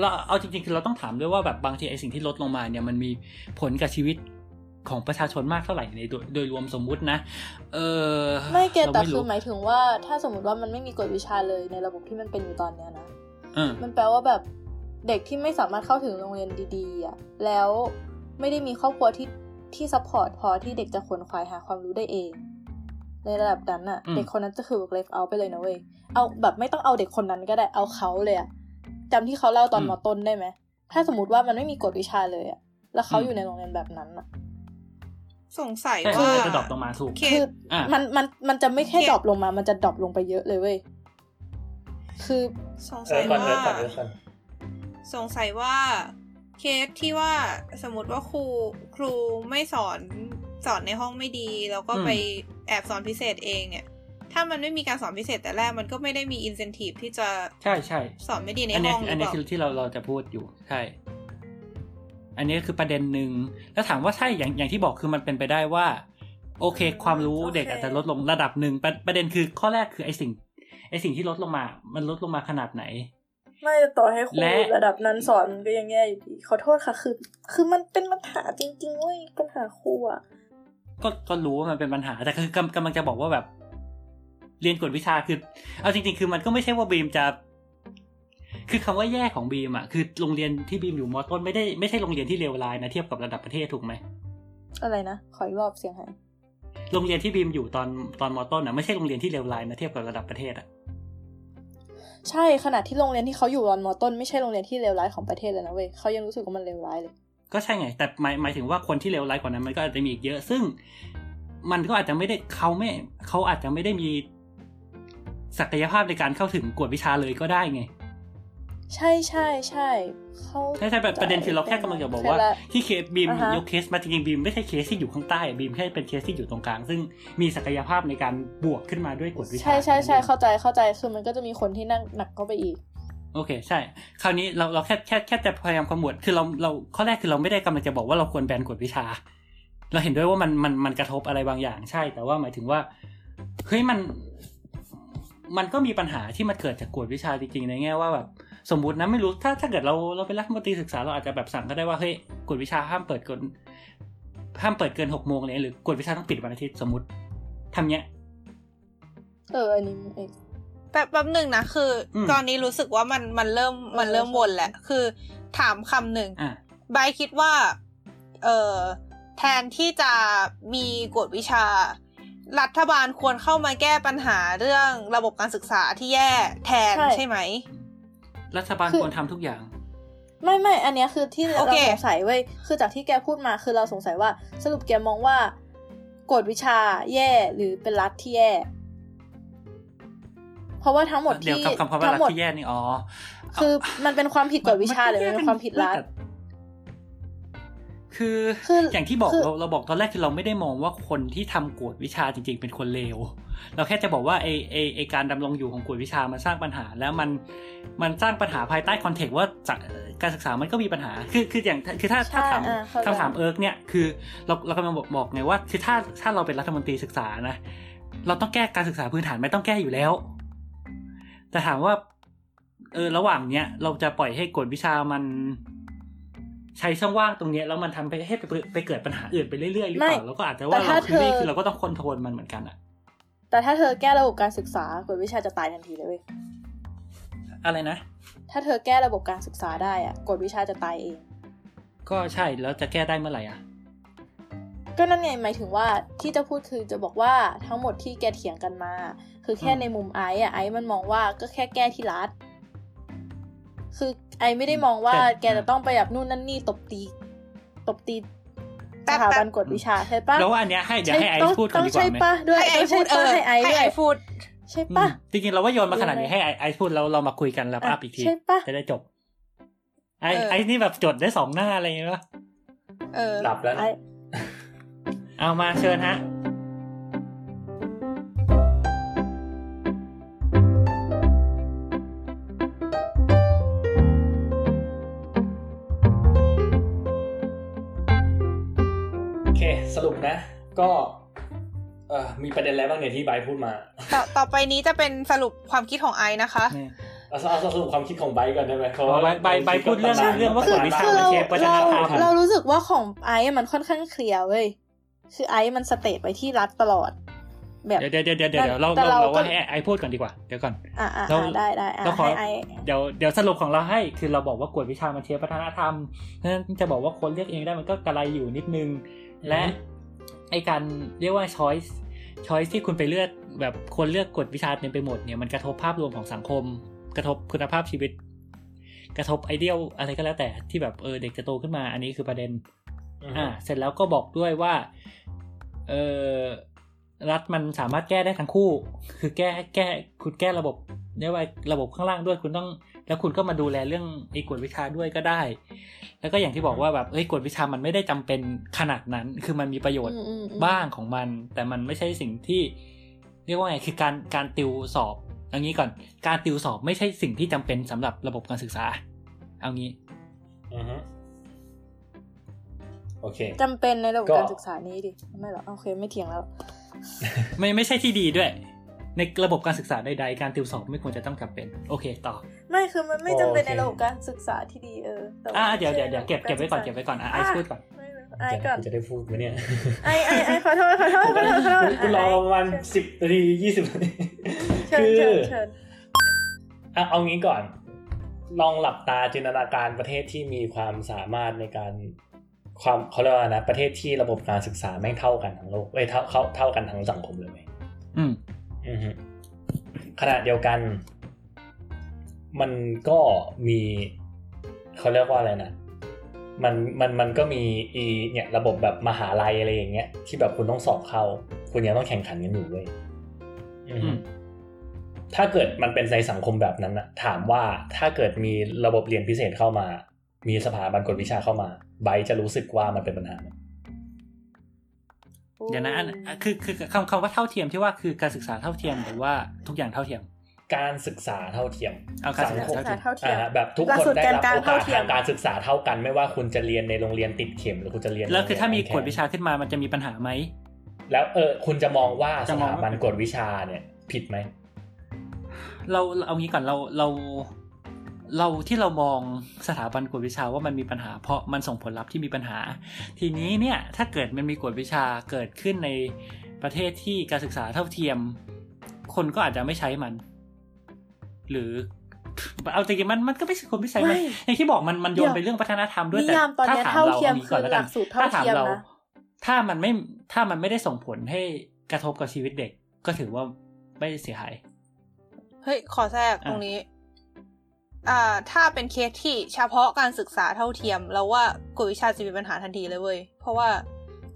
เราเอาจริงๆคือเราต้องถามด้วยว่าแบบบางทีไอสิ่งที่ลดลงมาเนี่ยมันมีผลกับชีวิตของประชาชนมากเท่าไหร่ในโดยโดยรวมสมมุตินะ เออไม่ get เราแต่รู้คือหมายถึงว่า ถ้าสมมติว่ามันไม่มีกวดวิชาเลยในระบบที่มันเป็นอยู่ตอนเนี้ยนะเออมันแปลว่าแบบเด็กที่ไม่สามารถเข้าถึงโรงเรียนดีๆอะแล้วไม่ได้มีครอบครัวที่ที่ support พอที่เด็กจะขวนขวายหาความรู้ได้เอง ในระดับนั้นอะอืมเด็กคนนั้นจะคือ work life out ไปเลยนะเว้ยเอาแบบไม่ต้องเอาเด็กคนนั้นก็ได้เอาเขาเลยอะจำที่เขาเล่าตอนมต้นได้ไหมถ้าสมมติว่ามันไม่มีกฎวิชาเลยอะแล้วเขาอยู่ในโรงเรียนแบบนั้นอะสงสัยใช่ว่าจะดรอปลงมาถูกเคคืออะมันมันมันจะไม่แค่เคดรอปลงมา มันจะดรอปลงไปเยอะเลยเว้ยคือสงเอสัอยก่อนเอว่าอก่อนเออก่อนสงสัยว่าเคสที่ว่าสมมติว่าครูครูไม่สอนสอนในห้องไม่ดี แล้วก็อืมไป แอบสอนพิเศษเองเนี่ย ถ้ามันไม่มีการสอนพิเศษแต่แรกมันก็ไม่ได้มีอินเซนティブที่จะ ใช่ใช่ สอนไม่ดีใน อัน ห้ เนี้ย องหรื อัน อ เนี้ เป ย ล่า คือที่เราเราจะพูดอยู่ใช่ อันนี้คือประเด็นหนึ่งแล้วถามว่าใช่อย่างอย่างที่บอกคือมันเป็นไปได้ว่า โอเค ความรู้ โอเค เด็กอาจจะลดลงระดับหนึ่งประประเด็นคือข้อแรกคือไอสิ่งไอสิ่งที่ลดลงมา มันลดลงมาขนาดไหน ไม่ต่อให้ครู และ ระดับนั้นสอนมันก็ยังแย่อยู่ดีขอโทษค่ะ คือ คือมันเป็นปัญหาจริงๆเว้ยปัญหาครูอ่ะ ก็ก็รู้ว่ามันเป็นปัญหา แต่คือกำกำลังจะบอกว่าแบบ เรียนกฎวิชาคือ เอาจริง ๆ คือมันก็ไม่ใช่ว่าบีมจะ คือคำว่าแย่ของบีมอะคือโรงเรียนที่บีมอยู่มอต้นไม่ได้ไม่ใช่โรงเรียนที่เลวร้ายนะเทียบกับระดับประเทศถูกไหมอะไรนะขออีกรอบเสียงหายโรงเรียนที่บีมอยู่ตอนตอนมอต้นอะไม่ใช่โรงเรียนที่เลวร้ายนะเทียบกับระดับประเทศอะใช่ขนาดที่โรงเรียนที่เขาอยู่ตอนมอต้นไม่ใช่โรงเรียนที่เลวร้ายของประเทศเลยนะเว้ยเขายังรู้สึกว่ามันเลวร้ายเลย ก็ใช่ไง แต่หมายหมายถึงว่าคนที่เลวร้ายกว่านั้นมันก็อาจจะมีอีกเยอะ ซึ่งมันก็อาจจะไม่ได้เขาไม่เขาอาจจะไม่ได้มีศักยภาพในการเข้าถึงกวดวิชาเลยก็ได้ไง ใช่ใช่ใช่เขาใช่ใช่ประประเด็นคือเราแค่กำลังจะบอกว่าเคยละที่เคสบีมอ่าฮะยกเคสมาจริงๆบีมไม่ใช่เคสที่อยู่ข้างใต้บีมแค่เป็นเคสที่อยู่ตรงกลาง ซึ่งมีศักยภาพในการบวกขึ้นมาด้วยกวดวิชา ใช่ใช่ใช่เข้าใจเข้าใจคือมันก็จะมีคนที่นั่งหนักเข้าไปอีก โอเคใช่ คราวนี้เราเราแค่แค่แค่จะพยายามขมวดคือเราเราข้อแรกคือเราไม่ได้กำลังจะบอกว่าเราควรแบนกฎวิชา เราเห็นด้วยว่ามันมันมันกระทบอะไรบางอย่างใช่ แต่ว่าหมายถึงว่าเฮ้ยมัน มันก็มีปัญหาที่มันเกิดจากกฎวิชาจริงๆในแง่ว่าแบบสมมตินะไม่รู้ถ้าถ้าเกิดเราเราเป็นรัฐมนตรีศึกษาเราอาจจะแบบสั่งก็ได้ว่าเฮ้ยกฎวิชาห้ามเปิดกินห้ามเปิดเกินหกโมงเลยหรือกฎวิชาต้องปิดวันอาทิตย์สมมติทำเนี้ยเอออันนี้ แป๊บแป๊บหนึ่งนะคืออมตอนนี้รู้สึกว่ามันมันเริ่มมันเริ่มวนแหละ คือ ถามคำหนึ่งอะบายคิดว่า เออแทนที่จะมีกฎวิชา รัฐบาลควรเข้ามาแก้ปัญหาเรื่องระบบการศึกษาที่แย่แทนใช่ไหม รัฐบาลควรทำทุกอย่างไม่ไม่ อันเนี้ยคือที่เราโอเคสงสัยเว้ย คือจากที่แกพูดมาคือเราสงสัยว่า สรุปแกมองว่ากฎวิชาแย่หรือเป็นรัฐที่แย่ เพราะว่าทั้งหมดเดี๋ยวที่คำคำว่าทั้รังฐหมดที่แย่นี่อ๋อคือมันเป็นความผิดกฎวิชาหรือมันเป็นความผิดรัฐคือคืออย่างที่บอกคือเราเราบอกตอนแรกคือเราไม่ได้มองว่าคนที่ทำกวดวิชาจริง ๆ เป็นคนเลวเราแค่จะบอกว่าไอไอไอการดำรงอยู่ของกวดวิชามันสร้างปัญหา แล้วมันมันสร้างปัญหาภายใต้คอนเทกต์ว่าจะการศึกษามันก็มีปัญหา คือคืออย่างคือถ้าถ้าใช่ถามอ่าเข้าใจคำถามเอิร์กเนี่ยคือเราเรากำลังบอกบอกไงว่าคือถ้าถ้าเราเป็นรัฐมนตรีศึกษานะเราต้องแก้การศึกษาพื้นฐานไม่ต้องแก้อยู่แล้ว แต่ถามว่า เออ ระหว่างเนี้ย เราจะปล่อยให้กวดวิชามัน ใช้ช่องว่างตรงเนี้ยแล้วมันทำไปให้ไปไปเกิดปัญหาอื่นไปเรื่อยๆหรือเปล่าไม่แล้วก็อาจจะแต่ว่าถ้าเราคือนี่เธอคือเราก็ต้อง control มันเหมือนกันอะแต่ถ้าเธอแก้ระบบการศึกษากวดวิชาจะตายทันทีเลยเว้ยอะไรนะ ถ้าเธอแก้ระบบการศึกษาได้อะกฎวิชาจะตายเอง ก็ใช่แล้วจะแก้ได้เมื่อไหร่อะ ก็นั่นไงหมายถึงว่าที่จะพูดคือจะบอกว่าทั้งหมดที่แกเถียงกันมา คือแค่อืมในมุมไอ้อะไอ้มันมองว่าก็แค่แก้ที่รัฐคือไอ้ไม่ได้มองว่าแกจะต้องไปแบบนู่นนั่นนี่ตบตี ตบตีแป๊สบถาแป๊บันบกฎวิชาใช่ปะแล้วว่าอันเนี้ยให้เดี๋ยวให้ไอต้งซ์พูดก่อนดีกว่าต้องไหมใช่ปะด้วยให้ไอต้องพูใช่ดเอปะอให้ไอ้ให้ด้วไอยพูดใช่อืปะมจริงๆเราว่าโยนมาขนาดนี้ยังไงให้ไอไอซ์พูดแล้วเรามาคุยกันแล้วอัพอีกทีใช่ปะจะได้จบไอเออไอซ์นี่แบบจดได้สองหน้าอะไรอย่างเงี้ยปะเออหลับแล้วนะไอ้ เอามาเชิญฮะโอเคสรุปนะ ก็เอ่อมีประเด็นอะไรบ้างเนี่ยที่ไบร์ทพูดมา ต่อต่อไปนี้จะเป็นสรุปความคิดของไอนะคะเอเอาเอาสรุปความคิดของไบร์ทก่อนได้ไหมเพราะอ๋อว่าไบร์ทไบร์ทพูดเรื่องคิตำนานเรื่องว่า คืกวดวิชาคือมันเรา shape วัฒนธรรม เรารู้สึกว่าของไอซ์มันค่อนข้างเคลียร์เว้ย คือไอซ์มัน state ไปที่รัฐตลอด แบบเดี๋ยวเดี๋ยวเดี๋ยวเดี๋ยวเดี๋ยวเราแต่เราเราเราว่าก็ให้ไอซ์พูดก่อนดีกว่าเดี๋ยวก่อนอ่าอ่าเราได้ได้อ่าเราขอให้ไอซ์เดี๋ยวเดี๋ยวสรุปของเราให้คือเราบอกว่ากวดวิชามัน shape วัฒนธรรมนั้นจะบอกว่าคนเลือกเองได้มันก็กระไรอยู่นิดนึง และไอการเรียกว่า choice choice ที่คุณไปเลือกแบบคนเลือกกฎวิชาเต็มไปหมดเนี่ยมันกระทบภาพรวมของสังคม กระทบคุณภาพชีวิต กระทบไอเดียลอะไรก็แล้วแต่ที่แบบเออเด็กจะโตขึ้นมาอันนี้คือประเด็น อืมอ่าเสร็จแล้วก็บอกด้วยว่าเออรัฐมันสามารถแก้ได้ทั้งคู่ คือแก้แก้คุณแก้ระบบเรียกว่าระบบข้างล่างด้วยคุณต้อง แล้วคุณก็มาดูแลเรื่องไอ้กฎวิชาด้วยก็ได้ แล้วก็อย่างที่บอกว่าแบบเอ้ยกฎวิชามันไม่ได้จำเป็นขนาดนั้น คือมันมีประโยชน์อืมอืมอืมบ้างของมัน แต่มันไม่ใช่สิ่งที่ เรียกว่าไงคือการการติวสอบเอางี้ก่อน การติวสอบไม่ใช่สิ่งที่จำเป็นสำหรับระบบการศึกษา เอางี้อือฮึ โอเคจำเป็นในระบบก็การศึกษานี้ดิไม่หรอโอเคไม่เถียงแล้ว ไม่ไม่ใช่ที่ดีด้วย ในระบบการศึกษาใดๆการติวสอบไม่ควรจะต้องจำเป็น โอเคต่อ ไม่คือมันไม่จำเป็นโอเคในระบบการศึกษาที่ดีเออแต่ว่าอ่าไม่เดี๋ยวใช่เดี๋ยวเดี๋ยวเก็บระเก็บไว้ก่อนศึเก็บไว้ก่อนอะไออะซ์พูดก่อนไม่รู้ไอซ์ก่อนจะได้พูดไหมเนี่ยไอไอไอขอโทษขอโทษขอโทษขอโทษกูรอประมาณสิบนาทียี่สิบนาทีเชิญคือเชิญเชิญอะเอางี้ก่อน ลองหลับตาจินตนาการประเทศที่มีความสามารถในการ ความเขาเรียกว่านะประเทศที่ระบบการศึกษาแม่งเท่ากันทั้งโลกเอ้ยเท่าเท่าเท่ากันทั้งสังคมเลยไหมอืมอือฮึขณะเดียวกัน มันก็มีเขาเรียกว่าอะไรนะมันมันมันก็มีอีเนี่ยระบบแบบมหาลัยอะไรอย่างเงี้ย ที่แบบคุณต้องสอบเข้า คุณยังต้องแข่งขันกันอยู่เว้ยอือฮึอืมถ้าเกิดมันเป็นในสังคมแบบนั้นนะถามว่าถ้าเกิดมีระบบเรียนพิเศษเข้ามา มีสถาบันกฎวิชาเข้ามา ไบร์ทจะรู้สึกว่ามันเป็นปัญหาไหมเดี๋ยวนะอันอะคือคือคำคำว่าเท่าเทียมที่ว่าคือการศึกษาเท่าเทียมหรือว่าทุกอย่างเท่าเทียม การศึกษาเท่าเทียมเอาการศึกษาสังคมศึกษาเท่าเทียมอ่าแบบทุกหลักคนสูตรได้รับการโอกาเท่าสเทียมทางการศึกษาเท่ากัน ไม่ว่าคุณจะเรียนในโรงเรียนติดเข็มหรือคุณจะเรียนแล้วคือถ้ามีในโรงกฎเรียนวิชาขึ้นมามันจะมีปัญหาไหมแล้วเออคุณจะมองว่าสจะมองถาว่าบันกฎวิชาเนี่ย ผิดไหมเราเอางี้ก่อนเราเรา เราที่เรามองสถาบันกวดวิชาว่ามันมีปัญหา เพราะมันส่งผลลัพธ์ที่มีปัญหา ทีนี้เนี่ยถ้าเกิดมันมีกวดวิชาเกิดขึ้นในประเทศที่การศึกษาเท่าเทียม คนก็อาจจะไม่ใช้มัน หรือเอาจริงๆมันมันก็ไม่ใช่คนไม่ใช้มันไม่อย่างที่บอกมันมันโยนเดี๋ยวไปเรื่องวัฒนธรรมด้วยนิแต่ยามตอนถ้าเนี้ยถามเท่าเราเทียมเอางี้ก่อนแล้วกันคือหลักสูตรเท่าถ้าถามเทียมเรานะถ้ามันไม่ถ้ามันไม่ได้ส่งผลให้กระทบกับชีวิตเด็ก ก็ถือว่าไม่เสียหายเฮ้ยขอแทรกอะตรงนี้ อ่าถ้าเป็นเคสที่เฉพาะการศึกษาเท่าเทียมเราว่ากวดวิชาจะมีปัญหาทันทีเลยเว้ย เพราะว่า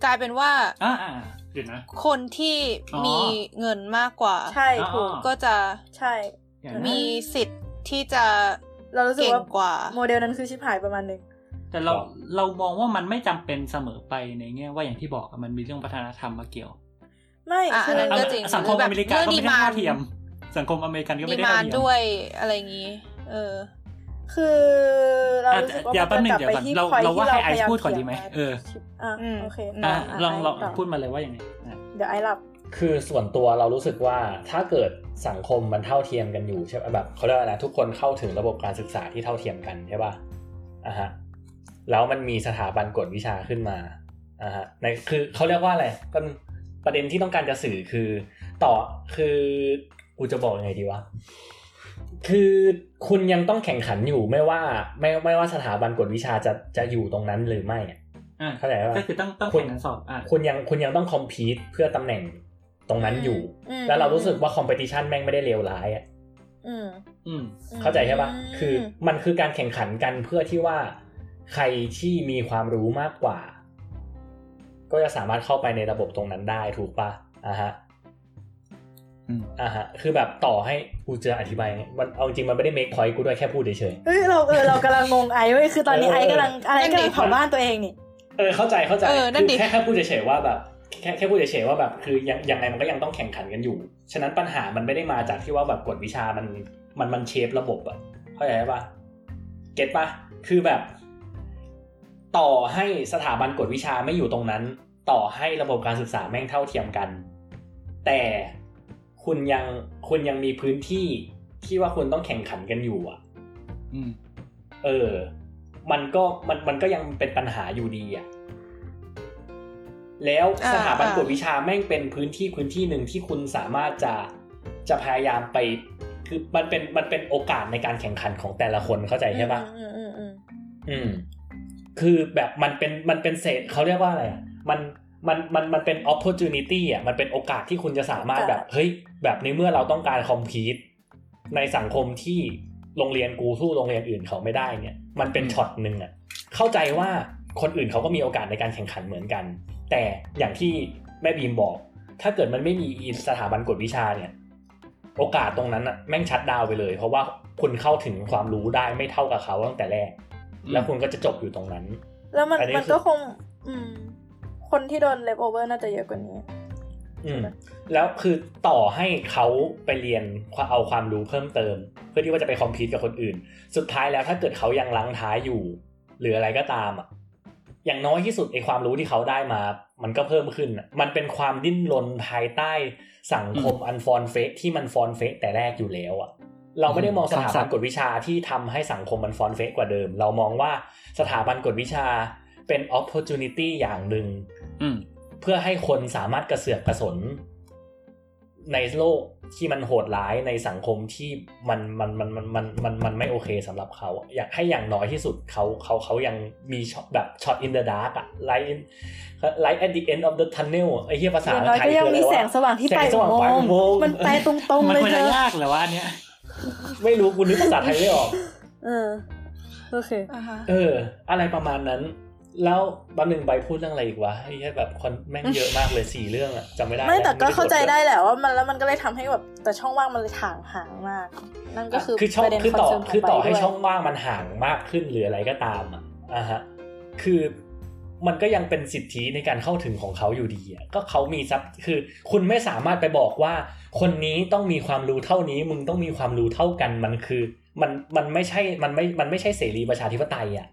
กลายเป็นว่าอ่าอ่าเดี๋ยวนะ คนที่อ๋อมีเงินมากกว่า ใช่ถูกอ๋อก็จะใช่อย่างนั้นมีสิทธิ์ที่จะเรารู้สึกเก่งว่ากว่า โมเดลนั้นคือชิบหายประมาณหนึ่งแต่เราเรามองว่ามันไม่จำเป็นเสมอไปในแง่ว่าอย่างที่บอกอะมันมีเรื่องวัฒนธรรมมาเกี่ยว ไม่อะคือันอนั้นก็จริงสังคมหรือแบบอเมริกาก็ไม่ได้เรื่องเท่า demand เทียม สังคมอเมริกันก็ดีไม่ได้มาเท่านเทียมด้วยอะไรอย่างนี้ เออ คือเราอะรู้สึกว่าเดี๋ยวแป๊บมันนึงกลับเดี๋ยวไปก่อนที่เรา point เราว่าที่ให้ไอซ์พยยมพูดก่อนดีไหมถียงเอออะอืมโอเคอะะลองลองไต่พูดมาเลยว่าอย่างไงอะเดี๋ยวไอซ์หลับคือส่วนตัวเรารู้สึกว่าถ้าเกิดสังคมมันเท่าเทียมกันอยู่ใช่ไหมแบบเขาเรียกว่าอะไรนะทุกคนเข้าถึงระบบการศึกษาที่เท่าเทียมกันใช่ป่ะอะฮะแล้วมันมีสถาบันกฎวิชาขึ้นมาอะฮะในคือเขาเรียกว่าอะไรเป็นประเด็นที่ต้องการจะสื่อคือ ต่อคือกูจะบอกยังไงดีวะ คือคุณยังต้องแข่งขันอยู่ไม่ว่าไม่ไม่ว่าสถาบันกฎวิชาจะจะอยู่ตรงนั้นหรือไม่อะอะเข้าใจป่ะก็คือต้องต้องคุณแข่งกันสอบอะคุณยังคุณยังต้องคอมพีตเพื่อตำแหน่งตรงนั้นอยู่อืมแล้วเรารู้สึกว่าคอมเพติชันแม่งไม่ได้เลวร้ายอะอืมอืมเข้าใจใช่ปะคือมันคือการแข่งขันกันเพื่อที่ว่าใครที่มีความรู้มากกว่า ก็จะสามารถเข้าไปในระบบตรงนั้นได้ถูกปะอะฮะ อืมอะฮะคือแบบต่อให้กูจะอธิบายไงมันเอาจริงมันไม่ได้ make point กูด้วยแค่พูดเฉยเฮ้ยเราเออเรากำลังงงไอซ์เว้ยคือตอนนี้เออไอซ์กำลังไอนั่ซ์นดิกำลังเผาบ้านตัวเองนี่ๆเออเข้าใจเข้าใจเออนั่นดิคือแค่แค่พูดเฉยๆว่าแบบแค่แค่พูดเฉยๆว่าแบบคือยังยังไงมันก็ยังต้องแข่งขันกันอยู่ ฉะนั้นปัญหามันไม่ได้มาจากที่ว่าแบบกฎวิชามันมันมันเชฟระบบอะเข้าใจปะเก็ตปะคือแบบ ต่อให้สถาบันกฎวิชาไม่อยู่ตรงนั้น ต่อให้ระบบการศึกษาแม่งเท่าเทียมกัน แต่ คุณยังคุณยังมีพื้นที่ที่ว่าคุณต้องแข่งขันกันอยู่อะอืมเออ มันก็มันมันก็ยังเป็นปัญหาอยู่ดีอะแล้วอ่าสถาบันอ่ากวดวิชาแม่งเป็นพื้นที่พื้นที่หนึ่งที่คุณสามารถจะจะพยายามไป คือมันเป็นมันเป็นโอกาสในการแข่งขันของแต่ละคนเข้าใจใช่ปะอืมอืมอืมอืมคือแบบมันเป็นมันเป็นเศษเขาเรียกว่าอะไรอะมัน มันมันมันเป็น opportunity อะมันเป็นโอกาสที่คุณจะสามารถแบบ เฮ้ย แบบในเมื่อเราต้องการ compete ในสังคมที่โรงเรียนกูสู้โรงเรียนอื่นเขาไม่ได้เนี่ย มันเป็นอืมช็อตหนึ่งอะเข้าใจว่าคนอื่นเขาก็มีโอกาสในการแข่งขันเหมือนกัน แต่อย่างที่แม่บีมบอก ถ้าเกิดมันไม่มีสถาบันกวดวิชาเนี่ย โอกาสตรงนั้นอะแม่งชัดดาวน์ไปเลย เพราะว่าคุณเข้าถึงความรู้ได้ไม่เท่ากับเขาตั้งแต่แรก แล้วคุณก็จะจบอยู่ตรงนั้น แล้วมันอันนี้มันคือก็คง อืม คนที่โดนเลฟโอเวอร์น่าจะเยอะกว่านี้ อืม แล้วคือต่อให้เขาไปเรียนเอาความรู้เพิ่มเติม เพื่อที่ว่าจะไปคอมพีตกับคนอื่น สุดท้ายแล้วถ้าเกิดเขายังลังท้ายอยู่ หรืออะไรก็ตามอะอย่างน้อยที่สุดไอความรู้ที่เขาได้มา มันก็เพิ่มขึ้นอะมันเป็นความดิ้นรนภายใต้สังคมอันฟอนเฟกที่มันฟอนเฟกแต่แรกอยู่แล้วอะเราไม่ได้มองสถาบันกฎวิชาที่ทำให้สังคมมันฟอนเฟกกว่าเดิม เรามองว่าสถาบันกฎวิชาเป็น opportunity อย่างหนึ่งอืม เพื่อให้คนสามารถกระเสือกกระสน ในโลกที่มันโหดร้ายในสังคมที่มันมันมันมันมันมันมันไม่โอเคสำหรับเขาอะอยากให้อย่างน้อยที่สุดเขาเขาเขายังมีช็อตแบบ shot in the dark อะ light light at the end of the tunnel ไอ้เหี้ยภาษาอย่างน้อยไทยก็ยังคืออะไรมีวะแสงสว่างที่ไปแสงสว่างปลายอุโมงค์มันไปตรงๆมันเลยควรเธจะอยากเหรอวะอันเนี้ยไม่รู้กูนึกภาษาไทยไม่ออก เออโอเคอ่าฮะเออ อะไรประมาณนั้น แล้วบันหนึ่งไบร์ทพูดเรื่องอะไรอีกวะไอ้เหี้ยแบบคนแม่งเยอะมากเลยสี่เรื่องอะจำไม่ได้ไม่แต่ก็ด้เข้าใจจได้แหละว่ามันแล้วมันก็เลยทำให้แบบแต่ช่องว่างมันเลยถ่างห่างมาก นั่นก็คือคือช่องประเด็นคือต่อคอนเซิร์นคือต่อไปให้ด้วยช่องว่างมันห่างมากขึ้นหรืออะไรก็ตามอะอะฮะคือมันก็ยังเป็นสิทธิในการเข้าถึงของเขาอยู่ดีอะก็เขามีทรัพย์คือคุณไม่สามารถไปบอกว่า คนนี้ต้องมีความรู้เท่านี้ มึงต้องมีความรู้เท่ากันมันคือ มันมันไม่ใช่มันไม่มันไม่ใช่เสรีประชาธิปไตยอะ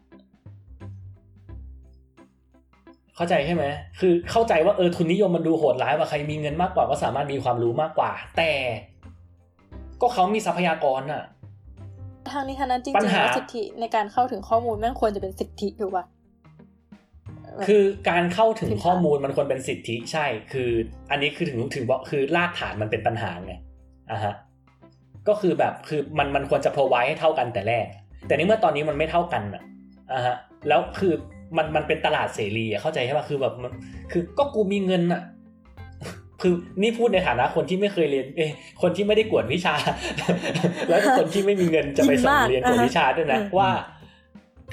เข้าใจใช่ไหมคือเข้าใจว่าเออทุนนิยมมันดูโหดร้ายว่าใครมีเงินมากกว่าก็สามารถมีความรู้มากกว่า แต่ก็เขามีทรัพยากรอะ ทางนี้ทางนั้นจริปัญงๆหาแล้วสิทธิในการเข้าถึงข้อมูลแม่งควรจะเป็นสิทธิถูกป่ะคือการเข้าถึงพื้นฐานข้อมูลมันควรเป็นสิทธิใช่ คือ อันนี้คือถึงถึงบอกคือรากฐานมันเป็นปัญหาไงอะฮะก็คือแบบคือมันมันควรจะ provide ให้เท่ากันแต่แรก แต่ในเมื่อตอนนี้มันไม่เท่ากันอะอะฮะแล้วคือ มันมันเป็นตลาดเสรีอะเข้าใจใช่ป่ะคือแบบมันคือก็กูมีเงินอะคือนี่พูดในฐานะคนที่ไม่เคยเรียนเอ้ยคนที่ไม่ได้กวดวิชา แล้วคนที่ไม่มีเงินจะไปส่งเรียนกวดวิชาด้วยนะว่า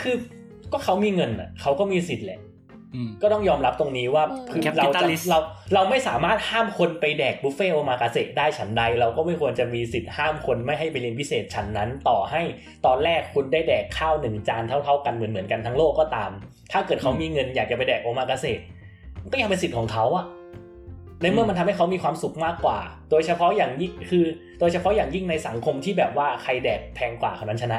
คือก็เขามีเงินอะเขาก็มีสิทธิ์แหละอืม ก็ต้องยอมรับตรงนี้ว่าอืมคือเราจะ Capitalist เราเราไม่สามารถห้ามคนไปแดกบุฟเฟ่ต์โอมากาเสะได้ฉันใด เราก็ไม่ควรจะมีสิทธิ์ห้ามคนไม่ให้ไปเรียนพิเศษฉันนั้น ต่อให้ตอนแรกคุณได้แดกข้าวหนึ่งจานเท่า ๆ กันเหมือนเหมือนกันทั้งโลกก็ตาม ถ้าเกิดเขามีเงินอยากจะไปแดกโอมากาเสะมันก็ยังเป็นสิทธิ์ของเขาอะ ในเมื่อมันทำให้เขามีความสุขมากกว่า โดยเฉพาะอย่างยิ่งคือ โดยเฉพาะอย่างยิ่งในสังคมที่แบบว่าใครแดกแพงกว่าคนนั้นชนะ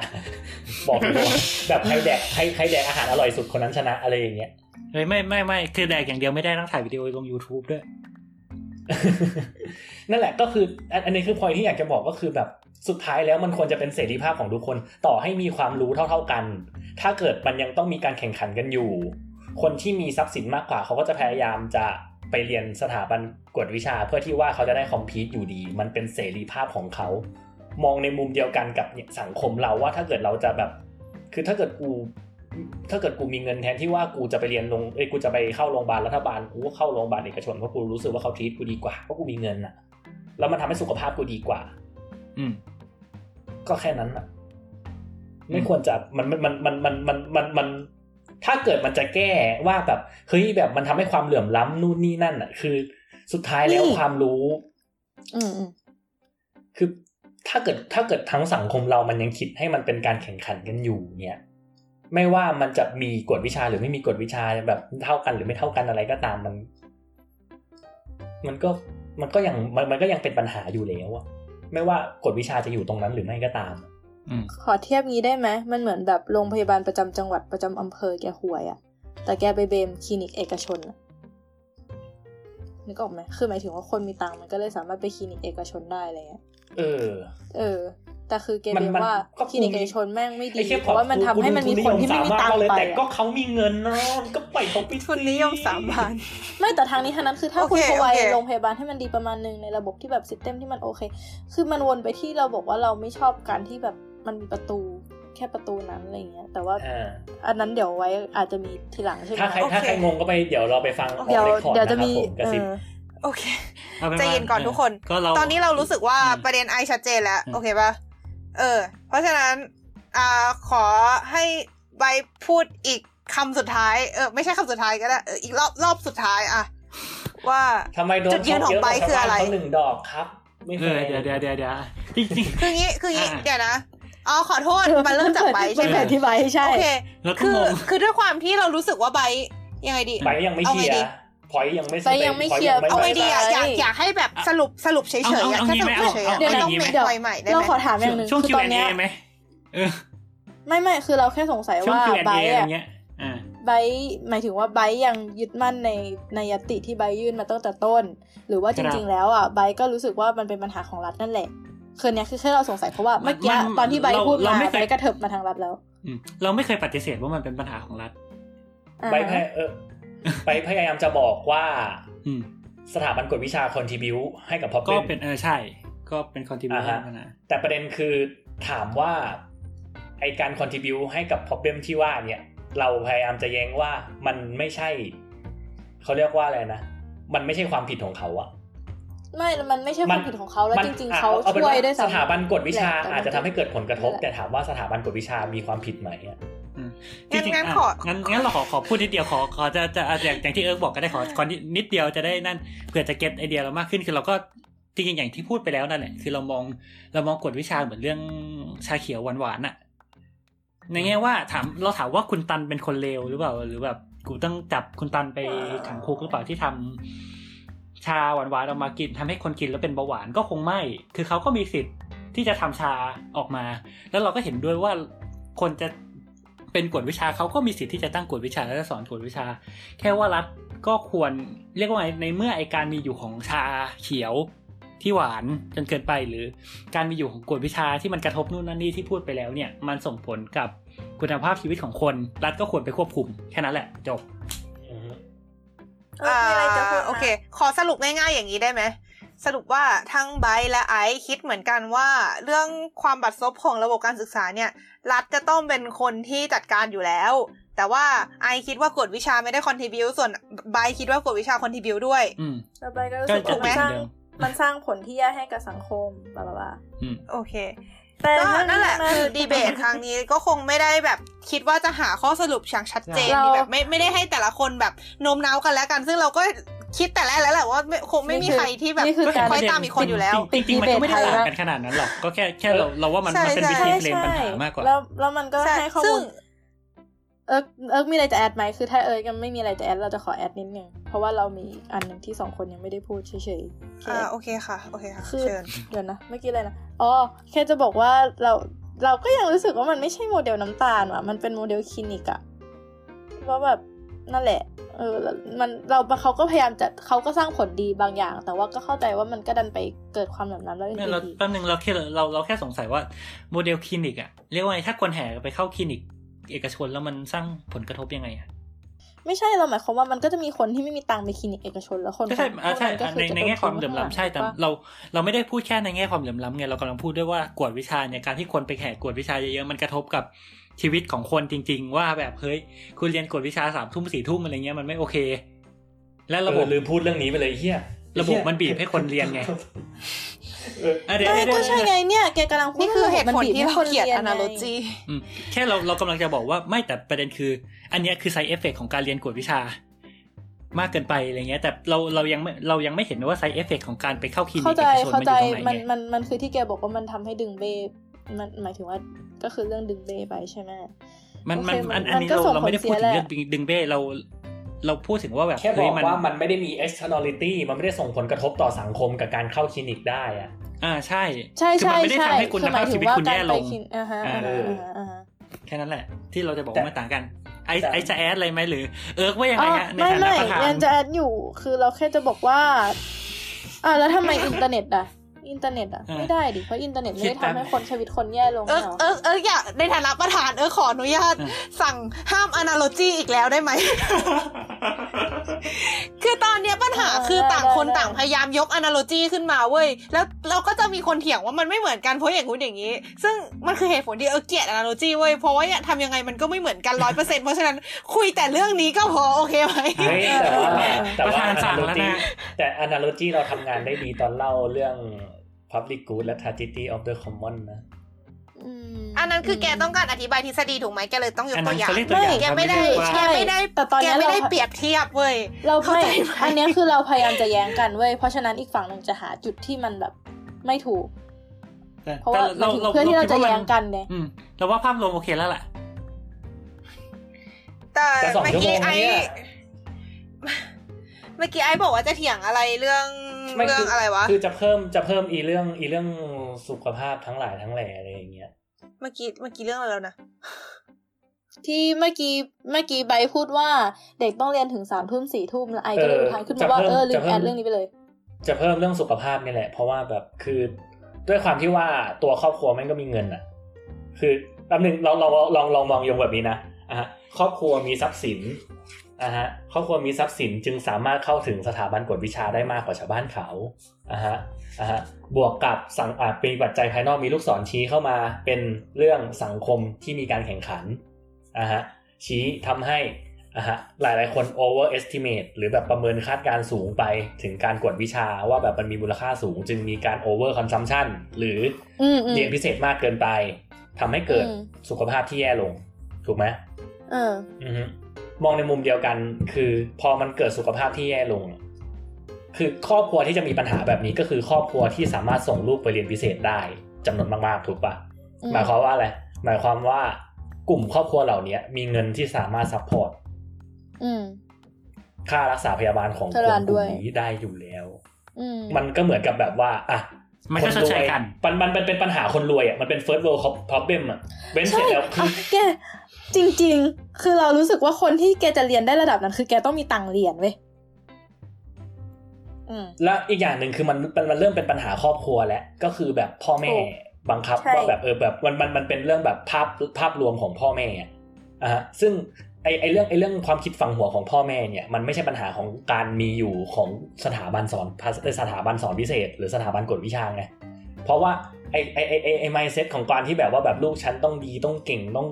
บอกเลยว่าแบบใครแดกใครใครแดกอาหารอร่อยสุดคนนั้นชนะอะไรอย่างเงี้ยเฮ้ยไม่ไม่ไม่คือแดกอย่างเดียวไม่ได้ต้องถ่ายวิดีโอลง YouTube ด้วย นั่นแหละก็คืออันอันนี้คือพอยที่อยากจะบอกก็คือแบบสุดท้ายแล้วมันควรจะเป็นเสรีภาพของทุกคนต่อให้มีความรู้เท่า ๆกัน ถ้าเกิดมันยังต้องมีการแข่งขันกันอยู่ คนที่มีทรัพย์สินมากกว่าเขาก็จะพยายามจะ ไปเรียนสถาบันกวดวิชาเพื่อที่ว่าเขาจะได้คอมพิวต์อยู่ดี มันเป็นเสรีภาพของเขา มองในมุมเดียวกันกับสังคมเราว่าถ้าเกิดเราจะแบบ คือถ้าเกิดกู ถ้าเกิดกูมีเงินแทนที่ว่ากูจะไปเรียนโรงเอ้กูจะไปเข้าโรงพยาบาลรัฐบาลกูเข้าโรงพยาบาลเอกชนเพราะกูรู้สึกว่าเขาทีตกูดีกว่าเพราะกูมีเงินอะแล้วมันทำให้สุขภาพกูดีกว่า อืม ก็แค่นั้นอะไม่ควรจะมันมันมันมันมันมันมัน ถ้าเกิดมันจะแก้ว่าแบบเฮ้ยแบบมันทำให้ความเหลื่อมล้ำนู่นนี่นั่นอะคือ สุดท้ายแล้วนี่ความรู้อืมอืมคือถ้าเกิดถ้าเกิดทั้งสังคมเรามันยังคิดให้มันเป็นการแข่งขันกันอยู่ เนี่ย ไม่ว่ามันจะมีกฎวิชาหรือไม่มีกฎวิชาแบบเท่ากันหรือไม่เท่ากันอะไรก็ตามมัน มันก็มันก็ยังมันมันก็ยังเป็นปัญหาอยู่แล้วอะไม่ว่ากฎวิชาจะอยู่ตรงนั้นหรือไม่ก็ตามอืม ขอเทียบงี้ได้ไหมมันเหมือนแบบโรงพยาบาลประจำจังหวัดประจำอำเภอแกห่วยอะแต่แกไปเบมคลินิกเอกชนอะนึกออกไหมคือหมายถึงว่าคนมีตังค์มันก็เลยสามารถไปคลินิกเอกชนได้อะไรเงี้ยเออ เออ แต่แต่คือเกมมันเรียนมันว่าก็คลินิกเอกชนแม่งไม่ดีไอ้เชี่ยเพราะว่ามันทำให้มันมีคนที่ไม่มีตังค์เลยไปแต่ก็อะเขามีเงินเนาะก็ไปเขาไปทุนนิยมสามบาทไม่แต่ทางนี้ทางนั้นคือถ้าโอคุณเคพไวโอเคโรงพยาบาลให้มันดีประมาณนึงในระบบที่แบบซิสเต็มที่มันโอเค คือมันวนไปที่เราบอกว่าเราไม่ชอบการที่แบบ มันมีประตูแค่ประตูนั้นอะไรเงี้ยแต่ว่าอ่าอันนั้นเดี๋ยวไว้อาจจะมีทีหลังใช่ไหมถ้าใครโอเคถ้าใครงงก็ไปเดี๋ยวเราไปฟังออกเดี๋ยวเรคคอร์ดเดี๋ยวนะจะครับมีผมกระซิบเออโอเคอาป็ใจเย็นก่อนว่าทุกคนก็เราตอนนี้เรารู้สึกว่าอืมประเด็นไอชัดเจนแล้วอืมโอเคป่ะเออ เพราะฉะนั้นอ่าขอให้ใบพูดอีกคำสุดท้ายเออไม่ใช่คำสุดท้ายก็ได้เอออีกรอบรอบสุดท้ายอะว่าทำไมโดนจุดยืนของเยะไบร์ทคืออะไรเขาหนึ่งดอกครับไม่เอเคอยเดี๋ยวเดี๋ยวเดี๋ยวเดี๋ยวจริงจริงคืองี้คืองี้อ่าเดี๋ยวนะ อ๋อขอโทษมันเริ่มจากใบใช่มันไหมเปิดที่ใบใช่โอเคๆแล้วก็คืองงคือด้วยความที่เรารู้สึกว่าใบยังไงดีไปยังไม่เอาเคไงลียดีร์พอยยังไม่ไปยังไม่พอเคลียร์ไม่เอาไงไปดีอะไปอยากอยากให้แบบสรุปสรุปเฉยๆเอาอะเอาแค่สรุปเอาเฉยๆอะเอาไม่เอาต้องเอาเมเอาคไฟใหม่ได้ไหเรามขอถามอย่างหนึ่งช่วงคือตอน Q&A เนี้ยไหมเออไม่ไม่คือเราแค่สงสัยช่วงว่า Q&A ไบอะไรอะเงี้ยอ่าไบหมายถึงว่าไบยังยึดมั่นในในยติที่ไบยื่นมาตั้งแต่ต้น หรือว่าจริง ๆ แล้วอะไบก็รู้สึกว่ามันเป็นปัญหาของรัฐนั่นแหละ คือเนี้ยคือแค่เราสงสัยเพราะว่าเมื่อกี้มันตอนที่ไบเราพูดเรามาไม่เคยไบกระเถิบมาทางรัฐแล้วอืมเราไม่เคยปฏิเสธว่ามันเป็นปัญหาของรัฐอ่าไปพยเออไปพยายามจะบอกว่าอืมสถาบันกวดวิชาคอนทิบิวให้กับพอก็เป็นเออใช่ ก็เป็นคอนทิบิวอ่าฮะนะแต่ประเด็นคือถามว่าไอการคอนทิบิวให้กับ problem ที่ว่าเนี่ย เราพยายามจะแย้งว่ามันไม่ใช่ เขาเรียกว่าอะไรนะ มันไม่ใช่ความผิดของเขาอะ ไม่มันไม่ใช่ความผิดของเขาแล้วมันจริงอะๆเขาอป็นช่วยด้วยสซ้ำถาบันกวดวิชาแหละแต่มันอาจจะทำให้เกิดผลกระทบนั่นแหละแต่ถามว่าสถาบันกวดวิชามีความผิดไหมอะจริงๆงั้นอะของั้นงั้นเราขอขอพูดนิดเดียวขอขอจะจะอะอย่างอย่างที่เอิร์กบอกก็ได้ขอขอนิดนิดเดียวจะได้นั่นเผื่อจะ get idea เรามากขึ้นคือเราก็จริงๆอย่างที่พูดไปแล้วนั่นแหละคือเรามองเรามองกวดวิชาเหมือนเรื่องชาเขียวหวานๆน่ะในแง่ว่าถามเราถามว่าคุณตันเป็นคนเลวหรือเปล่าหรือแบบกูต้องจับคุณตันไปขังคุกหรือเปล่าที่ทำ ชาหวานๆออกมากินทำให้คนกินแล้วเป็นเบาหวานก็คงไม่ คือเขาก็มีสิทธิ์ที่จะทำชาออกมา แล้วเราก็เห็นด้วยว่าคนจะเป็นกฎวิชาเขาก็มีสิทธิ์ที่จะตั้งกฎวิชาและจะสอนกฎวิชา แค่ว่ารัฐก็ควรเรียกว่าไงในเมื่อไอการมีอยู่ของชาเขียวที่หวานจนเกินไปหรือการมีอยู่ของกฎวิชาที่มันกระทบนู่นนั่นนี่ที่พูดไปแล้วเนี่ยมันส่งผลกับคุณภาพชีวิตของคน รัฐก็ควรไปควบคุมแค่นั้นแหละจบ โอเค ขอสรุปง่ายๆอย่างนี้ได้ไหม สรุปว่าทั้งไบร์ทและไอซ์คิดเหมือนกันว่า เรื่องความบัดซบของระบบการศึกษาเนี่ย รัฐจะต้องเป็นคนที่จัดการอยู่แล้ว แต่ว่าไอซ์คิดว่ากวดวิชาไม่ได้ contribute ส่วนไบร์ทคิดว่ากวดวิชา contribute ด้วยอืมแล้วไบร์ทก็รู้ก็สึกจะว่าถูกไหมมันสร้างเดิมมันสร้างผลที่แย่ให้กับสังคม blah blah blah อืมโอเค แต่ก็ทั้งนั่นแหละนั้นคือดีเบตครั้งนี้ก็คงไม่ได้แบบคิดว่าจะหาข้อสรุปอย่างชัดเจนเราแบบไม่ไม่ได้ให้แต่ละคนแบบโน้มน้าวกันแล้วกัน ซึ่งเราก็คิดแต่แรกแล้วแหละว่าไม่คงไม่มีใครที่แบบนี่คือการคอยตามอีกคนอยู่แล้วจริงๆมันก็ไม่ได้ดีเบตไทยต่างกันขนาดนั้นหรอกก็แค่แค่เราเราว่ามันใช่มันเป็นใช่วิธีเคลมปัญหามากกว่าแล้วแล้วมันก็ใช่ให้ข้อซึ่มูงล เอิร์กเอิร์กมีอะไรจะ add ไหมคือถ้าเอิร์กยังไม่มีอะไรจะ add เราจะขอ add นิดนึงเพราะว่าเรามีอันหนึ่งที่สองคนยังไม่ได้พูดเฉยๆแค่อ่าโอเคค่ะโอเคค่ะคือเชิญเดี๋ยวนะเมื่อกี้อะไรนะอ๋อแค่จะบอกว่าเราเราก็ยังรู้สึกว่ามันไม่ใช่โมเดลน้ำตาลว่ะมันเป็นโมเดลคลินิกอะว่าแบบนั่นแหละ เออแล้วมันเราเขาก็พยายามจะเขาก็สร้างผลดีบางอย่าง แต่ว่าก็เข้าใจว่ามันก็ดันไปเกิดความเหลื่อมล้ำแล้วเนี่ยเราอื่นๆอีกแป๊บนึงเราแค่เราเราแค่สงสัยว่าโมเดลคลินิกอะเรียกว่าไงถ้าคนแห่ไปเข้าคลินิก เอกชนแล้วมันสร้างผลกระทบยังไงอะไม่ใช่เราหมายความว่ามันก็จะมีคนที่ไม่มีตังค์ไปคลินิกเอกชนแล้วคนก็ใช่อ่าใช่พวกก็อะคือในจะในโดแง่ความทิ้งเหลื่อมข้งล้ำใช่แต่ว่าเราเราไม่ได้พูดแค่ในแง่ความเหลื่อมล้ำไงเรากำลังพูดด้วยว่ากวดวิชาเนี่ยการที่คนไปแห่กวดวิชาเยอะๆมันกระทบกับชีวิตของคนจริง ๆ ว่าแบบเฮ้ยคุณเรียนกวดวิชาสามทุ่มสี่ทุ่มอะไรเงี้ยมันไม่โอเค และระบบเออลืมพูดเรื่องนี้ไปเลยไอ้เฮีย ระบบมันบีบให้คนเรียนไงเอออะเดี๋ยวไม่เดี๋ยวก็เดี๋ยวใช่ไงเนี่ยแกกำลังพูดนี่คือเหตุผลมันบีบที่ให้เราคนเกลียดรีนอไงนาโลจีอืมแค่เราเรากำลังจะบอกว่าไม่แต่ประเด็นคือ อันเนี้ยคือไซเอฟเฟกของการเรียนกวดวิชามากเกินไปอะไรเงี้ย แต่เราเรายังไม่เรายังไม่เห็นว่าไซเอฟเฟกของการไปเข้าคลินิกเข้าใจเอกชนเข้ามันอใจยู่ตรงไหนมันไงมันมันคือที่แกบอกว่ามันทำให้ดึงเบ้มันหมายถึงว่าก็คือเรื่องดึงเบ้ไปใช่ไหมมันมันโอเคอันมันอันนี้ก็เราส่งเราไม่ได้พูดถึงผลเสียเรื่องแหละดึงดึงเบ้เรา เราพูดถึงว่าแบบแค่บเฮ้อยกมันว่ามันไม่ได้มี externality มันไม่ได้ส่งผลกระทบต่อสังคมกับการเข้าคลินิกได้อะอ่าใช่ ใช่คือใช่มันไม่ได้ใช่ทำให้คุณคือหายภามพถึชีงวิตว่าคุณการแย่ไปลงคลินอ่าฮะอ่าฮะอ่าฮะอ่าฮะแค่นั้นแหละ ที่เราจะบอกแต่ว่ามันต่างกันไอแต่ไอจะแอดอะไรไหมหรือ เอิร์กว่ายังไงอ๋อฮะในไม่ฐานะไม่ประธานยังจะแอดอยู่คือเราแค่จะบอกว่าอ่าแล้วทำไมอินเทอร์เน็ตอะ อินเทอร์เน็ตอะอ่าไม่ได้ดิเพราะอินเทอร์เน็ตไม่คิได้ดแป๊บทำให้คนชีวิตคนแย่ลงเออหรอเออเอออยากในฐานะประธานเออขออนุญาตอืมสั่งห้าม analogy อีกแล้วได้ไหมคือตอนเนี้ยปัญหาคือต่างคนต่างพยายามยก analogy ขึ้นมาเว้ยแล้วเราก็จะมีคนเถียงว่ามันไม่เหมือนกันเพราะอย่างงู้นอย่างนี้ ซึ่งมันคือเหตุผลที่เออเกลียด analogy เว้ยเพราะว่าทำยังไงมันก็ไม่เหมือนกันร้อยเปอร์เซ็นต์เพราะฉะนั้นคุยแต่เรื่องนี้ก็พอโอเคไหมเฮ้ยแต่ว่าแต่ประว่าธานสั่งแล้ว analogy นะแต่ analogy เราทำงานได้ดีตอนเล่าเรื่อง public good และ tragedy of the common นะมอันนั้นคือแกต้องการอธิบายทฤษฎีถูกไหมแกเลยต้องยกอันตันั้วนอย่างเขาเรียกตัวอย่างแกไม่ได้เขาแกเรียกว่าไม่ได้แต่ตอนแกเนี้ยไม่ได้เราเปรียบเทียบเว้ยเราเข้าไม่ใจไหมอันเนี้ยคือเราพยายามจะแย้งกันเว้ยเพราะฉะนั้นอีกฝั่งหนึ่งจะหาจุดที่มันแบบไม่ถูกแต่เพราะว่าแต่หมายถึงเพื่อที่เราจะคิดว่แย้มังกันไงอืมเราว่าภาพรวมโอเคแล้วล่ะแต่จะสองเมื่อชั่วโมกี้งไหมไอ้เนี่ยเมื่อกี้ไอ้บอกว่าจะเถียงอะไรเรื่องไม่ เรื่อคืงอะไรวะคือจะเพิ่มจะเพิ่มอีเรื่องอีเรื่องสุขภาพทั้งหลายทั้งแหล่อะไรอย่างเงี้ย เมื่อกี้เมื่อกี้เรื่องอะไรแล้วนะที่เมื่อกี้เมื่อกี้ไบร์ทพูดว่าเด็กต้องเรียนถึงสามทุ่มสี่ทุ่มแล้วไอก็เลยเออทายขึ้นมาว่าจะเพิ่มเออลืมจะเพิ่แอมดเรื่องนี้ไปเลย จะเพิ่มเรื่องสุขภาพนี่แหละ เพราะว่าแบบคือด้วยความที่ว่าตัวครอบครัวแม่งก็มีเงินอะ คือแป๊บหนึงเราเราลองลองมองโยงแบบนี้นะอะฮะครอบครัวมีทรัพย์สิน อะฮะครอบครัวมีทรัพย์สินจึงสามารถเข้าถึงสถาบันกวดวิชาได้มากกว่าชาวบ้านเขาอะฮะอะฮะบวกกับสังอาจเป็นปัจจัยภายนอกมีลูกศรชี้เข้ามาเป็นเรื่องสังคมที่มีการแข่งขันอะฮะชี้ทำให้อะฮะหลายๆคน overestimate หรือแบบประเมินคาดการณ์สูงไปถึงการกวดวิชาว่าแบบมันมีมูลค่าสูง จึงมีการ over consumption หรืออืมอืมเรียนพิเศษมากเกินไปทำให้เกิดอืมสุขภาพที่แย่ลง ถูกไหมเอออือฮึ มองในมุมเดียวกัน คือพอมันเกิดสุขภาพที่แย่ลง คือครอบครัวที่จะมีปัญหาแบบนี้ก็คือครอบครัวที่สามารถส่งลูกไปเรียนพิเศษได้จำนวนมากๆถูกปะอืมหมายความว่าอะไรหมายความว่ากลุ่มครอบครัวเหล่านี้มีเงินที่สามารถ supportอืมค่ารักษาพยาบาลของเทคอนรานกลุ่ด้มวยนี้ได้อยู่แล้วอืมมันก็เหมือนกับแบบว่าอะมันคก็นชรดวใช้ยกันมันมันมันเป็นปัญหาคนรวยอะมันเป็น first world problem อะเว้นเสร็ใช่จแล้วคืออะแก จริง ๆ คือเรารู้สึกว่าคนที่แกจะเรียนได้ระดับนั้น คือแกต้องมีตังค์เรียนเว้ยอืมแล้วอีกอย่างหนึ่งคือมันมันมันเริ่มเป็นปัญหาครอบครัวแล้ว ก็คือแบบพ่อแม่ถูกบังคับใช่ว่าแบบเออแบบมันมันมันเป็นเรื่องแบบภาพภาพรวมของพ่อแม่อะอะฮะซึ่งไอไอเรื่องไอเรื่องความคิดฝังหัวของพ่อแม่เนี่ยมันไม่ใช่ปัญหาของการมีอยู่ของสถาบันสอนภาษาสถาบันสอนพิเศษ หรือสถาบันกฎวิชาไงเพราะว่าไอไอไอไอไอไมเซ็ตของการที่แบบว่าแบบลูกฉันต้องดีต้องเก่งต้อง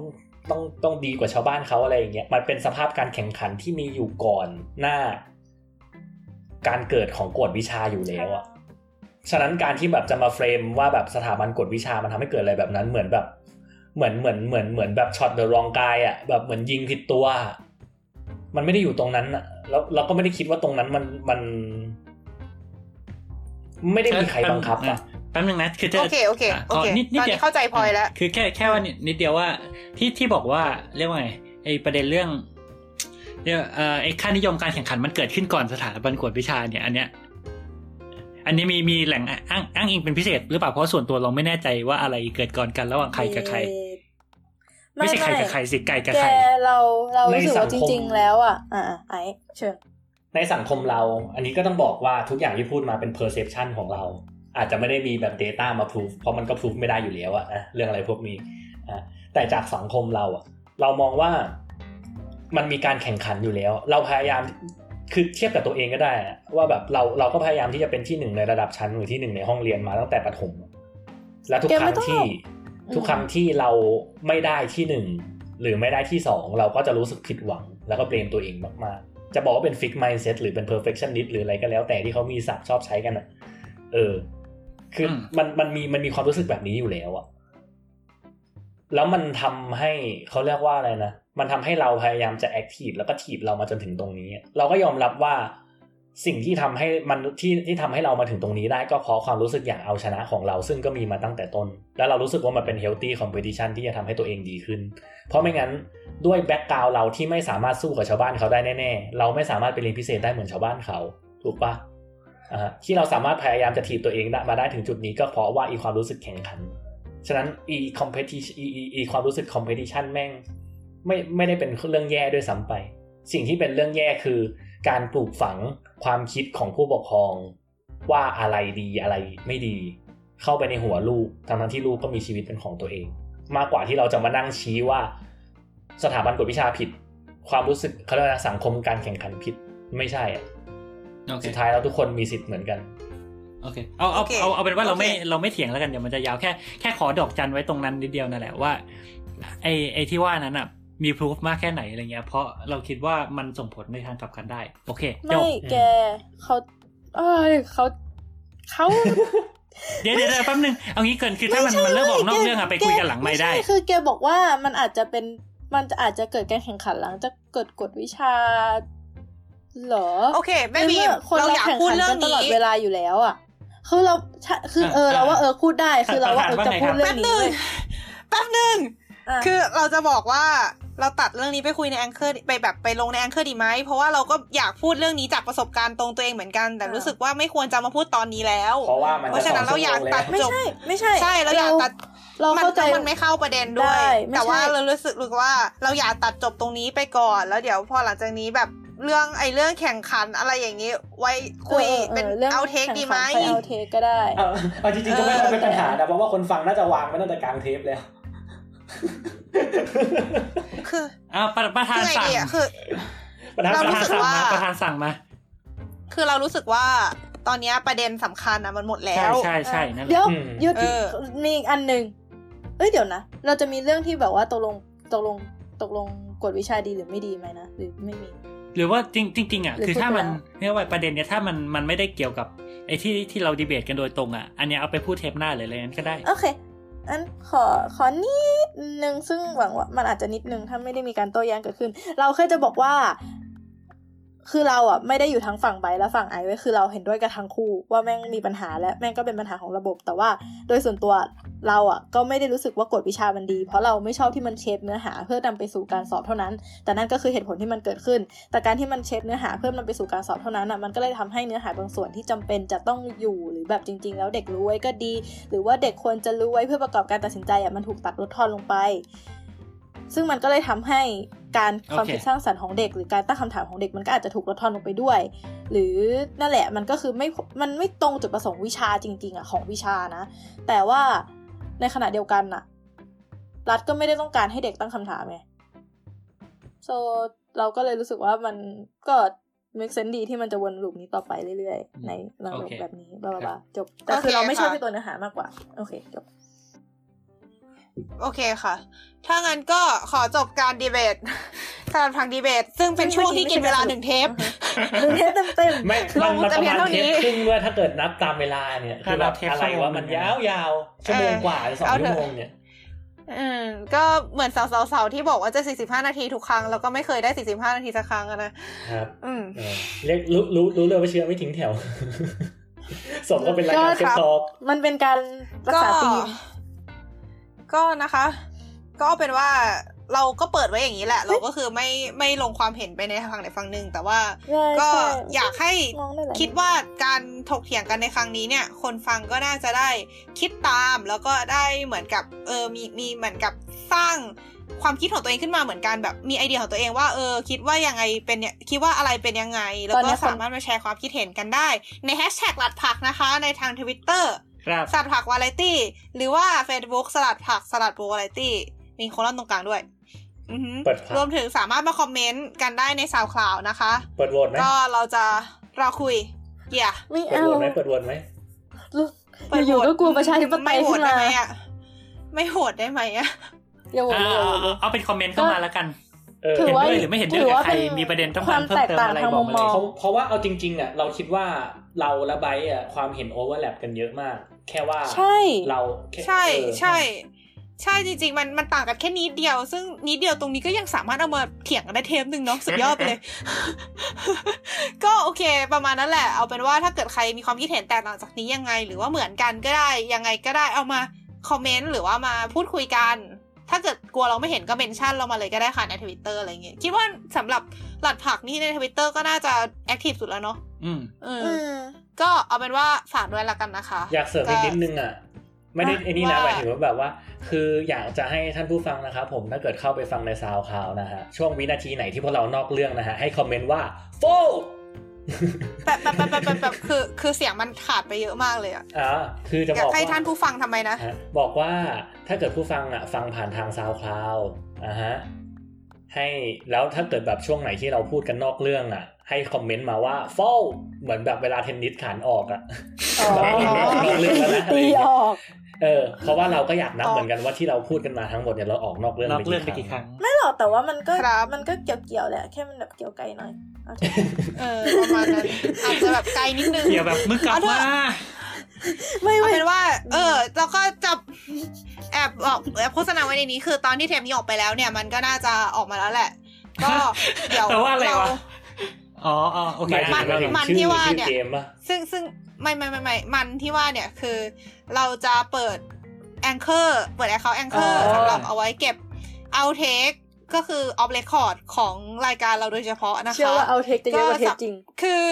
ต้องต้องดีกว่าชาวบ้านเขาอะไรอย่างเงี้ยมันเป็นสภาพการแข่งขันที่มีอยู่ก่อนหน้า การเกิดของกฎวิชาอยู่แล้วอะฉะนั้นการที่แบบจะมาเฟรมว่าแบบสถาบันกฎวิชามันทำให้เกิดอะไรแบบนั้นเหมือนแบบเหมือนเหมือนเหมือนเหมือนแบบช็อตเดอะรองกายอะแบบเหมือนยิงผิดตัว มันไม่ได้อยู่ตรงนั้นอะแล้วเราก็ไม่ได้คิดว่าตรงนั้นมันมัน ไม่ได้มีใครบังคับอะ แป๊บนึงนะคือจะโอเคโอเคะโอเคขนิดนิดตอนนี้ดียวเข้าใจพลอยแล้วคือแค่แค่ว่านิดนิดเดียวว่าที่ที่บอกว่าเรียกว่าไงไอประเด็นเรื่องเรียกเอ่อไอค่านิยมการแข่งขันมันเกิดขึ้นก่อนสถาบันกวดวิชาเนี่ย อันเนี้ย อันนี้มีมีแหล่งอ้างอ้างอิงเป็นพิเศษหรือเปล่าเพราะส่วนตัวเราไม่แน่ใจว่าอะไรเกิดก่อนกันระหว่างใครกับใครไม่ใช่ใครกับใครสิไก่กับแกใครเราเรารู้สึกว่าในสัจงคมริง ๆ แล้วอะอ่าไอเชิญในสังคมเรา อันนี้ก็ต้องบอกว่าทุกอย่างที่พูดมาเป็น perception ของเรา อาจจะไม่ได้มีแบบ data มา proof เพราะมันก็ proof ไม่ได้อยู่แล้วอะนะเรื่องอะไรพวกนี้อะแต่จากสังคมเราอะเรามองว่ามันมีการแข่งขันอยู่แล้ว เราพยายามคือเทียบกับตัวเองก็ได้อะว่าแบบเราเราก็พยายามที่จะเป็นที่หนึ่งในระดับชั้นหรือที่หนึ่งในห้องเรียนมาตั้งแต่ประถมและทุกแกคไม่รั้งต้องที่อืมทุกครั้งที่เราไม่ได้ที่หนึ่งหรือไม่ได้ที่สองเราก็จะรู้สึกผิดหวัง แล้วก็เบลมตัวเองมากๆ จะบอกว่าเป็น fix mindset หรือเป็น perfectionist หรืออะไรก็แล้วแต่ที่เขามีศัพท์ชอบใช้กันอะ เออ คืออมมันมันมีมันมีความรู้สึกแบบนี้อยู่แล้วอะแล้วมันทำให้เขาเรียกว่าอะไรนะ มันทำให้เราพยายามจะ active แล้วก็ถีบเรามาจนถึงตรงนี้ เราก็ยอมรับว่าสิ่งที่ทำให้มันที่ที่ทำให้เรามาถึงตรงนี้ได้ก็เพราะความรู้สึกอยากเอาชนะของเรา ซึ่งก็มีมาตั้งแต่ต้น แล้วเรารู้สึกว่ามันเป็น healthy competition ที่จะทำให้ตัวเองดีขึ้น เพราะไม่งั้นด้วยแบ็กกราวเราที่ไม่สามารถสู้กับชาวบ้านเขาได้แน่ๆ เราไม่สามารถไปเรียนพิเศษได้เหมือนชาวบ้านเขา ถูกปะอ่าฮะ ที่เราสามารถพยายามจะถีบตัวเองมาได้ถึงจุดนี้ก็เพราะว่าอีความรู้สึกแข่งขัน ฉะนั้นอี competition อีความรู้สึก competition แม่งไม่ไม่ได้เป็นเรื่องแย่ด้วยซ้ำไป สิ่งที่เป็นเรื่องแย่คือ การปลูกฝังความคิดของผู้ปกครอง ว่าอะไรดีอะไรไม่ดี เข้าไปในหัวลูกทั้งๆที่ลูกก็มีชีวิตเป็นของตัวเอง มากกว่าที่เราจะมานั่งชี้ว่า สถาบันกวดวิชาผิด ความรู้สึกเขาเรียกสังคมการแข่งขันผิดไม่ใช่อะ สุดท้ายแล้วทุกคนมีสิทธิ์เหมือนกันโอเคเอาเอาโอเคเอาเอาเป็นว่าเราไม่โอเคเราไม่เถียงแล้วกันเดี๋ยวมันจะยาวแค่แค่ขอดอกจันไว้ตรงนั้นนิดเดียวนั่นแหละว่าไอไอที่ว่านั้นอะมีพิสูจมากแค่ไหนอะไรเงี้ย เพราะเราคิดว่ามันส่งผลในทางกลับกันได้ โอเคจไม่บแกเขาเอ้ยเขาเขาเดี๋ยวเดี๋ยวเดี๋ยวแป๊บนึงเอางี้เกินคือถ้ามันมันเริ่มออกนอกเรื่องอะไปคุยกันหลังไม่ได้ใช่คือแกบอกว่ามันอาจจะเป็นมันจะอาจจะเกิดการแข่งขันหลังจากเกิดกฎวิชาเหรอ โอเคแม่บีในมเมื่อคนเราเราอยากแข่งพูดขันเรื่อกังนตลอดนี้เวลาอยู่แล้วอะคือเราใช่คือเอออะเราว่าเออพูดได้คือเราว่าเออประจะธานพูดเรื่ว่าองไงนี้ครับเว้ยแป๊บหนึ่งอะคือเราจะบอกว่าเราตัดเรื่องนี้ไปคุยในแองเกอร์ไปแบบไปลงในแองเกอร์ดีไหมเพราะว่าเราก็อยากพูดเรื่องนี้จากประสบการณ์ตรงตัวเองเหมือนกัน แต่รู้สึกว่าไม่ควรจะมาพูดตอนนี้แล้ว เพราะว่ามันเพราะฉะนั้นเราอยากตัดไม่ใช่ไม่ใช่ ใช่เราอยากตัดเรามันเข้าใจมันไม่เข้าประเด็นด้วยได้ไม่ใช่แต่ว่าเรารู้สึกรู้สึกว่าเราอยากตัดจบตรงนี้ไปก่อน แล้วเดี๋ยวพอหลังจากนี้แบบ เรื่องไอ้เรื่องแข่งขันอะไรอย่างนี้ ไว้คุยออออเป็นรื่องเอาเทคดีไหมแข่งขันไปเอาเทคก็ได้เอาเอาจริงๆก็ไม่ไม่เป็นปัญหานะเพราะว่าคนฟังน่าจะวางไว้ตั้งแต่กลางเทปแล้วคืออ่าประประธาคืนอไอสั่งเดียคือประธานเราประรู้ธานสึกสั่งว่ามาประธานสั่งมาคือเรารู้สึกว่าตอนเนี้ยประเด็นสำคัญอะมันหมดแล้ใช่วใช่ใช่นั่นแหเดี๋ยละวอืมหยุดเออมีอีกอันหนึ่งเอ้ยเดี๋ยวนะ เราจะมีเรื่องที่แบบว่าตกลงตกลงตกลงกฎวิชาดีหรือไม่ดีไหมนะหรือไม่มี หรือว่าจริงจริงๆอะหรือคือถ้ามันพูดไปแล้วเรียกว่าประเด็นเนี้ยถ้ามันมันไม่ได้เกี่ยวกับไอ้ที่ที่เราดีเบตกันโดยตรงอะ อันเนี้ยเอาไปพูดเทปหน้าเลยอะไรนั้นก็ได้ โอเคอันขอขอนิดนึงซึ่งหวังว่ามันอาจจะนิดนึงถ้าไม่ได้มีการโต้แย้งเกิดขึ้น เราแค่จะบอกว่า คือเราอะไม่ได้อยู่ทั้งฝั่งไบและฝั่งไอไว้คือเราเห็นด้วยกับทั้งคู่ว่าแม่งมีปัญหาและแม่งก็เป็นปัญหาของระบบ แต่ว่าโดยส่วนตัวเราอะก็ไม่ได้รู้สึกว่ากฎวิชามันดี เพราะเราไม่ชอบที่มันเชฟเนื้อหาเพื่อนำไปสู่การสอบเท่านั้น แต่นั่นก็คือเหตุผลที่มันเกิดขึ้น แต่การที่มันเชฟเนื้อหาเพื่อนำไปสู่การสอบเท่านั้นอะมันก็เลยทำให้เนื้อหาบางส่วนที่จำเป็นจะต้องอยู่หรือแบบจริง ๆ แล้วเด็กรู้ไว้ก็ดี หรือว่าเด็กควรจะรู้ไว้เพื่อประกอบการตัดสินใจอะมันถูกตัดลดทอนลงไป ซึ่งมันก็เลยทำให้การความคิดโอเคสร้างสรรค์ของเด็ก หรือการตั้งคำถามของเด็กมันก็อาจจะถูกลดทอนลงไปด้วย หรือนั่นแหละมันก็คือไม่มันไม่ตรงจุดประสงค์วิชาจริง ๆอะของวิชานะ แต่ว่าในขณะเดียวกันน่ะ รัฐก็ไม่ได้ต้องการให้เด็กตั้งคำถามไง so เราก็เลยรู้สึกว่ามันก็ make sense ดีที่มันจะวนลูปนี้ต่อไปเรื่อยๆ ในระบบโอเคแบบนี้บลาบครัลาบจบ แต่คือโอเคเราไม่ชอบค่ะที่ตัวเนื้อหามากกว่า โอเคจบ โอเคค่ะ ถ้างั้นก็ขอจบการดีเบตสำหรับทางดีเบต ซึ่งเป็นช่วงที่กินเวลาหนึ่งเทปหนึ่งเทปเต็มๆไม่เรามันมันจะประเพียงมาณเท่าเทนี้ปครึ่งด้วยถ้าเกิดนับตามเวลาเนี่ยคือแบบเทปอะไรชั่วโมงว่ามันหนึ่งยานะวๆชั่วโมงกว่าหรือสองเอาชั่เถวอะโมงเนี่ยอืมก็เหมือนสาวๆๆที่บอกว่าจะ 45 นาทีทุกครั้ง แล้วก็ไม่เคยได้ 45 นาทีสักครั้งอะนะครับ อืมเออเรียกรู้รู้รู้เลยว่าเชื้อไม่ทิ้งแถวสมก็เป็นรายการก็เซ็ครับตอกมันเป็นการรักก็ษาธีม ก็นะคะ ก็เป็นว่าเราก็เปิดไว้อย่างนี้แหละ เราก็คือไม่ไม่ลงความเห็นไปในทางไหนฝั่งหนึ่งแต่ว่าใช่ก็ใช่อยากให้มองได้หลายคิดว่าการถกเถียงกันในครั้งนี้เนี่ย คนฟังก็น่าจะได้คิดตามแล้วก็ได้เหมือนกับเออมีมีเหมือนกับสร้างความคิดของตัวเองขึ้นมาเหมือนกันแบบมีไอเดียของตัวเองว่าเออคิดว่ายังไงเป็นเนี่ยคิดว่าอะไรเป็นยังไง แล้วตอนก็นี้คนสามารถมาแชร์ความคิดเห็นกันได้ในแฮชแท็กหลัดผักนะคะ ในทางทวิตเตอร์ ครับสลัดผักวาไรตี้ หรือว่า Facebook สลัดผักสลัดโบวาไรตี้ มีโคลัมน์ตรงกลางด้วยอือหือเปิดผักรวมถึงสามารถมาคอมเมนต์กันได้ในสาวคลาวนะคะ เปิดโหวตไหมก็เราจะเราคุยเกี่ยไม่เปิดเอาโหวตไหมเปิดโหวตไหมอยู่ๆก็กลัวประชาธิปไตยไม่โหวขึ้ตนได้มาไหมอะไม่โหวตได้ไหมอะอย่าโหวตอ่าอย่าโหวตเอาเอาเอาเป็นคอมเมนต์เข้ามาแล้วกันเออถือเห็นว่าด้วยหรือไม่เห็นด้วยถือกับว่าใครเป็นมีประเด็นต้องความเพิ่มแตกเติมต่างอะไรทางบมุอกมมามอเลงยเพราะเพราะว่าเอาจริง ๆอะเราคิดว่าเราและไบร์ทอะความเห็น overlap กันเยอะมาก แค่ว่าใช่เราแค่ใช่เออใช่ใช่จริงๆมันมันต่างกันแค่นิดเดียว ซึ่งนิดเดียวตรงนี้ก็ยังสามารถเอามาเถียงกันได้เทปหนึ่งเนาะสุดยอดไปเลย ก็โอเค ประมาณนั้นแหละ เอาเป็นว่าถ้าเกิดใครมีความคิดเห็นแตกต่างจากนี้ยังไง หรือว่าเหมือนกันก็ได้ยังไงก็ได้เอามาคอมเมนต์หรือว่ามาพูดคุยกัน ถ้าเกิดกลัวเราไม่เห็นก็ mention เรามาเลยก็ได้ค่ะในทวิตเตอร์อะไรเงี้ยคิดว่าสำหรับสลัดผักนี่ในทวิตเตอร์ก็น่าจะ active สุดแล้วเนาะอืมเอออือมก็เอาเป็นว่าฝากด้วยละกันนะคะ อยากเสริมอีกนิดนึงอะไม่ได้อะไอ้นี่นะว่าหมายถึงว่าแบบว่า คืออยากจะให้ท่านผู้ฟังนะครับผมถ้าเกิดเข้าไปฟังใน SoundCloud นะฮะช่วงวินาทีไหนที่พวกเรานอกเรื่องนะฮะให้คอมเมนต์ว่าโฟ แบบแบบแบบแบบแบบแบบคือคือเสียงมันขาดไปเยอะมากเลยอะอ่าคือจะอบยากอกให้ว่าท่านผู้ฟังทำไมนะฮะบอกว่าถ้าเกิดผู้ฟังอะ ฟังผ่านทาง SoundCloudอะฮะให้แล้วถ้าเกิดแบบช่วงไหนที่เราพูดกันนอกเรื่องอะ ให้คอมเมนต์มาว่าฟอลเหมือนแบบเวลาเทนนิสขานออกอะอ๋อแบบนอกเรื่องแล้วนะอะไรตีอย่างเงี้อยอก เออเพราะว่าเราก็อยากนับเหมือนกันว่าที่เราพูดกันมาทั้งหมดเนี่ยเราออกนอกเรื่องนอกไปเรื่องไปกี่กี่คครั้รั้งงไม่หรอกแต่ว่ามันก็ครับมันก็เกี่ยวเกี่ยวๆแหละแค่มันแบบเกี่ยวไกลหน่อยเอาเถอะเออประมาณนั้นอาจจะแบบไกลนิดนึงเดี๋ยวแบบมึงกลับเอาเถมาอะไม่เอาไม่เป็นว่า เออเราก็จะแอบบอกแอบโฆษณาไว้ในนี้คือตอนที่เทปนี้ออกไปแล้วเนี่ยมันก็น่าจะออกมาแล้วแหละ ก็เดี๋ยวแต่ว่าอะไรเราวะอ๋ออ๋อโอเคหมายถึงมันหมายถึงมันชื่อที่ว่าชื่อเนี่ยเกมป่ะซึ่งซึ่ง ไม่ไม่ไม่ไม่มันที่ว่าเนี่ยคือเราจะเปิด Anchor เปิด account Anchor อ๋อสำหรับเอาไว้เก็บ outtake ก็คือ off record ของรายการเราโดยเฉพาะนะคะเชื่อว่า outtake จะเยอะกว่าเทปจริง คือ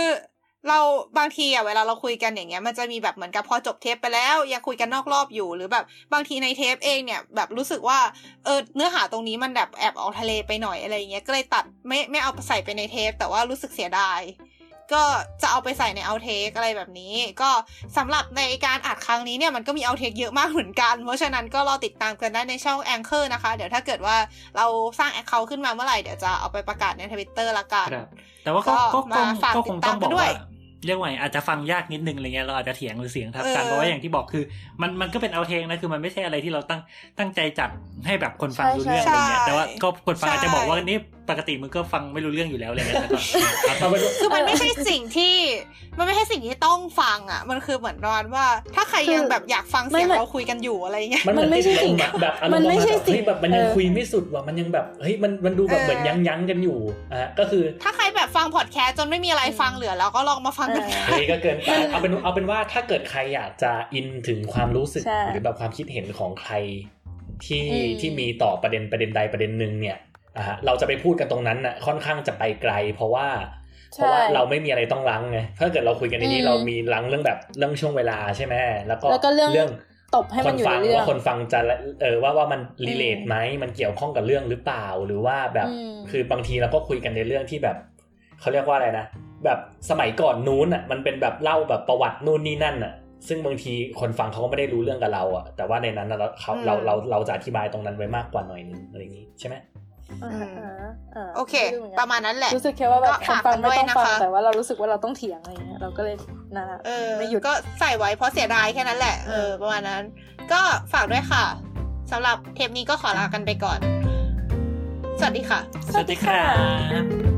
เราบางทีอะเวลาเราคุยกันอย่างเงี้ยมันจะมีแบบเหมือนกับพอจบเทปไปแล้วยังคุยกันนอกรอบอยู่หรือแบบบางทีในเทปเองเนี่ยแบบรู้สึกว่าเออเนื้อหาตรงนี้มันแบบแอบออกทะเลไปหน่อยอะไรอย่างเงี้ยก็เลยตัดไม่ไม่เอาไปใส่ไปในเทป แต่ว่ารู้สึกเสียดาย ก็จะเอาไปใส่ใน outtake อะไรแบบนี้ ก็สำหรับในการอัดครั้งนี้เนี่ยมันก็มี outtake เยอะมากเหมือนกัน เพราะฉะนั้นก็รอติดตามกันได้ในช่อง Anchor นะคะ เดี๋ยวถ้าเกิดว่าเราสร้าง account ขึ้นมาเมื่อไหร่เดี๋ยวจะเอาไปประกาศในทวิตเตอร์ละกันครับแต่ว่าก็ก็ก็ก็มาฝากก็คงต้องติดตามกันบอกด้วว่าย เรียกว่าไงอาจจะฟังยากนิดนึงอะไรเงี้ยเราอาจจะเถียงหรือเสียงทับกันเออเพราะว่าอย่างที่บอกคือ มันมันก็เป็นเอาเทงนะคือมันไม่ใช่อะไรที่เราตั้งตั้งใจจัดให้แบบคนฟังใช่รู้เรื่องใช่อะไรเงี้ยแต่ว่าก็คนฟังใช่อาจจะบอกว่านี่ปกติมึงก็ฟังไม่รู้เรื่องอยู่แล้วอะไรเงี้ยแต่ก็เอาเป็นว่าคือมันไม่ใช่สิ่งที่มันไม่ใช่สิ่งที่ต้องฟังอะ มันคือเหมือนประมาณว่า ถ้าใครยังแบบอยากฟังเสียงไม่ไม่เราคุยกันอยู่อะไรเงี้ยมันเหมือนมันไม่ใช่ติดลสิ่งอะแบบอารมมันณ์ไม่ใช่ประาณแบบสิ่งเฮ้ยแบบมันยังเออคุยไม่สุดว่ะมันยังแบบเฮ้ยมันมันดูแบบเออเหมือนยั้งยั้งๆกันอยู่อะก็คือ ถ้าใครแบบฟังพอดแคสต์จนไม่มีอะไรฟังเหลือแล้วก็ลองมาฟังกันเออเฮ้ยก็เกินไปเอาเป็นเอาเป็นว่าถ้าเกิดใครอยากจะอินถึงความรู้สึกใช่หรือแบบความคิดเห็นของใครที่อืมที่มีต่อประเด็นประเด็นใดประเด็นหนึ่งเนี่ยอะฮะเราจะไปพูดกันตรงนั้นน่ะค่อนข้างจะไปไกล เพราะว่าเพราะว่าเราไม่มีอะไรต้องลังไงถ้าเกิดเราคุยกันในนี้อืมเรามีลังเรื่องแบบเรื่องช่วงเวลาใช่ไหมแล้วก็แล้วก็เรื่องตบให้คมันนอยู่ฟัในงเรื่องว่าคนฟังจะเออว่าว่ามันรีเลทอืมไหมมันเกี่ยวข้องกับเรื่องหรือเปล่าหรือว่าแบบอืมคือบางทีเราก็คุยกันในเรื่องที่แบบเขาเรียกว่าอะไรนะ แบบสมัยก่อนนู้นอะมันเป็นแบบเล่าแบบประวัตินู่นนี่นั่นอะ ซึ่งบางทีคนฟังเขาก็ไม่ได้รู้เรื่องกับเราอะแต่ว่าในนั้นน่ะเราเขาอืมเราเราเราจะอธิบายตรงนั้นไว้มากกว่าหน่อยนึงอะไรอย่างนี้ใช่ไหมอ่าอ่าอ่าโอเคไม่รู้หมือนกันประมาณนั้นแหละรู้สึกแค่ว่าแบบก็คนฝากฟังกันไม่ด้วยต้องนะฟังคะแต่ว่าเรารู้สึกว่าเราต้องเถียงอะไรเงี้ยเราก็เลยนะเออไม่หยุดก็ใส่ไว้เพราะเสียดายแค่นั้นแหละเออประมาณนั้น ก็ฝากด้วยค่ะสำหรับเทปนี้ก็ขอลากันไปก่อน สวัสดีค่ะ สวัสดีครับ